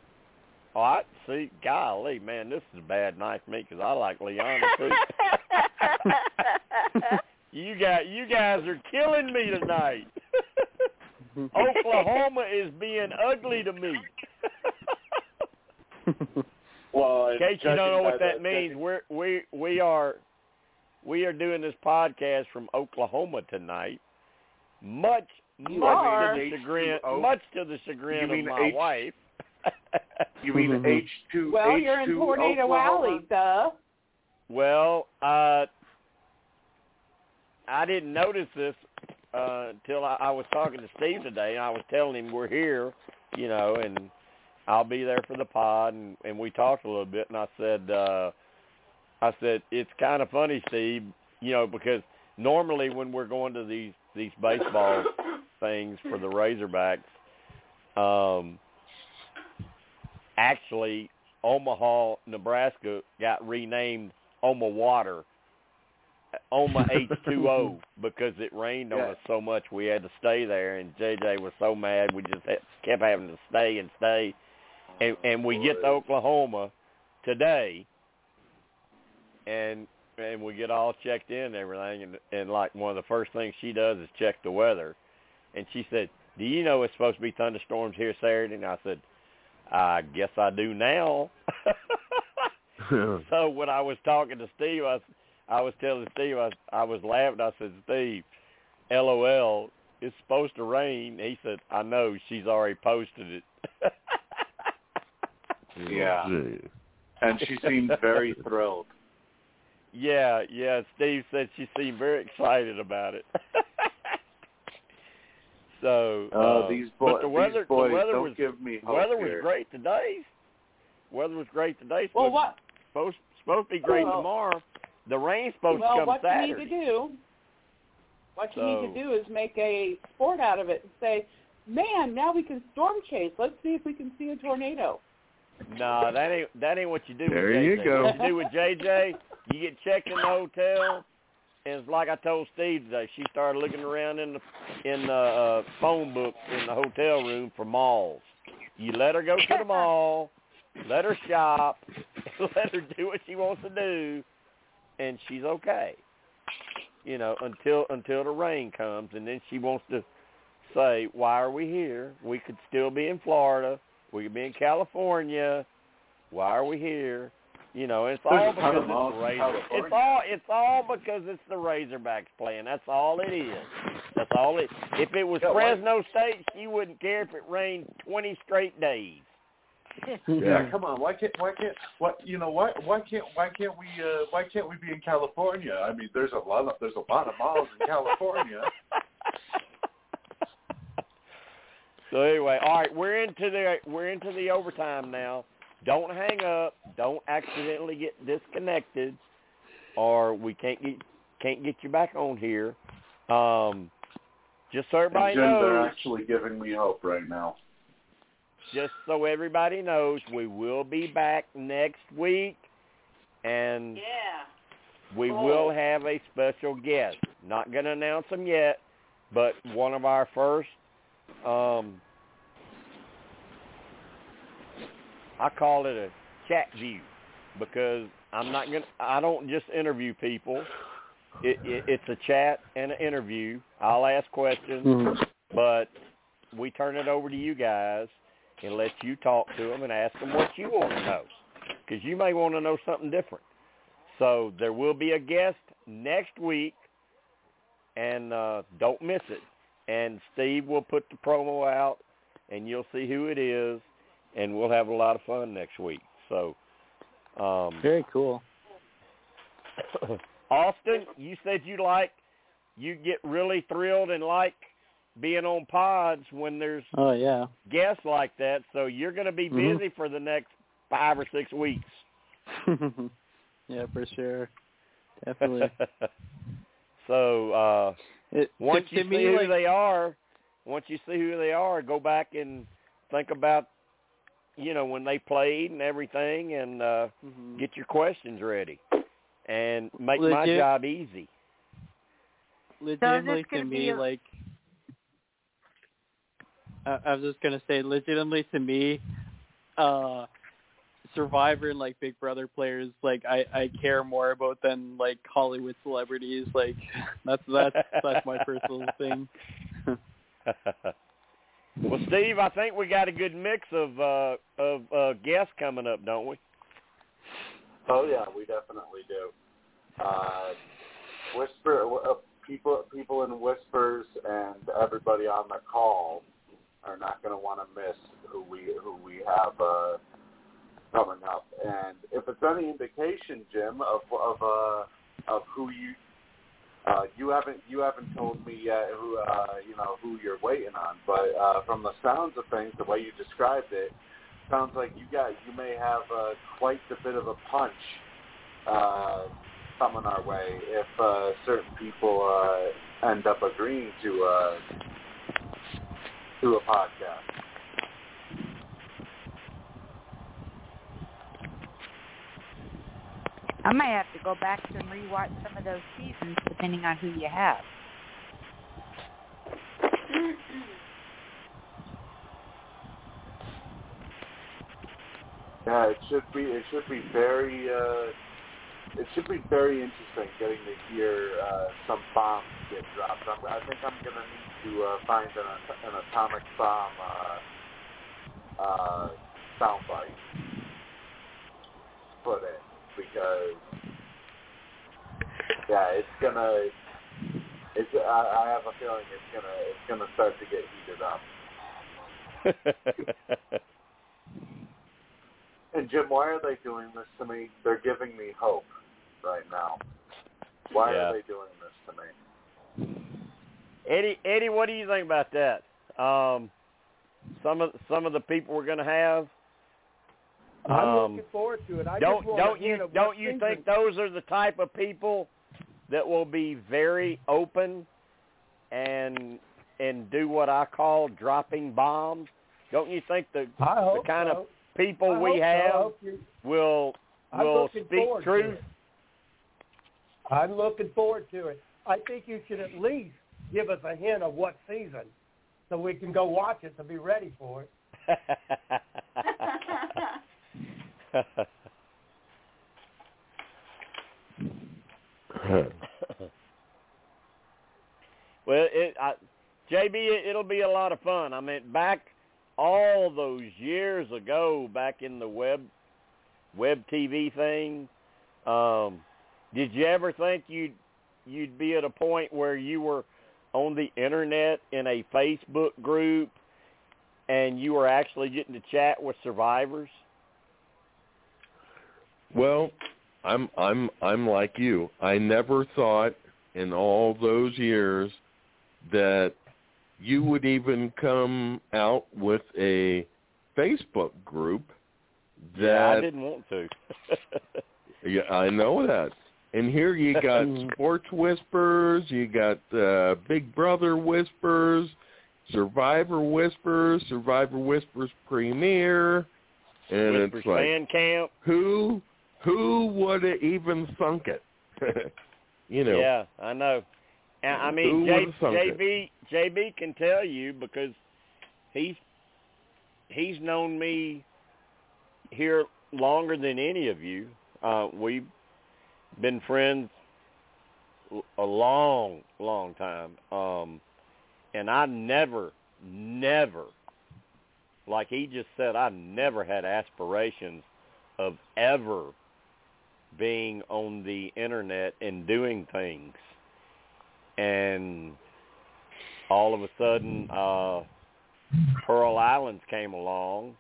Oh, I see. Golly, man, this is a bad night for me because I like Liana too. you got you guys are killing me tonight. Oklahoma is being ugly to me. Well, In case you don't know what that the- means, we're we we are we are doing this podcast from Oklahoma tonight. Much You much are. to the chagrin H2O? much to the chagrin You mean of my H- wife. You mean. H two? Well, H2 you're in Tornado Oklahoma? Alley, duh. Well, uh, I didn't notice this uh, until I, I was talking to Steve today, and I was telling him we're here, you know, and I'll be there for the pod, and, and we talked a little bit, and I said, uh, I said it's kind of funny, Steve, you know, because normally when we're going to these these baseball things for the Razorbacks, um, actually Omaha, Nebraska got renamed Oma Water, Oma H2O because it rained on Yeah. us so much we had to stay there and JJ was so mad we just kept having to stay and stay and and we get to Oklahoma today and and we get all checked in and everything and and like one of the first things she does is check the weather and she said, "Do you know it's supposed to be thunderstorms here Saturday?" And I said, "I guess I do now." so when I was talking to Steve, I was telling Steve, I, I was laughing. I said, "Steve, LOL, it's supposed to rain." He said, "I know. She's already posted it." Yeah. And she seemed very thrilled. Yeah, yeah. Steve said she seemed very excited about it. so, Oh, uh, these boys, but the weather, these boys the weather don't was give me hope weather was great today. Weather was great today. Well, Supposed, what? supposed supposed to be great Well- tomorrow. The rain's supposed well, to come what Saturday. you need to do, what you need to do is make a sport out of it and say, "Man, now we can storm chase. Let's see if we can see a tornado." No, that ain't that ain't what you do. There with you JJ. go. What you do with JJ, you get checked in the hotel, and it's like I told Steve today. She started looking around in the in the uh, phone book in the hotel room for malls. You let her go to the mall, let her shop, let her do what she wants to do, and she's okay. You know, until until the rain comes, and then she wants to say, "Why are we here? We could still be in Florida." We could be in California. Why are we here? You know, it's all There's a because it's the Razor. It's all it's all because it's the Razorbacks playing. That's all it is. That's all it. If it was Yeah, why- Fresno State, she wouldn't care if it rained twenty straight days. Yeah, come on. Why can't why can't what you know why why can't why can't we uh why can't we be in California? I mean, there's a lot of there's a lot of malls in California. So anyway, all right, we're into the we're into the overtime now. Don't hang up. Don't accidentally get disconnected, or we can't get can't get you back on here. Um, just so everybody and Jim, they're knows, actually giving me hope right now. just so everybody knows, we will be back next week, and Yeah. we Cool. will have a special guest. Not going to announce them yet, but one of our first, um, I call it a chat view because I'm not going to, I don't just interview people. It, it, it's a chat and an interview. I'll ask questions, Mhm. but we turn it over to you guys and let you talk to them and ask them what you want to know because you may want to know something different. So there will be a guest next week, and uh, don't miss it. And Steve will put the promo out, and you'll see who it is, and we'll have a lot of fun next week. So, um, Very cool. Austin, you said you like, you get really thrilled and like being on pods when there's Oh yeah. guests like that. So you're going to be Mhm. busy for the next five or six weeks. yeah, for sure. Definitely. so uh It, once to, you to see who like, they are, once you see who they are, go back and think about you know when they played and everything, and uh Mhm. get your questions ready. and make Legit- my job easy. legitimately to gonna me, a- like I, I was just gonna say, legitimately to me, uh Survivor and like Big Brother players, like I I care more about than like Hollywood celebrities. Like that's that's that's my personal thing. well, Steve, I think we got a good mix of uh of uh guests coming up, don't we? Oh yeah, we definitely do. Uh, whisper uh, people people in whispers and everybody on the call are not going to want to miss who we who we have uh, coming up. And if it's any indication, Jim, of of uh, of who you uh, you haven't you haven't told me yet who uh, you know who you're waiting on, but uh, from the sounds of things, the way you described it, sounds like you got you may have uh, quite a bit of a punch uh, coming our way if uh, certain people uh, end up agreeing to uh, to a podcast. I might have to go back and rewatch some of those seasons, depending on who you have. Yeah, it should be it should be very uh, it should be very interesting getting to hear uh, some bombs get dropped. I'm, I think I'm gonna need to uh, find an, an atomic bomb uh, uh, soundbite put in because yeah, it's gonna. It's I, I have a feeling it's gonna it's gonna start to get heated up. And Jim, why are they doing this to me? They're giving me hope right now. Why Yeah. are they doing this to me? Eddie, Eddie, what do you think about that? Um, some of some of the people we're going to have. I'm Um, looking forward to it. I don't just don't you don't you think those are the type of people that will be very open and and do what I call dropping bombs? Don't you think the the kind so. of people I we hope so. Have will will speak truth? I'm looking forward to it. I think you should at least give us a hint of what season, so we can go watch it to be ready for it. Well, it, I, JB, it, it'll be a lot of fun. I mean, back all those years ago, back in the web web TV thing, um, did you ever think you'd you'd be at a point where you were on the internet in a Facebook group and you were actually getting to chat with survivors? Well, I'm I'm I'm like you. I never thought in all those years that you would even come out with a Facebook group yeah, I didn't want to. yeah, I know that. And here you got sports whispers, you got uh, Big Brother whispers, Survivor whispers, Survivor whispers premiere, and Whispers it's like fan camp. who who would have even thunk it? you know. Yeah, I know. And I mean, J, it? JB JB can tell you because he's he's known me here longer than any of you. Uh, we've been friends a long, long time. Um, and I never, never, like he just said, I never had aspirations of ever being on the internet and doing things. And all of a sudden, uh, Pearl Islands came along,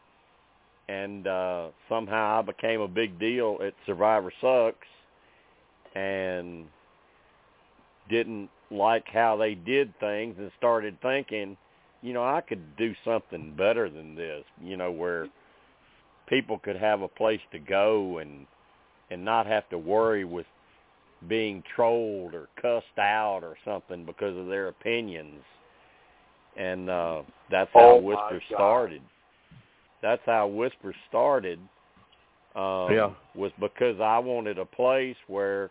and uh, somehow I became a big deal at Survivor Sucks, and didn't like how they did things, and started thinking, you know, I could do something better than this. You know, where people could have a place to go and and not have to worry with being trolled or cussed out or something because of their opinions. And uh that's how Oh, Whisper started. That's how Whisper started. um, Yeah. was because I wanted a place where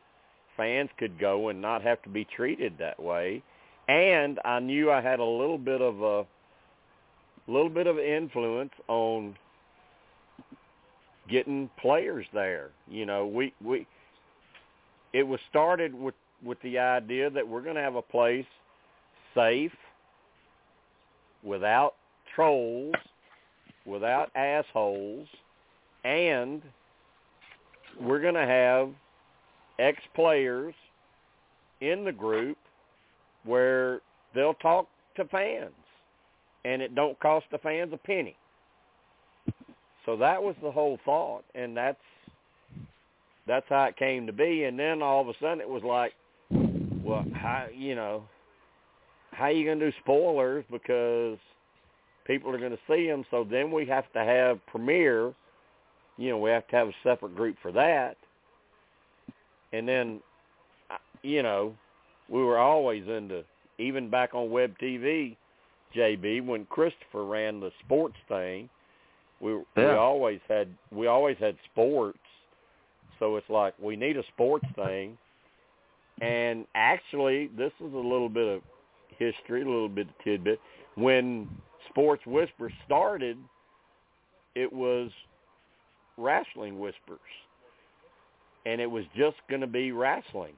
fans could go and not have to be treated that way, and I knew I had a little bit of a little bit of influence on getting players there. You know, we we it was started with with the idea that we're going to have a place safe without trolls, without assholes, and we're going to have ex-players in the group where they'll talk to fans and it don't cost the fans a penny. So that was the whole thought and that's that's how it came to be. And then all of a sudden it was like well how you know how you going to do spoilers because people are going to see them so then we have to have premiere you know we have to have a separate group for that. And then you know we were always into even back on web TV JB when Christopher ran the sports thing we we always had we always had sports. So it's like we need a sports thing. And actually this is a little bit of history a little bit of tidbit. When sports Whisper started it was wrestling whispers. And it was just going to be wrestling.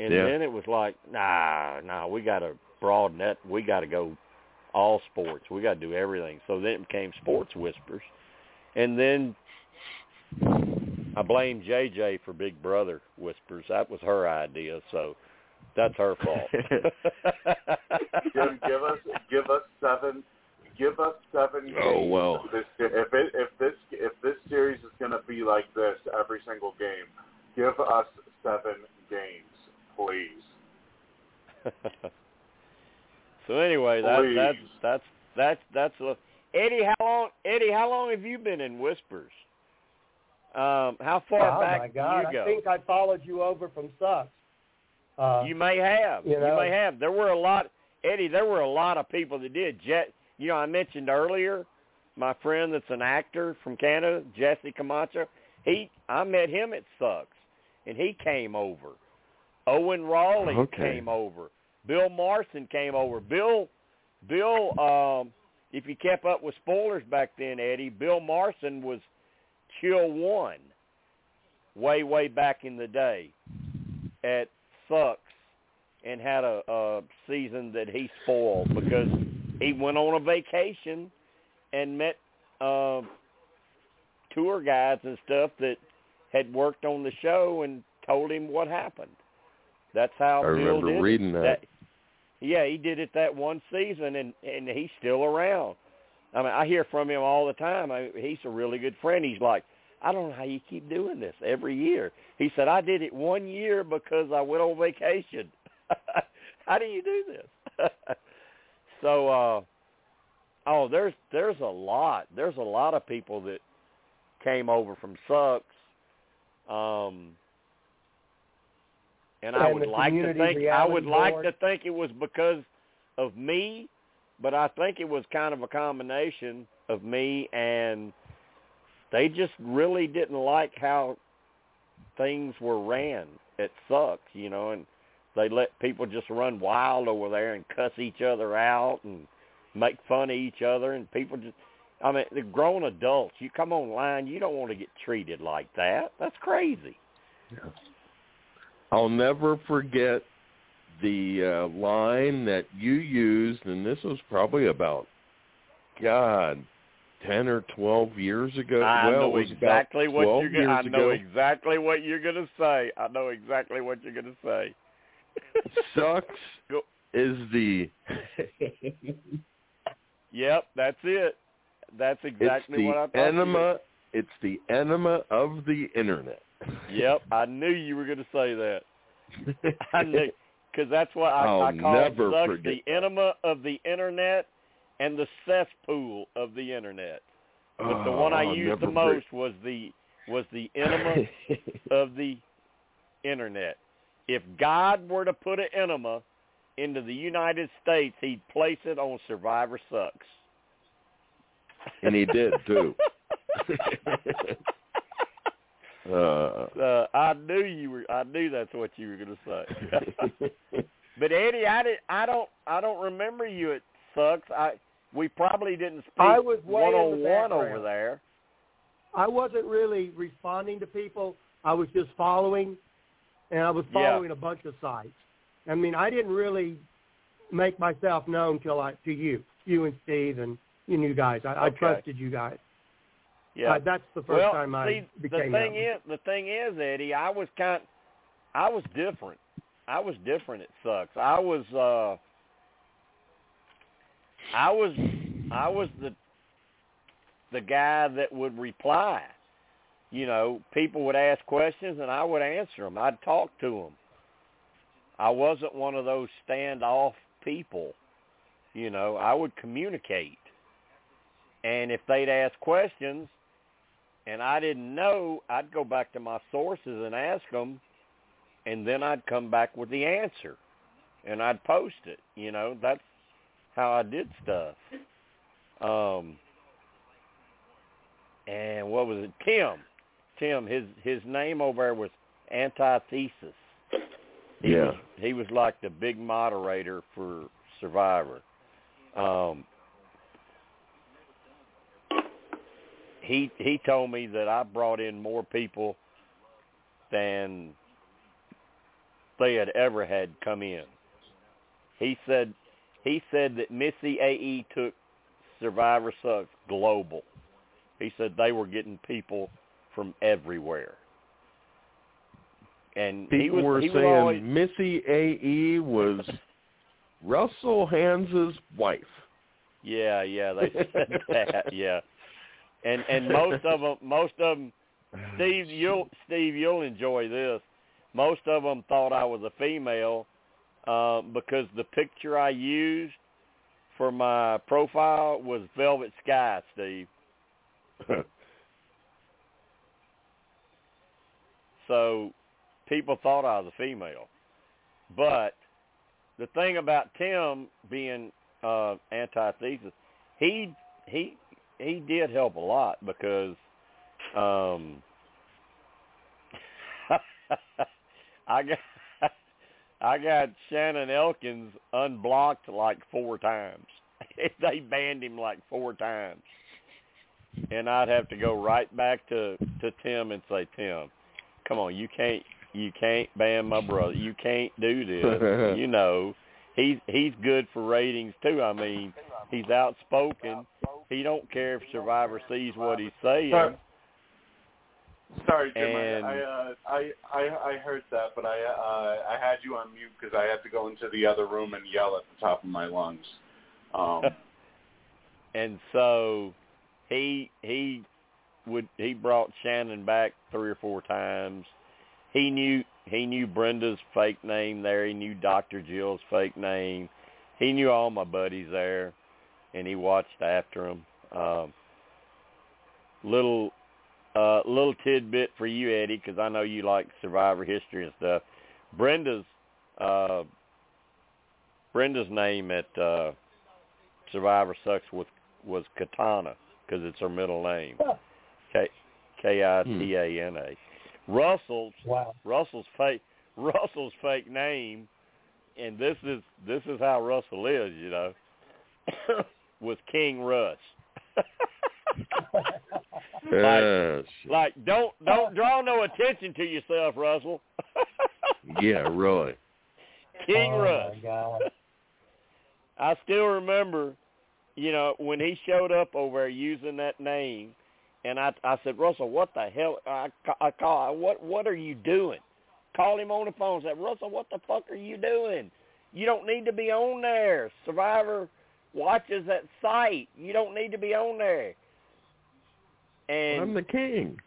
And Yeah. then it was like nah nah we got to broaden that. We got to go all sports we got to do everything so then it became sports whispers and then I blame JJ for Big Brother whispers. That was her idea, so that's her fault. give, give us give us seven give us seven oh, games. Oh, well. If this if it if this if this series is going to be like this every single game, give us seven games, please. so anyway, that, Please. that's that's that's that's a, Eddie. How long, Eddie? How long have you been in whispers? Um, how far oh back my God! do you go? I think I followed you over from Sucks. Uh, you may have. you know. may have. There were a lot, Eddie. There were a lot of people that did. Jet. You know, I mentioned earlier my friend that's an actor from Canada, Jesse Camacho. He, I met him at Sucks, and he came over. Owen Rawley Okay. came over. Bill Marson came over. Bill, Bill. Um, if you kept up with spoilers back then, Eddie, Bill Marson was Chill One, way way back in the day, at Sucks, and had a, a season that he spoiled because he went on a vacation and met uh, tour guides and stuff that had worked on the show and told him what happened. That's how I Bill remember did it. reading that. Yeah, he did it that one season, and and he's still around. I mean, I hear from him all the time. I, he's a really good friend. He's like, I don't know how you keep doing this every year. He said, I did it one year because I went on vacation. how do you do this? so, uh, oh, there's there's a lot. There's a lot of people that came over from Sucks. Um, and I would like to think I would reality like to think it was because of me, but I think it was kind of a combination of me and they just really didn't like how things were ran. It sucks, you know, and they let people just run wild over there and cuss each other out and make fun of each other and people just I mean, the grown adults, you come online, you don't want to get treated like that. That's crazy. I'll never forget the uh, line that you used, and this was probably about, God, ten or twelve years ago. I well, know exactly what you're gonna. I know ago. exactly what you're gonna say. I know exactly what you're gonna say. Sucks is the Yep, that's it. That's exactly what I thought. enema. It's the enema of the internet. Yep, I knew you were gonna say that. I knew because that's what I, I'll I call never sucks the enema of the internet and the cesspool of the internet. But the one I oh, I'll used the most was the was the enema of the internet. If God were to put an enema into the United States, he'd place it on Survivor Sucks. and he did too. Uh, uh, I knew you were. I knew that's what you were going to say. but Eddie, I did. I don't. I don't remember you at Sucks. I. We probably didn't speak I was one in on one over there. I wasn't really responding to people. I was just following, and I was Yeah. following a bunch of sites. I mean, I didn't really make myself known till I to you, you and Steve, and you, you guys. I, I trusted you guys. Yeah. Uh, that's the first well, time I see, became the thing is, the thing is, Eddie, I was kind, I was different. I was different. It sucks. I was, uh I was, I was the, the guy that would reply. You know, people would ask questions and I would answer them. I'd talk to them. I wasn't one of those standoff people. You know, I would communicate. And if they'd ask questions, and I didn't know, I'd go back to my sources and ask them, and then I'd come back with the answer, and I'd post it. You know, that's how I did stuff. Um, and what was it? Tim. Tim. His his name over there was Antithesis. He Yeah. was, he was like the big moderator for Survivor. Um, he he told me that I brought in more people than they had ever had come in. He said he said that Missy AE took Survivor Sucks global. He said they were getting people from everywhere. And he People was were he saying always, Missy AE was Russell Hantz's wife. Yeah, yeah, they said that. Yeah, and and most of them, most of them, Steve, you'll Steve, you'll enjoy this. Most of them thought I was a female uh, because the picture I used for my profile was Velvet Sky, Steve. So people thought I was a female. But the thing about Tim being uh antithesis, he he he did help a lot because um I got I got Shannon Elkins unblocked like four times. they banned him like four times. And I'd have to go right back to to Tim and say, Tim, come on, you can't you can't ban my brother. You can't do this. you know, he's he's good for ratings too. I mean, he's outspoken. He don't care if Survivor sees what he's saying. Sorry, Sorry Jim. And- I, I, uh, I I I heard that, but I uh, I had you on mute because I had to go into the other room and yell at the top of my lungs. Um, and so he he would he brought Shannon back three or four times. He knew he knew Brenda's fake name there. He knew Dr. Jill's fake name. He knew all my buddies there, and he watched after them. Um, little uh, little tidbit for you, Eddie, because I know you like Survivor history and stuff. Brenda's uh, Brenda's name at uh, Survivor Sucks was was Katana because it's her middle name. K K I T A N A. Russell's Wow. Russell's fake Russell's fake name, and this is this is how Russell is, you know, was King Russ. Uh, like don't don't draw no attention to yourself, Russell. yeah, really. King oh Russ. My God. I still remember, you know, when he showed up over there using that name, and I I said, Russell, what the hell? I ca- I call what what are you doing? Called him on the phone. Said, Russell, what the fuck are you doing? You don't need to be on there. Survivor watches that site. You don't need to be on there. And I'm the king.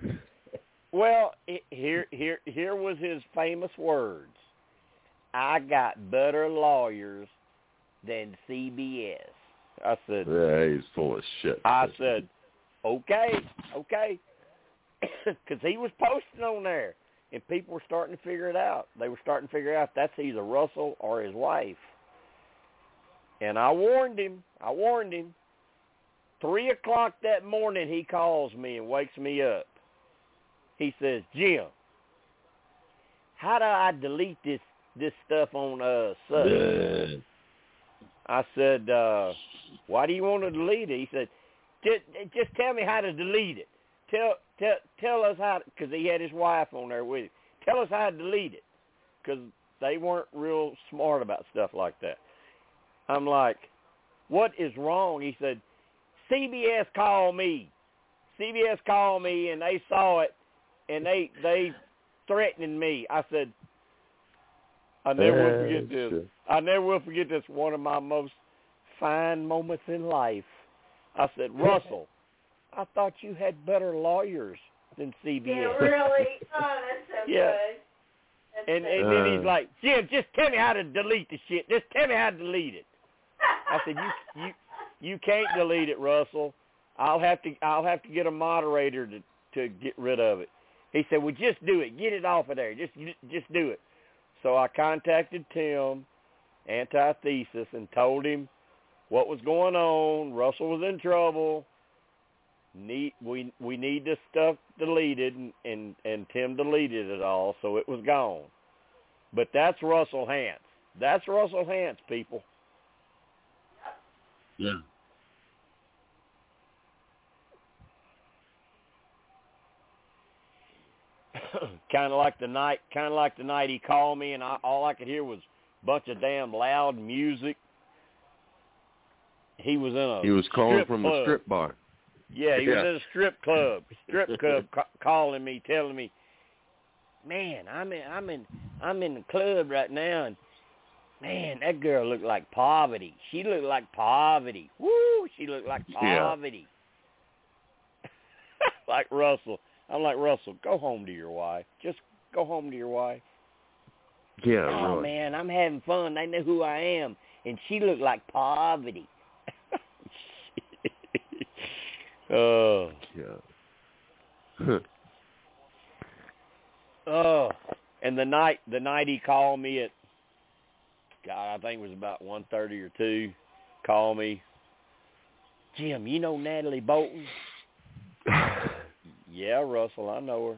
well, it, here here here was his famous words. I got better lawyers than CBS. I said, Yeah, he's full of shit. I said, okay, okay, because he was posting on there, and people were starting to figure it out. They were starting to figure out that's either Russell or his wife. And I warned him. I warned him. Three o'clock that morning, he calls me and wakes me up. He says, Jim, how do I delete this this stuff on uh Sudden? I said, uh, why do you want to delete it? He said, just, just tell me how to delete it. Tell tell tell us how because he had his wife on there with him. Tell us how to delete it because they weren't real smart about stuff like that. I'm like, what is wrong? He said, CBS called me. CBS called me and they saw it and they they threatening me. I said, I never will forget this. I never will forget this. One of my most fine moments in life. I said, Russell, I thought you had better lawyers than CBS. Yeah, really? Oh, that's so Yeah. good. That's And so and then he's Uh. like, Jim, just tell me how to delete the shit. Just tell me how to delete it. I said, you you you can't delete it, Russell. I'll have to I'll have to get a moderator to to get rid of it. He said, well, just do it. Get it off of there. Just just do it. So I contacted Tim, antithesis, and told him what was going on. Russell was in trouble. Need we we need this stuff deleted, and and, and Tim deleted it all, so it was gone. But that's Russell Hantz. That's Russell Hantz, people. Yeah. kind of like the night, kind of like the night he called me, and I, all I could hear was a bunch of damn loud music. He was in a He was calling strip from club. the strip bar. Yeah, he was in a strip club. Strip club ca- calling me, telling me, "Man, I'm in, I'm in, I'm in the club right now, and man, that girl looked like poverty. She looked like poverty. Woo, she looked like Yeah. poverty." like Russell, I'm like Russell. Go home to your wife. Just go home to your wife. Yeah, oh really. man, I'm having fun. They know who I am, and she looked like poverty. Oh. Yeah. Oh, and the night the night he called me at, God, I think it was about one thirty or two. Call me, Jim. You know Natalie Bolton? yeah, Russell, I know her.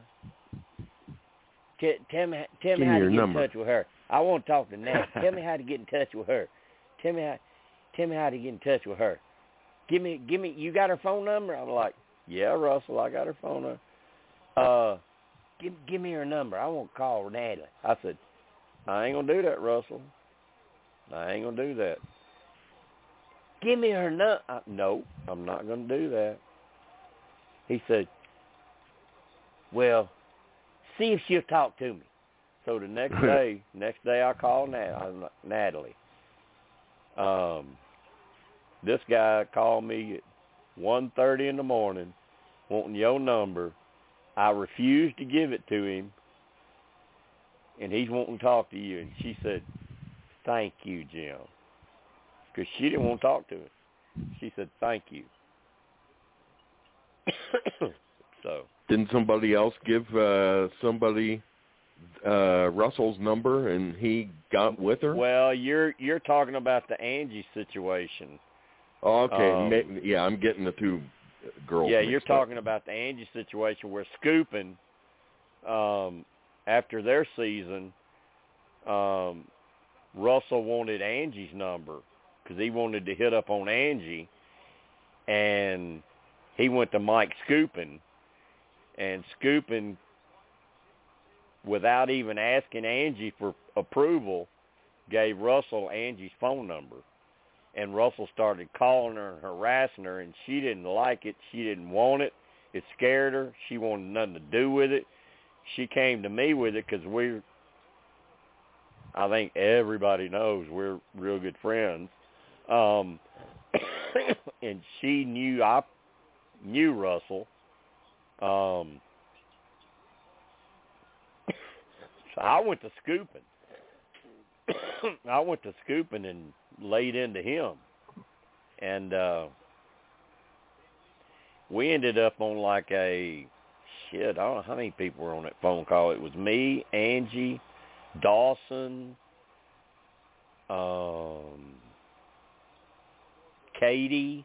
T- tell me, tell me Give how to get number. in touch with her. I want to talk to Nat. tell me how to get in touch with her. Tell me how, tell me how to get in touch with her. Give me, give me. You got her phone number? I'm like, yeah, Russell, I got her phone number. Uh, give give me her number. I want to call Natalie. I said, I ain't gonna do that, Russell. I ain't gonna do that. Give me her number. Uh, no, I'm not gonna do that. He said, Well, see if she'll talk to me. So the next day, next day I called Nat- I'm Natalie. Um, this guy called me at one thirty in the morning, wanting your number. I refused to give it to him, and he's wanting to talk to you. And she said, "Thank you, Jim," because she didn't want to talk to him. She said, "Thank you." so Didn't somebody else give uh somebody uh Russell's number and he got with her? Well, you're you're talking about the Angie situation. Oh, okay, um, yeah, I'm getting the two girls. yeah, you're up. talking about the Angie situation where Skupin, um, after their season, um, Russell wanted Angie's number because he wanted to hit up on Angie, and he went to Mike Skupin, and Skupin, without even asking Angie for approval, gave Russell Angie's phone number and Russell started calling her and harassing her, and she didn't like it. She didn't want it. It scared her. She wanted nothing to do with it. She came to me with it because we're, I think everybody knows we're real good friends. Um, and she knew I knew Russell. Um, so I went to Skupin. I went to Skupin and laid into him. And uh we ended up on like a shit, I don't know how many people were on that phone call. It was me, Angie, Dawson, um Katie.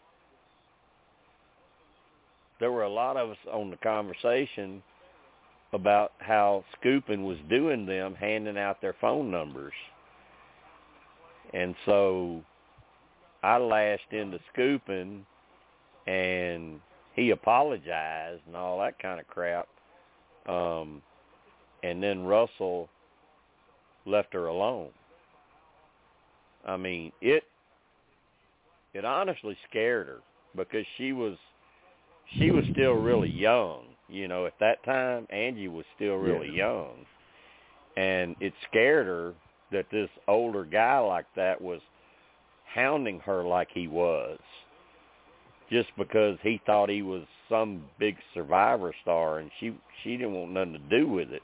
There were a lot of us on the conversation. about how Skupin was doing them, handing out their phone numbers. And so I lashed into Skupin and he apologized and all that kind of crap. Um and then Russell left her alone. I mean, it it honestly scared her because she was she was still really young. You know, at that time Angie was still really Yeah. young. And it scared her that this older guy like that was hounding her like he was just because he thought he was some big survivor star and she she didn't want nothing to do with it.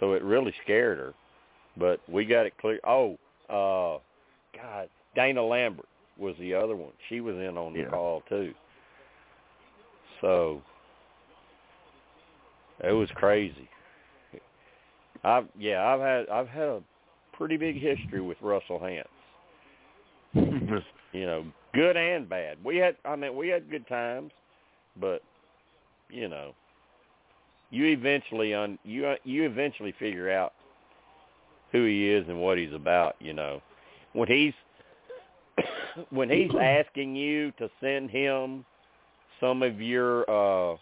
So it really scared her. But we got it clear. Oh, uh God, Dana Lambert was the other one. She was in on the Yeah. call too. So it was crazy. I've yeah, I've had I've had a pretty big history with Russell Hantz. You know, good and bad. We had I mean we had good times, but you know, you eventually un you you eventually figure out who he is and what he's about, you know. When he's when he's asking you to send him some of your uh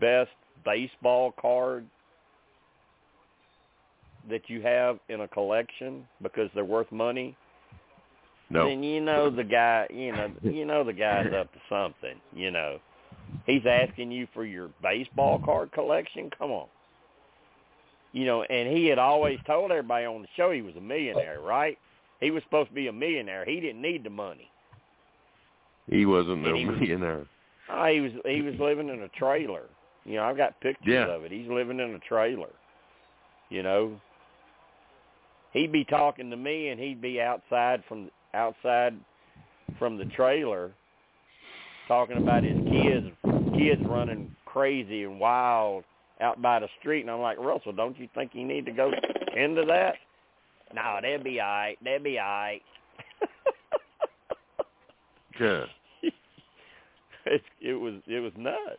best baseball card that you have in a collection because they're worth money, No. then you know the guy, you know, you know the guy's up to something, you know. He's asking you for your baseball card collection. Come on. You know, and he had always told everybody on the show he was a millionaire, right? He was supposed to be a millionaire. He didn't need the money. He wasn't no he was- millionaire. Oh, he was he was living in a trailer. You know, I've got pictures Yeah. of it. He's living in a trailer. You know, he'd be talking to me, and he'd be outside from outside from the trailer, talking about his kids kids running crazy and wild out by the street. And I'm like, Russell, don't you think you need to go into that? No, they'd be all right. They'll be all right. Yeah. it, it was it was nuts.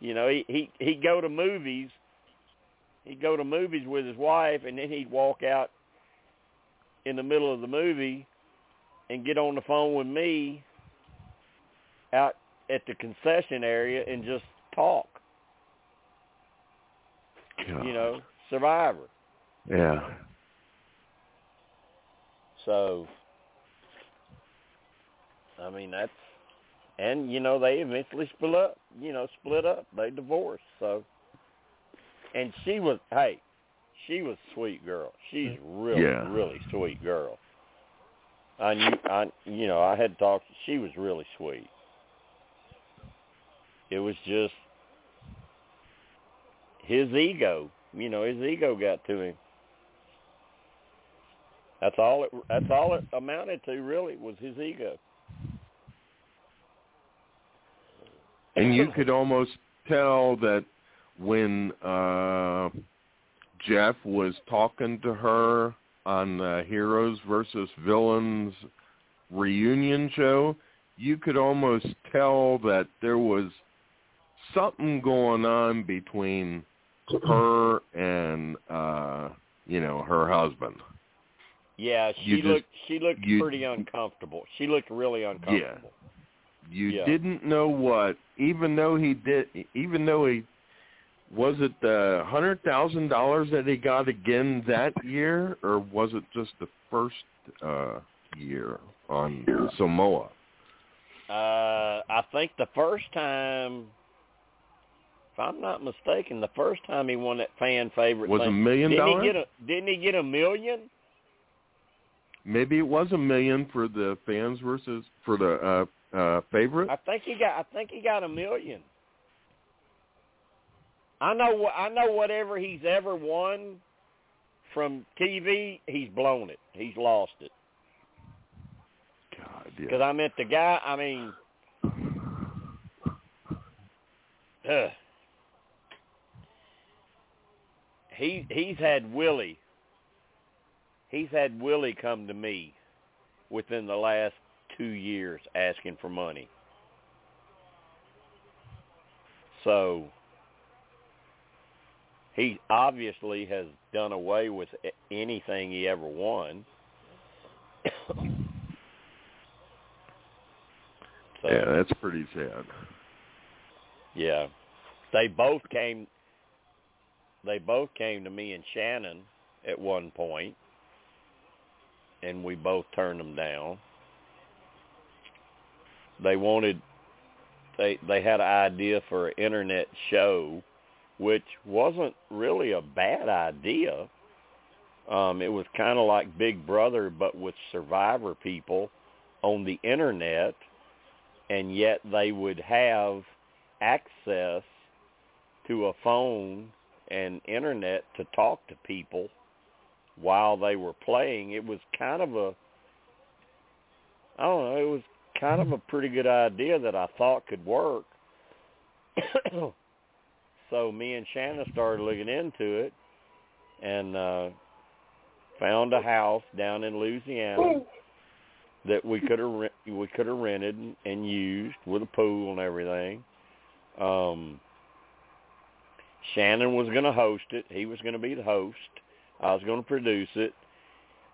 You know, he he he'd go to movies. He'd go to movies with his wife, and then he'd walk out in the middle of the movie and get on the phone with me out at the concession area and just talk. God. You know, Survivor. Yeah. So, I mean that's, and you know they eventually split up. You know, split up. They divorced. So, and she was hey, she was a sweet girl. She's really Yeah. really sweet girl. I knew I you know I had talked. She was really sweet. It was just his ego. You know, his ego got to him. That's all it. That's all it amounted to. Really, was his ego. And you could almost tell that when uh Jeff was talking to her on the Heroes versus Villains reunion show, you could almost tell that there was something going on between her and uh you know, her husband. Yeah, she just- looked. She looked you- pretty uncomfortable. She looked really uncomfortable. Yeah. You Yeah. didn't know what, even though he did, even though he was it the hundred thousand dollars that he got again that year, or was it just the first uh year on Samoa? Uh, I think the first time, if I'm not mistaken, the first time he won that fan favorite Was a million didn't dollars? He get a, didn't he get a million? Maybe it was a million for the fans versus for the uh uh favorite. I think he got. I think he got a million. I know. I know. Whatever he's ever won from TV, he's blown it. He's lost it. God, Because. I meant the guy. I mean, ugh. he he's had Willie. He's had Willie come to me within the last two years asking for money. So he obviously has done away with anything he ever won. so, yeah, that's pretty sad. Yeah, they both came. They both came to me and Shannon at one point, and we both turned them down. They wanted. They they had an idea for an internet show which wasn't really a bad idea. Um, it was kind of like Big Brother, but with survivor people on the internet, and yet they would have access to a phone and internet to talk to people while they were playing. It was kind of a, I don't know, it was kind of a pretty good idea that I thought could work. so me and Shannon started looking into it and uh found a house down in Louisiana that we could have we could have rented and used with a pool and everything. Um Shannon was going to host it. He was going to be the host. I was going to produce it.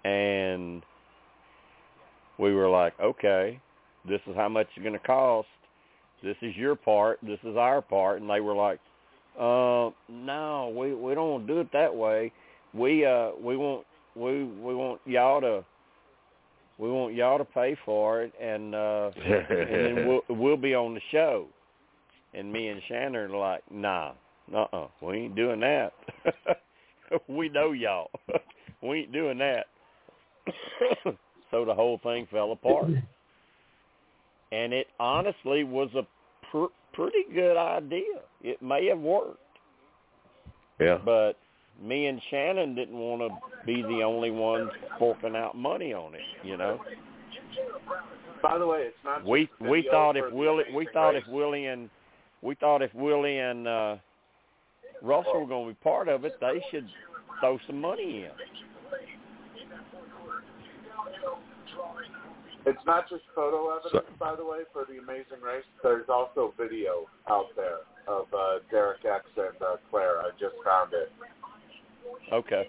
And we were like, okay, this is how much it's going to cost. This is your part. This is our part. And they were like, uh, no, we we don't want to do it that way. We uh we want we we want y'all to we want y'all to pay for it and uh and then we'll we'll be on the show. And me and Shannon are like, nah, uh uh we ain't doing that. we know y'all. we ain't doing that. so the whole thing fell apart. And it honestly was a pr- pretty good idea. It may have worked. Yeah. But me and Shannon didn't want to be the only ones forking out money on it, you know. By the way, it's not. Just We we thought if Willie we thought Race. if Willie and we thought if Willie and uh Russell were going to be part of it, they should throw some money in. It's not just photo evidence, by the way, for the Amazing Race. There's also video out there of uh, Derek X and uh, Claire. I just found it. Okay.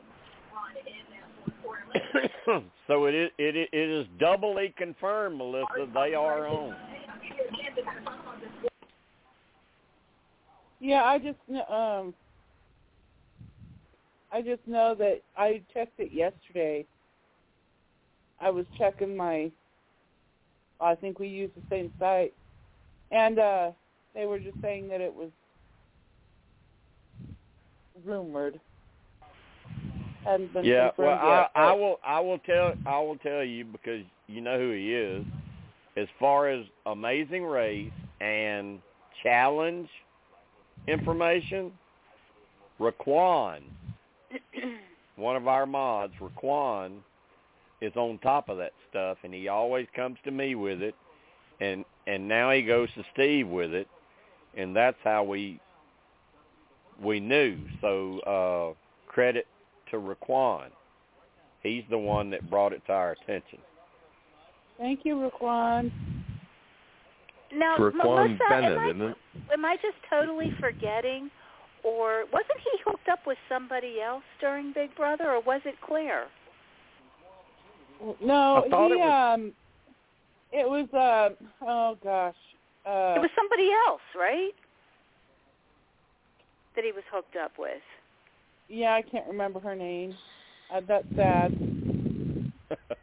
so it is it, it is doubly confirmed, Melissa. They are on. Yeah, I just kn- um I just know that I checked it yesterday. I was checking my I think we used the same site. And uh they were just saying that it was rumored. Hadn't been Yeah, well, confirmed I, I will I will tell I will tell you because you know who he is. As far as Amazing Race and challenge information, Raquan, one of our mods, Raquan, is on top of that stuff, and he always comes to me with it, and and now he goes to Steve with it, and that's how we we knew. So uh, credit to Raquan. He's the one that brought it to our attention. Thank you, Raquan. Now, Raquan Melissa, Bennett, am I, isn't it? am I just totally forgetting, or wasn't he hooked up with somebody else during Big Brother, or was it Claire? No, I thought he it was- um it was uh oh gosh. Uh it was somebody else, right? That he was hooked up with. yeah, I can't remember her name. Uh, that's sad.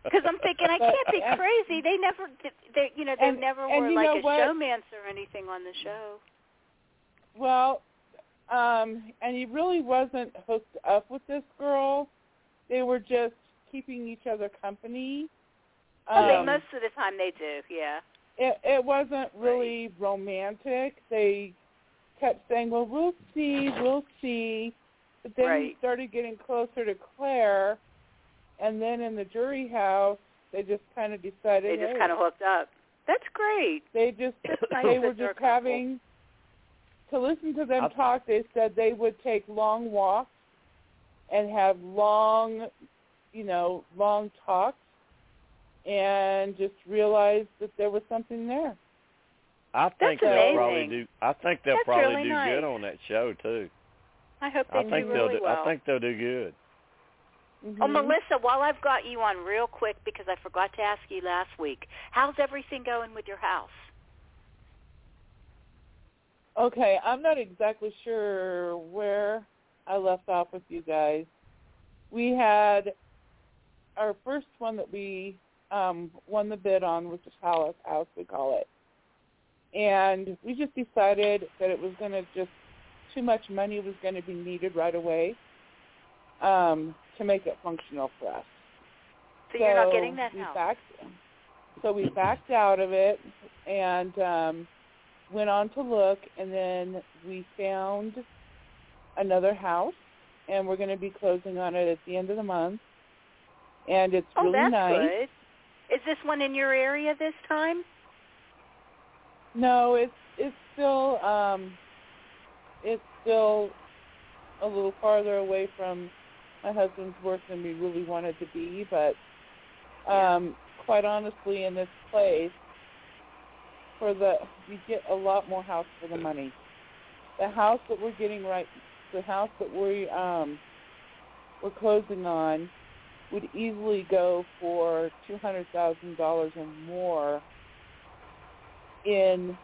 Because I'm thinking I can't be crazy. They never, did, they you know, they And- never and were like a what? showmance or anything on the show. Well, um, and he really wasn't hooked up with this girl. They were just keeping each other company. I think Um, most of the time they do. Yeah. it it wasn't really romantic. They kept saying, "Well, we'll see, we'll see," but then he started getting closer to Claire, and then in the jury house, they just kind of decided They just hey, kind of hooked up. That's great. they just they were just having to listen to them I- talk. They said they would take long walks and have long, you know, long talks, and just realized that there was something there. I think That's they'll probably do. I think they'll That's probably really do nice. good on that show too. I hope they I think do they'll really do. well. I think they'll do good. Mm-hmm. Oh, Melissa, while I've got you on real quick because I forgot to ask you last week, how's everything going with your house? Okay, I'm not exactly sure where I left off with you guys. We had our first one that we um, won the bid on was the Palace House, we call it. And we just decided that it was going to just, too much money was going to be needed right away um, to make it functional for us. So, you're not getting that. Backed, so we backed out of it and um, went on to look, and then we found another house, and we're going to be closing on it at the end of the month. And it's oh, really that's nice. good. Is this one in your area this time? No, it's it's still um, it's still a little farther away from my husband's work than we really wanted to be, but um, quite honestly, in this place, for the you get a lot more house for the money. The house that we're getting right, the house that we um, we're closing on, would easily go for two hundred thousand dollars or more in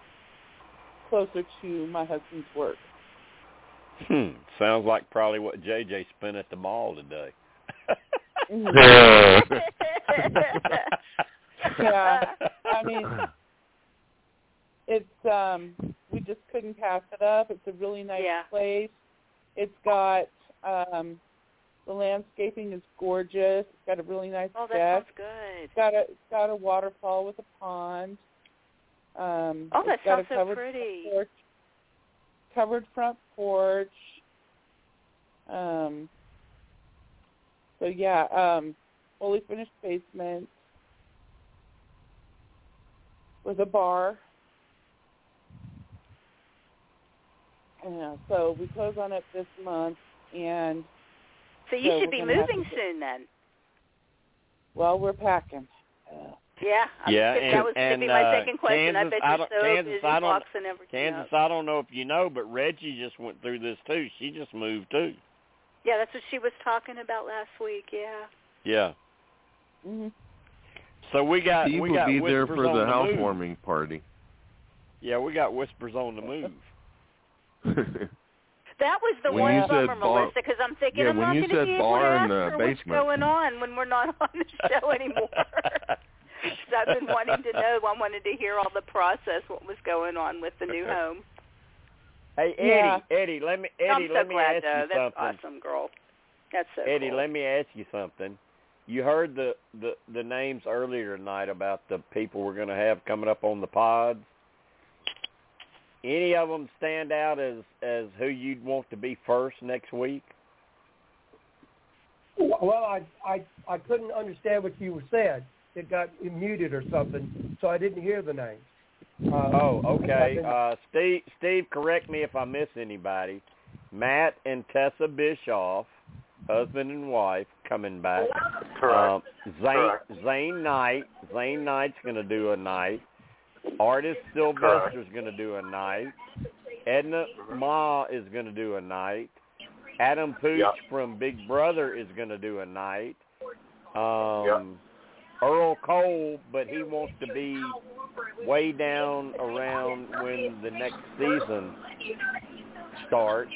closer to my husband's work. Hmm. Sounds like probably what JJ spent at the mall today. yeah, I mean, it's um, we just couldn't pass it up. It's a really nice Yeah. place. It's got um, the landscaping is gorgeous. It's got a really nice Oh, that deck. sounds good. It's got a it's got a waterfall with a pond. Um, Oh, that sounds so pretty. Front porch, covered front porch. Um, so yeah, um, fully finished basement with a bar. Yeah, so we close on it this month, and So you So should be moving to- soon then. well, we're packing. Uh, Yeah. I Yeah, and- that was going to and, be my uh, second question. I Kansas, bet I you're don't- so Kansas, busy I don't- boxing everything Kansas, up. I don't know if you know, but Reggie just went through this too. She just moved too. Yeah, that's what she was talking about last week. Yeah. Yeah. hmm So we got Steve we will got be there for on the move. housewarming party. Yeah, we got whispers on the move. That was the When one you said bummer, bar- Melissa, because I'm thinking Yeah, I'm when not you going to said be able bar to in ask the her what's going on when we're not on the show anymore. 'Cause I've been wanting to know. I wanted to hear all the process, what was going on with the new home. Hey Eddie, Yeah. Eddie, let me Eddie, so let me glad, ask though. you That's something. awesome, girl. That's so Eddie, cool. let me ask you something. You heard the the the names earlier tonight about the people we're going to have coming up on the pods. Any of them stand out as as who you'd want to be first next week? Well, I I I couldn't understand what you said. It got muted or something, so I didn't hear the names. Uh, Oh, okay. Been- Uh, Steve, Steve, correct me if I miss anybody. Matt and Tessa Bischoff, husband and wife, coming back. Um, Zane, Zane Knight, Zane Knight's going to do a night. Artis Silvester's going to do a night. Edna Ma is going to do a night. Adam Poch from Big Brother is going to do a night. Um, Earl Cole, but he wants to be way down around when the next season starts.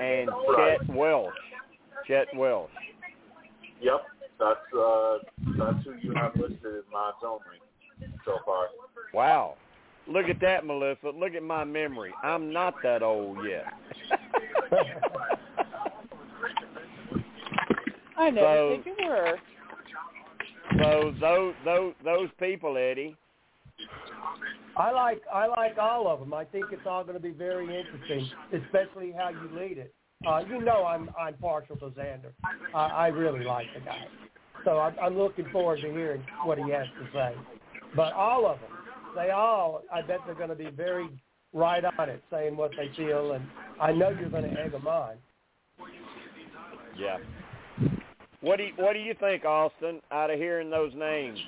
And Chet Welch. Chet Welch. Yep, that's uh, that's who you have listed as mine's only so far. Wow. Look at that, Melissa. Look at my memory. I'm not that old yet. I never So- think you were. So those those those people, Eddie. I like I like all of them. I think it's all going to be very interesting, especially how you lead it. Uh, you know, I'm I'm partial to Xander. I, I really like the guy, so I'm, I'm looking forward to hearing what he has to say. But all of them, they all, I bet they're going to be very right on it, saying what they feel, and I know you're going to egg them on. Yeah. What do you, what do you think, Austin? Out of hearing those names,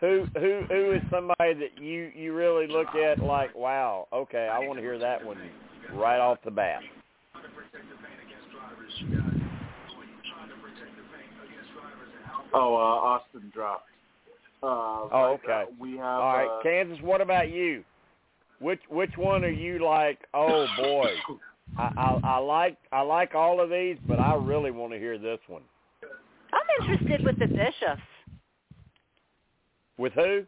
who who who is somebody that you you really look at like, wow, okay, I want to hear that one right off the bat. Oh, uh, Austin dropped. Uh, Oh, okay. uh, we have. All right, uh, Kansas. What about you? Which which one are you like? Oh boy, I, I I like I like all of these, but I really want to hear this one. I'm interested with the bishops. With who?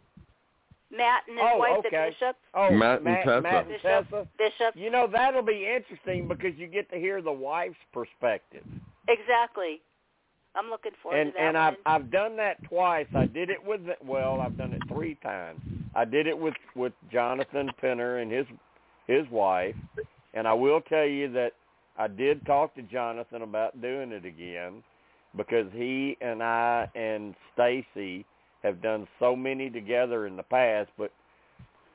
Matt and his Oh, wife, okay. the bishop. Oh, Matt and Tessa. Matt and Bishop. Tessa. Bishop. You know that'll be interesting because you get to hear the wife's perspective. Exactly. I'm looking forward and to that and. I've I've done that twice. I did it with well, I've done it three times. I did it with with Jonathan Penner and his his wife, and I will tell you that I did talk to Jonathan about doing it again because he and I and Stacy have done so many together in the past, but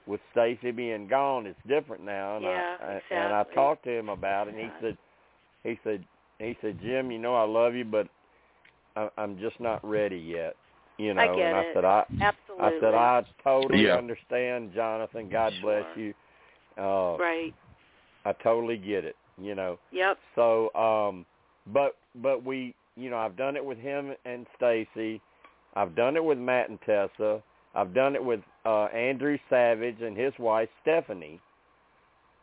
with Stacy being gone, it's different now. And Yeah, I, I and I talked to him about it, and he said, he said, he said, Jim, you know I love you, but I, I'm just not ready yet. You know, I get and I it. said I Absolutely. I said I totally Yeah. understand, Jonathan. God bless you. Uh, Right. I totally get it. You know. Yep. So, um, but but we, you know, I've done it with him and Stacy. I've done it with Matt and Tessa. I've done it with uh, Andrew Savage and his wife Stephanie,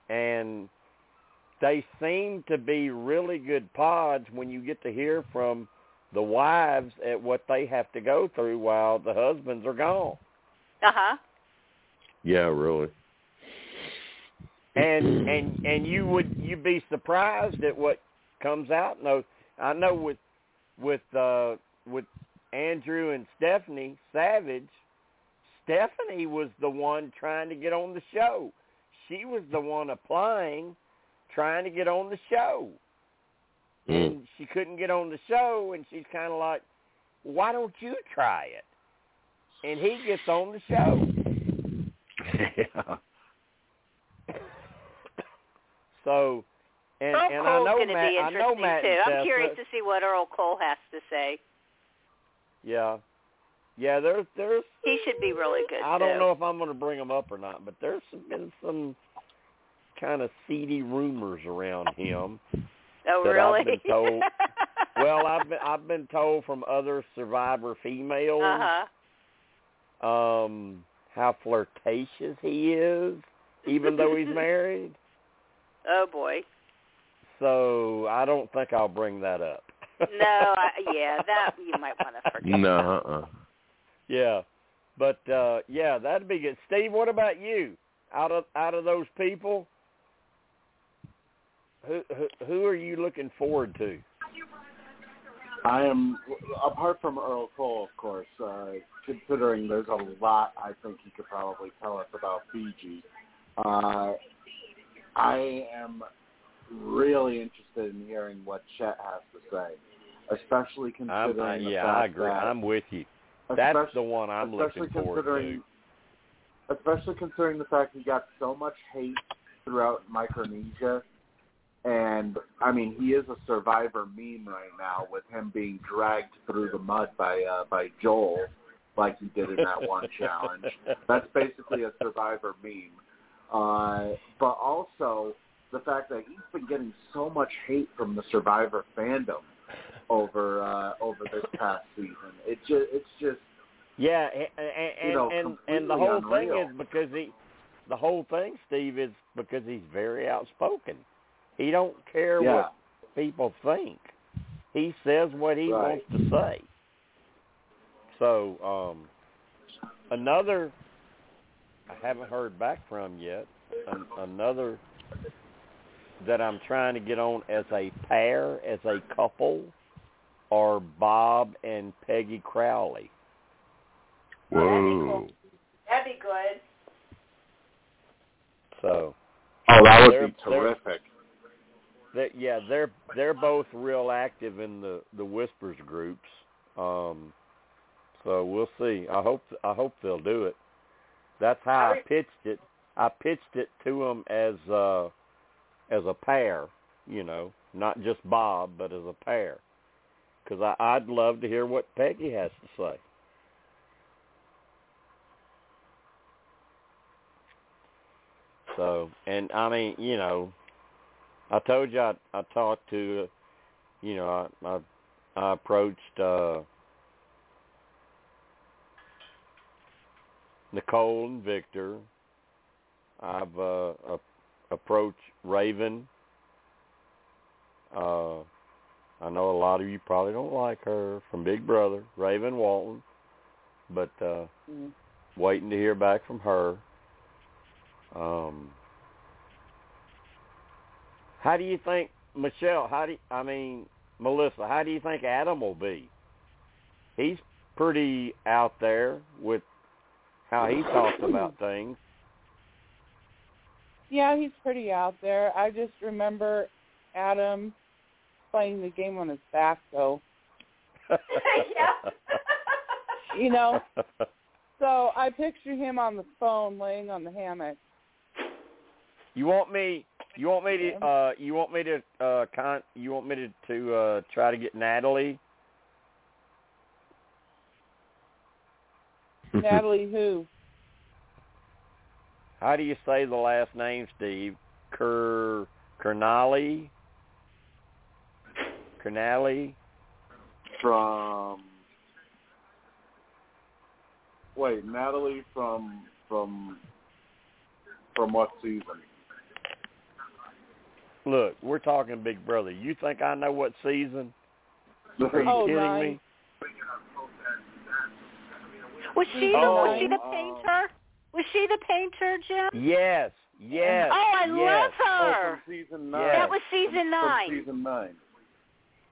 and they seem to be really good pods when you get to hear from the wives at what they have to go through while the husbands are gone. Uh huh. Yeah, really. and and and you would you be surprised at what comes out. No, I know with with uh with Andrew and Stephanie Savage, Stephanie was the one trying to get on the show. She was the one applying, trying to get on the show, Mm. and she couldn't get on the show, and she's kind of like, "Why don't you try it?" And he gets on the show. yeah. So, and Earl and Cole's I know going to Matt. be I know interesting Matt too. I'm Tessa. curious to see what Earl Cole has to say. Yeah, yeah. There's there's. He should be really good. I too. don't know if I'm going to bring him up or not, but there's been some kind of seedy rumors around him. Oh, that really? I've been told. well, I've been I've been told from other survivor females Uh huh. um how flirtatious he is, even though he's married. Oh boy. So I don't think I'll bring that up. No. I, yeah, that you might want to forget. No, uh-uh. Yeah, but uh yeah, that'd be good. Steve, what about you? Out of out of those people, who who, who are you looking forward to? I am, apart from Earl Cole, of course, uh, considering there's a lot I think he could probably tell us about Fiji. Uh, I am really interested in hearing what Chet has to say, especially I'm, considering I, the yeah, I agree. that I'm with you. That's the one I'm looking forward to. Especially considering the fact he got so much hate throughout Micronesia, and I mean he is a survivor meme right now with him being dragged through the mud by uh, by Joel, like he did in that one challenge. That's basically a survivor meme. Uh, but also the fact that he's been getting so much hate from the survivor fandom over uh, over this past season. It just it's just Yeah, and and, You know, and, and the whole unreal. thing is because he, the whole thing, Steve, is because he's very outspoken. He don't care yeah. what people think. He says what he Right. wants to say. So, um, another I haven't heard back from yet. An, another that I'm trying to get on as a pair, as a couple, are Bob and Peggy Crowley. Whoa. That'd be good. So Oh, that would be terrific. That yeah, they're they're both real active in the the whispers groups. Um, so we'll see. I hope I hope they'll do it. That's how I pitched it. I pitched it to them as uh as a pair, you know, not just Bob, but as a pair. Because I'd love to hear what Peggy has to say. So, and I mean, you know, I told you I, I talked to you know, I I, I approached uh Nicole and Victor. I've uh, approached Raven. Uh I know a lot of you probably don't like her from Big Brother, Raven Walton, but uh Mm. waiting to hear back from her. Um How do you think Michelle, how do you, I mean Melissa, how do you think Adam will be? He's pretty out there with how he talks about things. Yeah, he's pretty out there. I just remember Adam playing the game on his back, though. yeah. You know, so I picture him on the phone, laying on the hammock. You want me? You want me to? Uh, you want me to? Uh, con? You want me to to uh, try to get Natalie? Natalie, who? How do you say the last name, Steve? Ker Kernali? Kernali? From wait, Natalie from from from what season? Look, we're talking Big Brother. You think I know what season? Are you Oh, kidding nine. me? Was she the Oh, was she the painter? Was she the painter, Jim? Yes, yes. Oh, I yes. love Oh, her. from season nine. Yes. That was season From nine. season nine.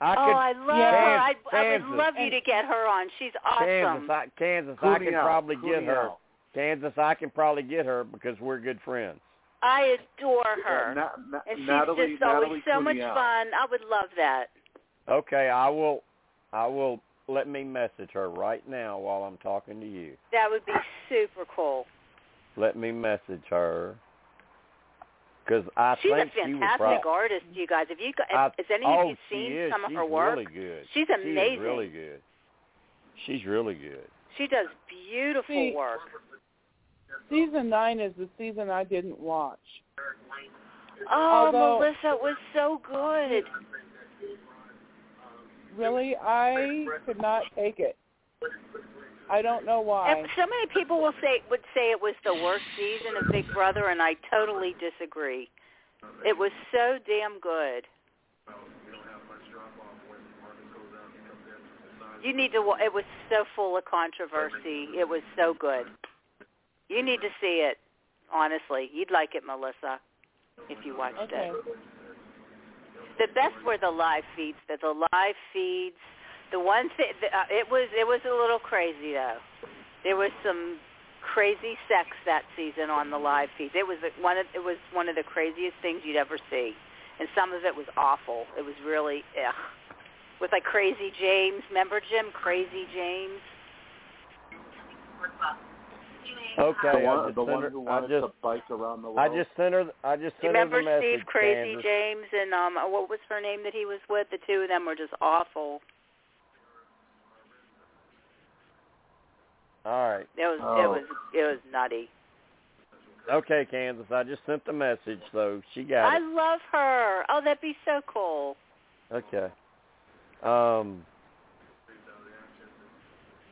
I oh, could, I love Yeah. her. I, I would love you to get her on. She's awesome. Kansas, I, Kansas, I Cooning can out, probably get her. out. Kansas, I can probably get her because we're good friends. I adore her. Na- Na- and she's Natalie, just always Natalie so much Cunial. fun. I would love that. Okay, I will. I will. Let me message her right now while I'm talking to you. That would be super cool. Let me message her because I She's a think she would fantastic prob- artist, you guys. Have you got, I- has any oh, of you seen is. some of She's her work? Really good. She's amazing. is really good. She's really good. She does beautiful See, work. Season nine is the season I didn't watch. Oh, Although- Melissa, it was so good. Really, I could not take it. I don't know why. And so many people will say would say it was the worst season of Big Brother, and I totally disagree. It was so damn good. You need to. It was so full of controversy. It was so good. You need to see it. Honestly, you'd like it, Melissa, if you watched Okay. it. The best were the live feeds. The, the live feeds. The one thing uh, it was it was a little crazy though. There was some crazy sex that season on the live feeds. It was one of it was one of the craziest things you'd ever see, and some of it was awful. It was really ugh. with like Crazy James. Remember Jim? Crazy James. Okay, the one, I just the sent one her, who I wanted just, to bike around the world. I just sent her. I just You sent her remember the message. Steve Crazy Kansas. James and um what was her name that he was with? The two of them were just awful. All right. It was Oh. it was it was nutty. Okay, Kansas. I just sent the message, so she got I it. I love her. Oh, that'd be so cool. Okay. Um,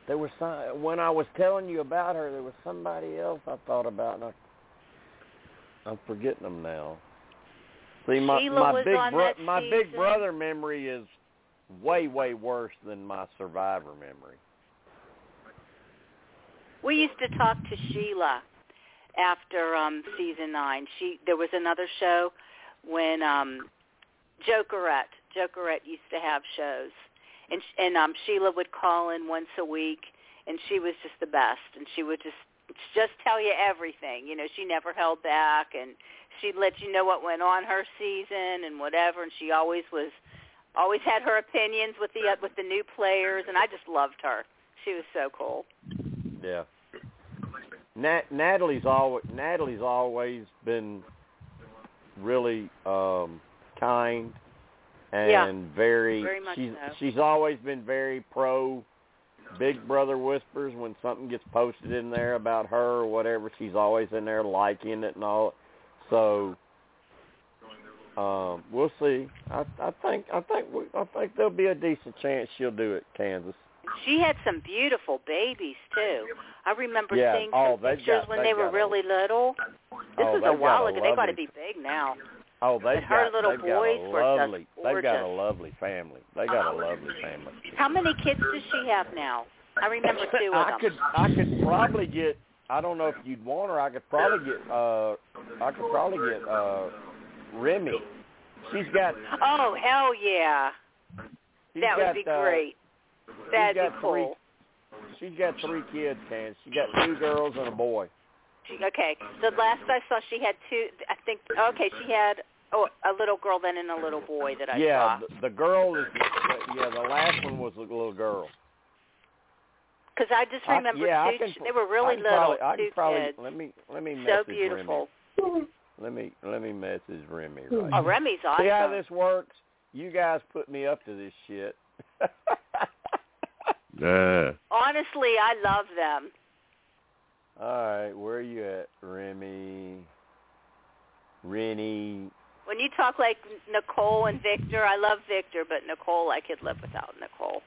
there was some when I was telling you about her. There was somebody else I thought about, and I, I'm forgetting them now. See, my Sheila my big bro- my big brother memory is way way worse than my survivor memory. We used to talk to Sheila after um season nine. She there was another show when um Jokerette Jokerette used to have shows, and and um Sheila would call in once a week, and she was just the best, and she would just just tell you everything. You know, she never held back, and she'd let you know what went on her season and whatever. And she always was always had her opinions with the with the new players, and I just loved her. She was so cool. Yeah. Nat- Natalie's always Natalie's always been really um kind and Yeah, very, very much she's so. she's always been very pro Big Brother whispers when something gets posted in there about her or whatever she's always in there liking it and all so Um, we'll see. I, I think I think we, I think there'll be a decent chance she'll do it, Kansas. She had some beautiful babies too. I remember Yeah, seeing oh, some pictures got- when they've they were really little. This oh, was a while ago. They got to be big now. Oh, they've And her got little they've boys got a were just lovely they've got a lovely family. They got a lovely family. How many kids does she have now? I remember two of I them. could I could probably get I don't know if you'd want her. I could probably get uh I could probably get uh Remy. She's got Oh hell yeah! she's that got, would be uh, great. she's That'd got be cool. Three, she's got three kids, Can she got two girls and a boy. She, okay, the last I saw, she had two. I think. Okay, she had oh a little girl then and a little boy that I yeah, saw. the, the girl is yeah, the last one was a little girl. Because I just I- remember yeah, I two. can- ch- they were really I can little. Probably, I two can probably kids. let me let me so beautiful. Remy. Let me let me message Remy. Right Oh, Remy's awesome. See how this works? You guys put me up to this shit. Yeah. Honestly, I love them. All right, where are you at, Remy? Renny. When you talk like Nicole and Victor, I love Victor, but Nicole, I could live without Nicole.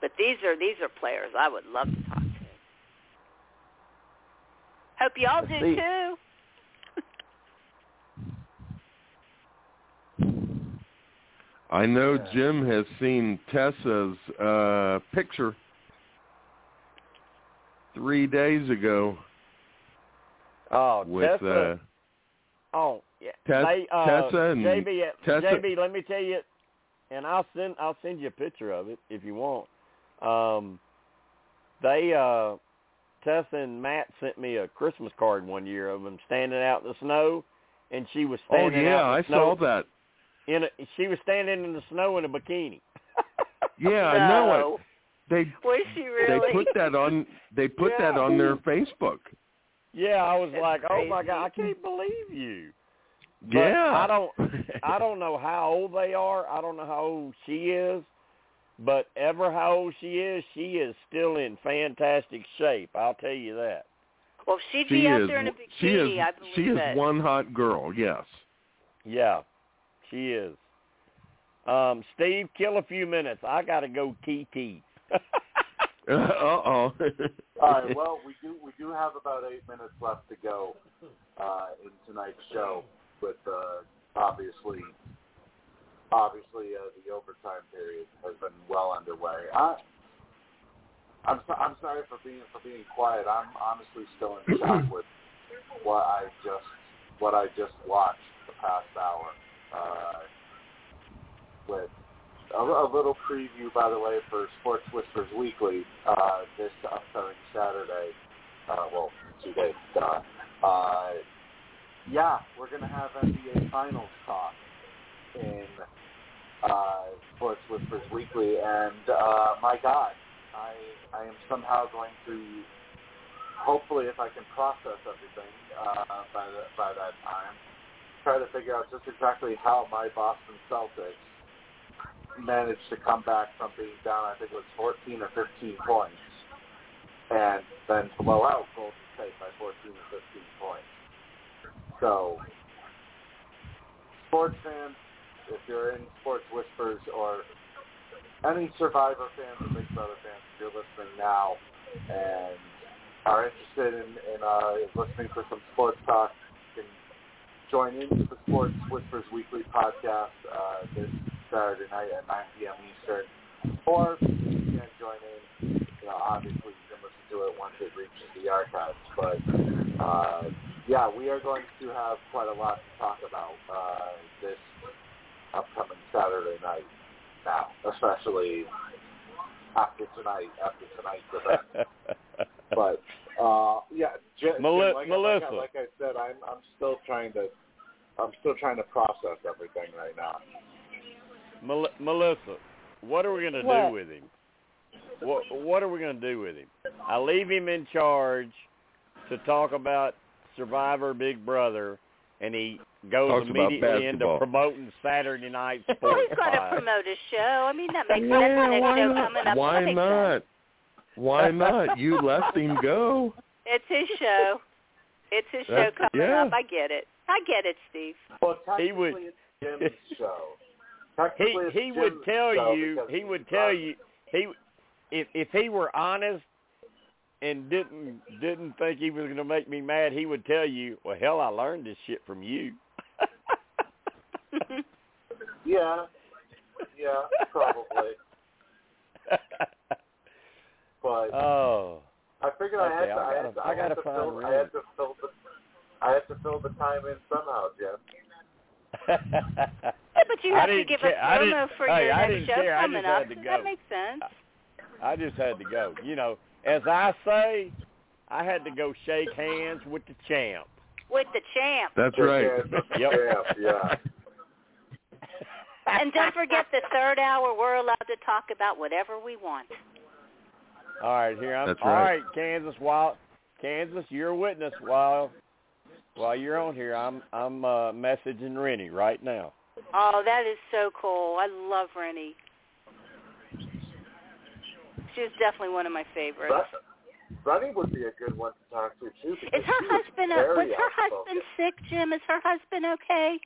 But these are these are players I would love to talk to. Hope y'all do See- too. I know Jim has seen Tessa's uh picture three days ago Oh, with Tessa. uh oh, yeah. Tess- they, uh, Tessa and JB, uh, Tessa- JB, let me tell you, and I'll send I'll send you a picture of it if you want. Um, they uh, Tessa and Matt sent me a Christmas card one year of them standing out in the snow, and she was Oh standing yeah, out I in the snow. saw that. In a, she was standing in the snow in a bikini. Yeah, I know it. They Was she really? they put that on they put that on their Facebook. Yeah, I was That's like, oh my god, I can't believe you. But yeah. I don't I don't know how old they are. I don't know how old she is. But ever how old she is, she is still in fantastic shape. I'll tell you that. well, she'd she be out there in a she bikini. is I believe she is it. one hot girl, yes. Yeah, she is. Um, Steve, kill a few minutes. I got to go TT. uh oh. All right. Well, we do we do have about eight minutes left to go uh, in tonight's show, with uh, obviously obviously uh, the overtime period has been well underway. I, I'm so, I'm sorry for being for being quiet. I'm honestly still in shock with what I just what I just watched the past hour. Uh, with a, a little preview, by the way, for Sports Whispers Weekly uh, this upcoming Saturday. Uh, well, two days. Uh, uh, yeah, we're going to have NBA Finals talk in uh, Sports Whispers Weekly, and uh, my God, I I am somehow going to, hopefully, if I can process everything uh, by the, by that time, try to figure out just exactly how my Boston Celtics managed to come back from being down, I think it was 14 or 15 points, and then blow out Golden State by 14 or 15 points. So, sports fans, if you're in Sports Whispers or any Survivor fans or Big Brother fans, if you're listening now and are interested in, in uh, listening to some sports talk, you can join into the Sports Whispers Weekly podcast uh, Saturday night at 9 p.m. Eastern. Or you can't join in, you know, obviously you can listen to it once it reaches the archives. But uh, yeah, we are going to have quite a lot to talk about uh, this upcoming Saturday night now, especially after tonight, after tonight's event. But uh, yeah, J- Meli- like, Melissa. Like, I- like I said, I'm I'm still trying to I'm still trying to process everything right now. Mel- Melissa, what are we going to do with him? What What are we going to do with him? I leave him in charge to talk about Survivor Big Brother, and he goes Talks immediately into promoting Saturday Night Well, Sports. he's got to promote his show. I mean, that makes Yeah, sense. That's why show not? coming up. Why not? Why not? You let him go. It's his show. It's his show That's- coming yeah. up. I get it. I get it, Steve. Well, He would- it's Jim's show. He he would tell you he would tell you he if if he were honest and didn't didn't think he was going to make me mad, he would tell you, "Well, hell, I learned this shit from you." Yeah, yeah, probably. But oh, I figured I had Okay, to. I had to, I I, had gotta fill. I had to fill the. I had to fill the time in somehow, Jim. Yeah, but you I have to give care- a I promo didn't- for hey, your I next show care. Coming up. had to go. That makes sense. I just had to go. You know, as I say, I had to go shake hands with the champ. With the champ. That's right. Yep. Yeah, yeah. And don't forget the third hour, we're allowed to talk about whatever we want. All right, here I'm. That's All right. right, Kansas. Wild. Kansas, you're a witness. While while you're on here, I'm I'm uh, messaging Renny right now. Oh, that is so cool. I love Renny. She's definitely one of my favorites. But Runny would be a good one to talk to too. Is her she was husband? Uh, was her husband sick, Jim? Is her husband okay?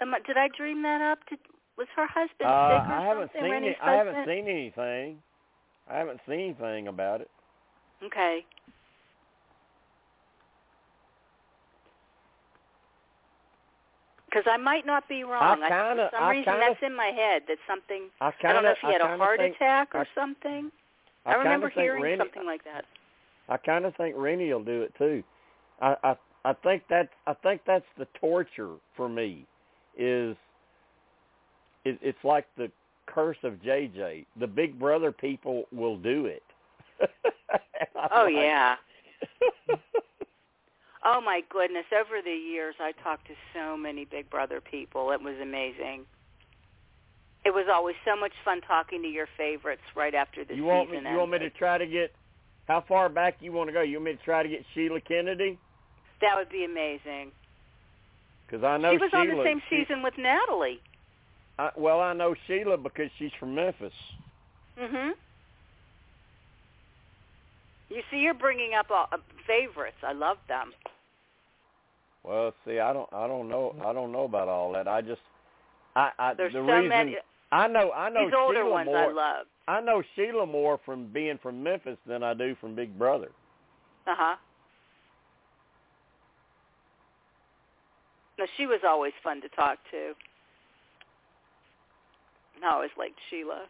Am I, did I dream that up? Did, was her husband Uh, sick or I haven't something? seen Renny's it. I haven't seen anything. I haven't seen anything about it. Okay. Because I might not be wrong. I, kinda- for some I reason, kinda- that's in my head. That something. I I don't know if he had a heart think, attack or I, something. I, I remember hearing Renny, something like that. I kind of think Renny will do it too. I I I think that's I think that's the torture for me. Is it, it's like the curse of JJ. The Big Brother people will do it. Oh like- yeah. Oh my goodness! Over the years, I talked to so many Big Brother people. It was amazing. It was always so much fun talking to your favorites right after the you want me? season You want me to try to get? How far back you want to go? You want me to try to get Sheila Kennedy? That would be amazing. Because I know she was Sheila, on the same she- season with Natalie. I, well, I know Sheila because she's from Memphis. Mhm. You see, you're bringing up all, uh, favorites. I love them. Well, see, I don't, I don't know, I don't know about all that. I just, I, I There's the so reason many. I know, I know These older Sheila ones more. I love. I know Sheila more from being from Memphis than I do from Big Brother. Uh huh. No, she was always fun to talk to. I always liked Sheila.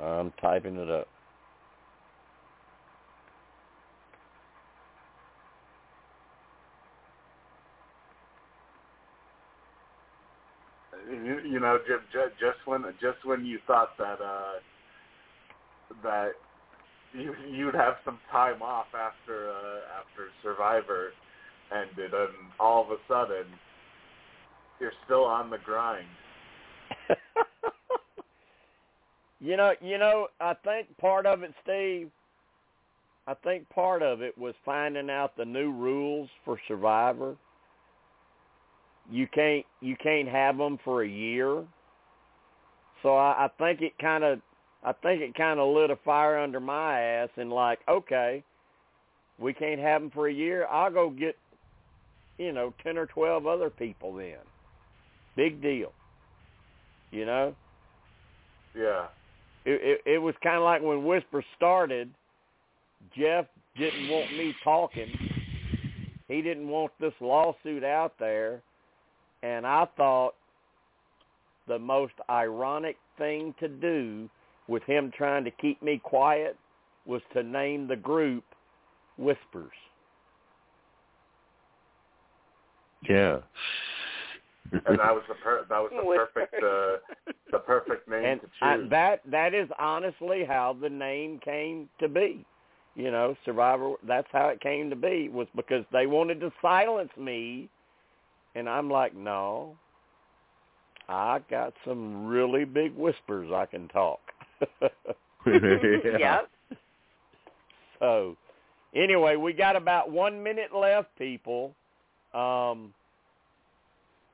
I'm typing it up. You, know, Jim, ju- just when just when you thought that uh, that you you'd have some time off after uh, after Survivor ended, and all of a sudden you're still on the grind. you know, you know, I think part of it, Steve. I think part of it was finding out the new rules for Survivor. You can't you can't have them for a year. So I, I think it kind of I think it kind of lit a fire under my ass and like, okay, we can't have them for a year. I'll go get, you know, ten or twelve other people then. Big deal. You know. Yeah. It it, it was kind of like when Whisper started. Jeff didn't want me talking. He didn't want this lawsuit out there, and I thought the most ironic thing to do with him trying to keep me quiet was to name the group Whispers. Yeah. And that was the per- that was the perfect uh, the perfect name and to I, choose. that that is honestly how the name came to be. You know, Survivor. That's how it came to be was because they wanted to silence me, and I'm like, no, I got some really big whispers I can talk. Yep. So, anyway, we got about one minute left, people. Um,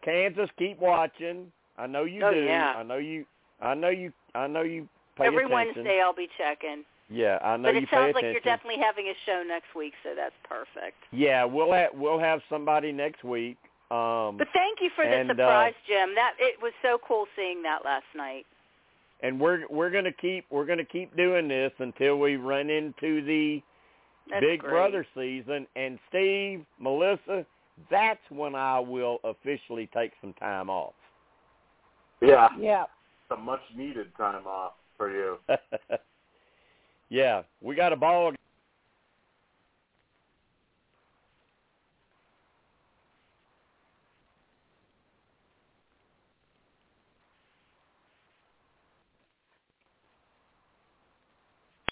Kansas, keep watching. I know you Oh, do. yeah. I know you. I know you. I know you pay Every attention. Wednesday I'll be checking. Yeah, I know but it sounds like you're definitely having a show next week, so that's perfect. Yeah, we'll have we'll have somebody next week. Um, But thank you for the and, uh, surprise, Jim. That it was so cool seeing that last night. and we're we're gonna keep we're gonna keep doing this until we run into the That's Big great. Brother season. And Steve, Melissa, that's when I will officially take some time off. Yeah, Yeah. it's a much needed time off for you. yeah, we got a ball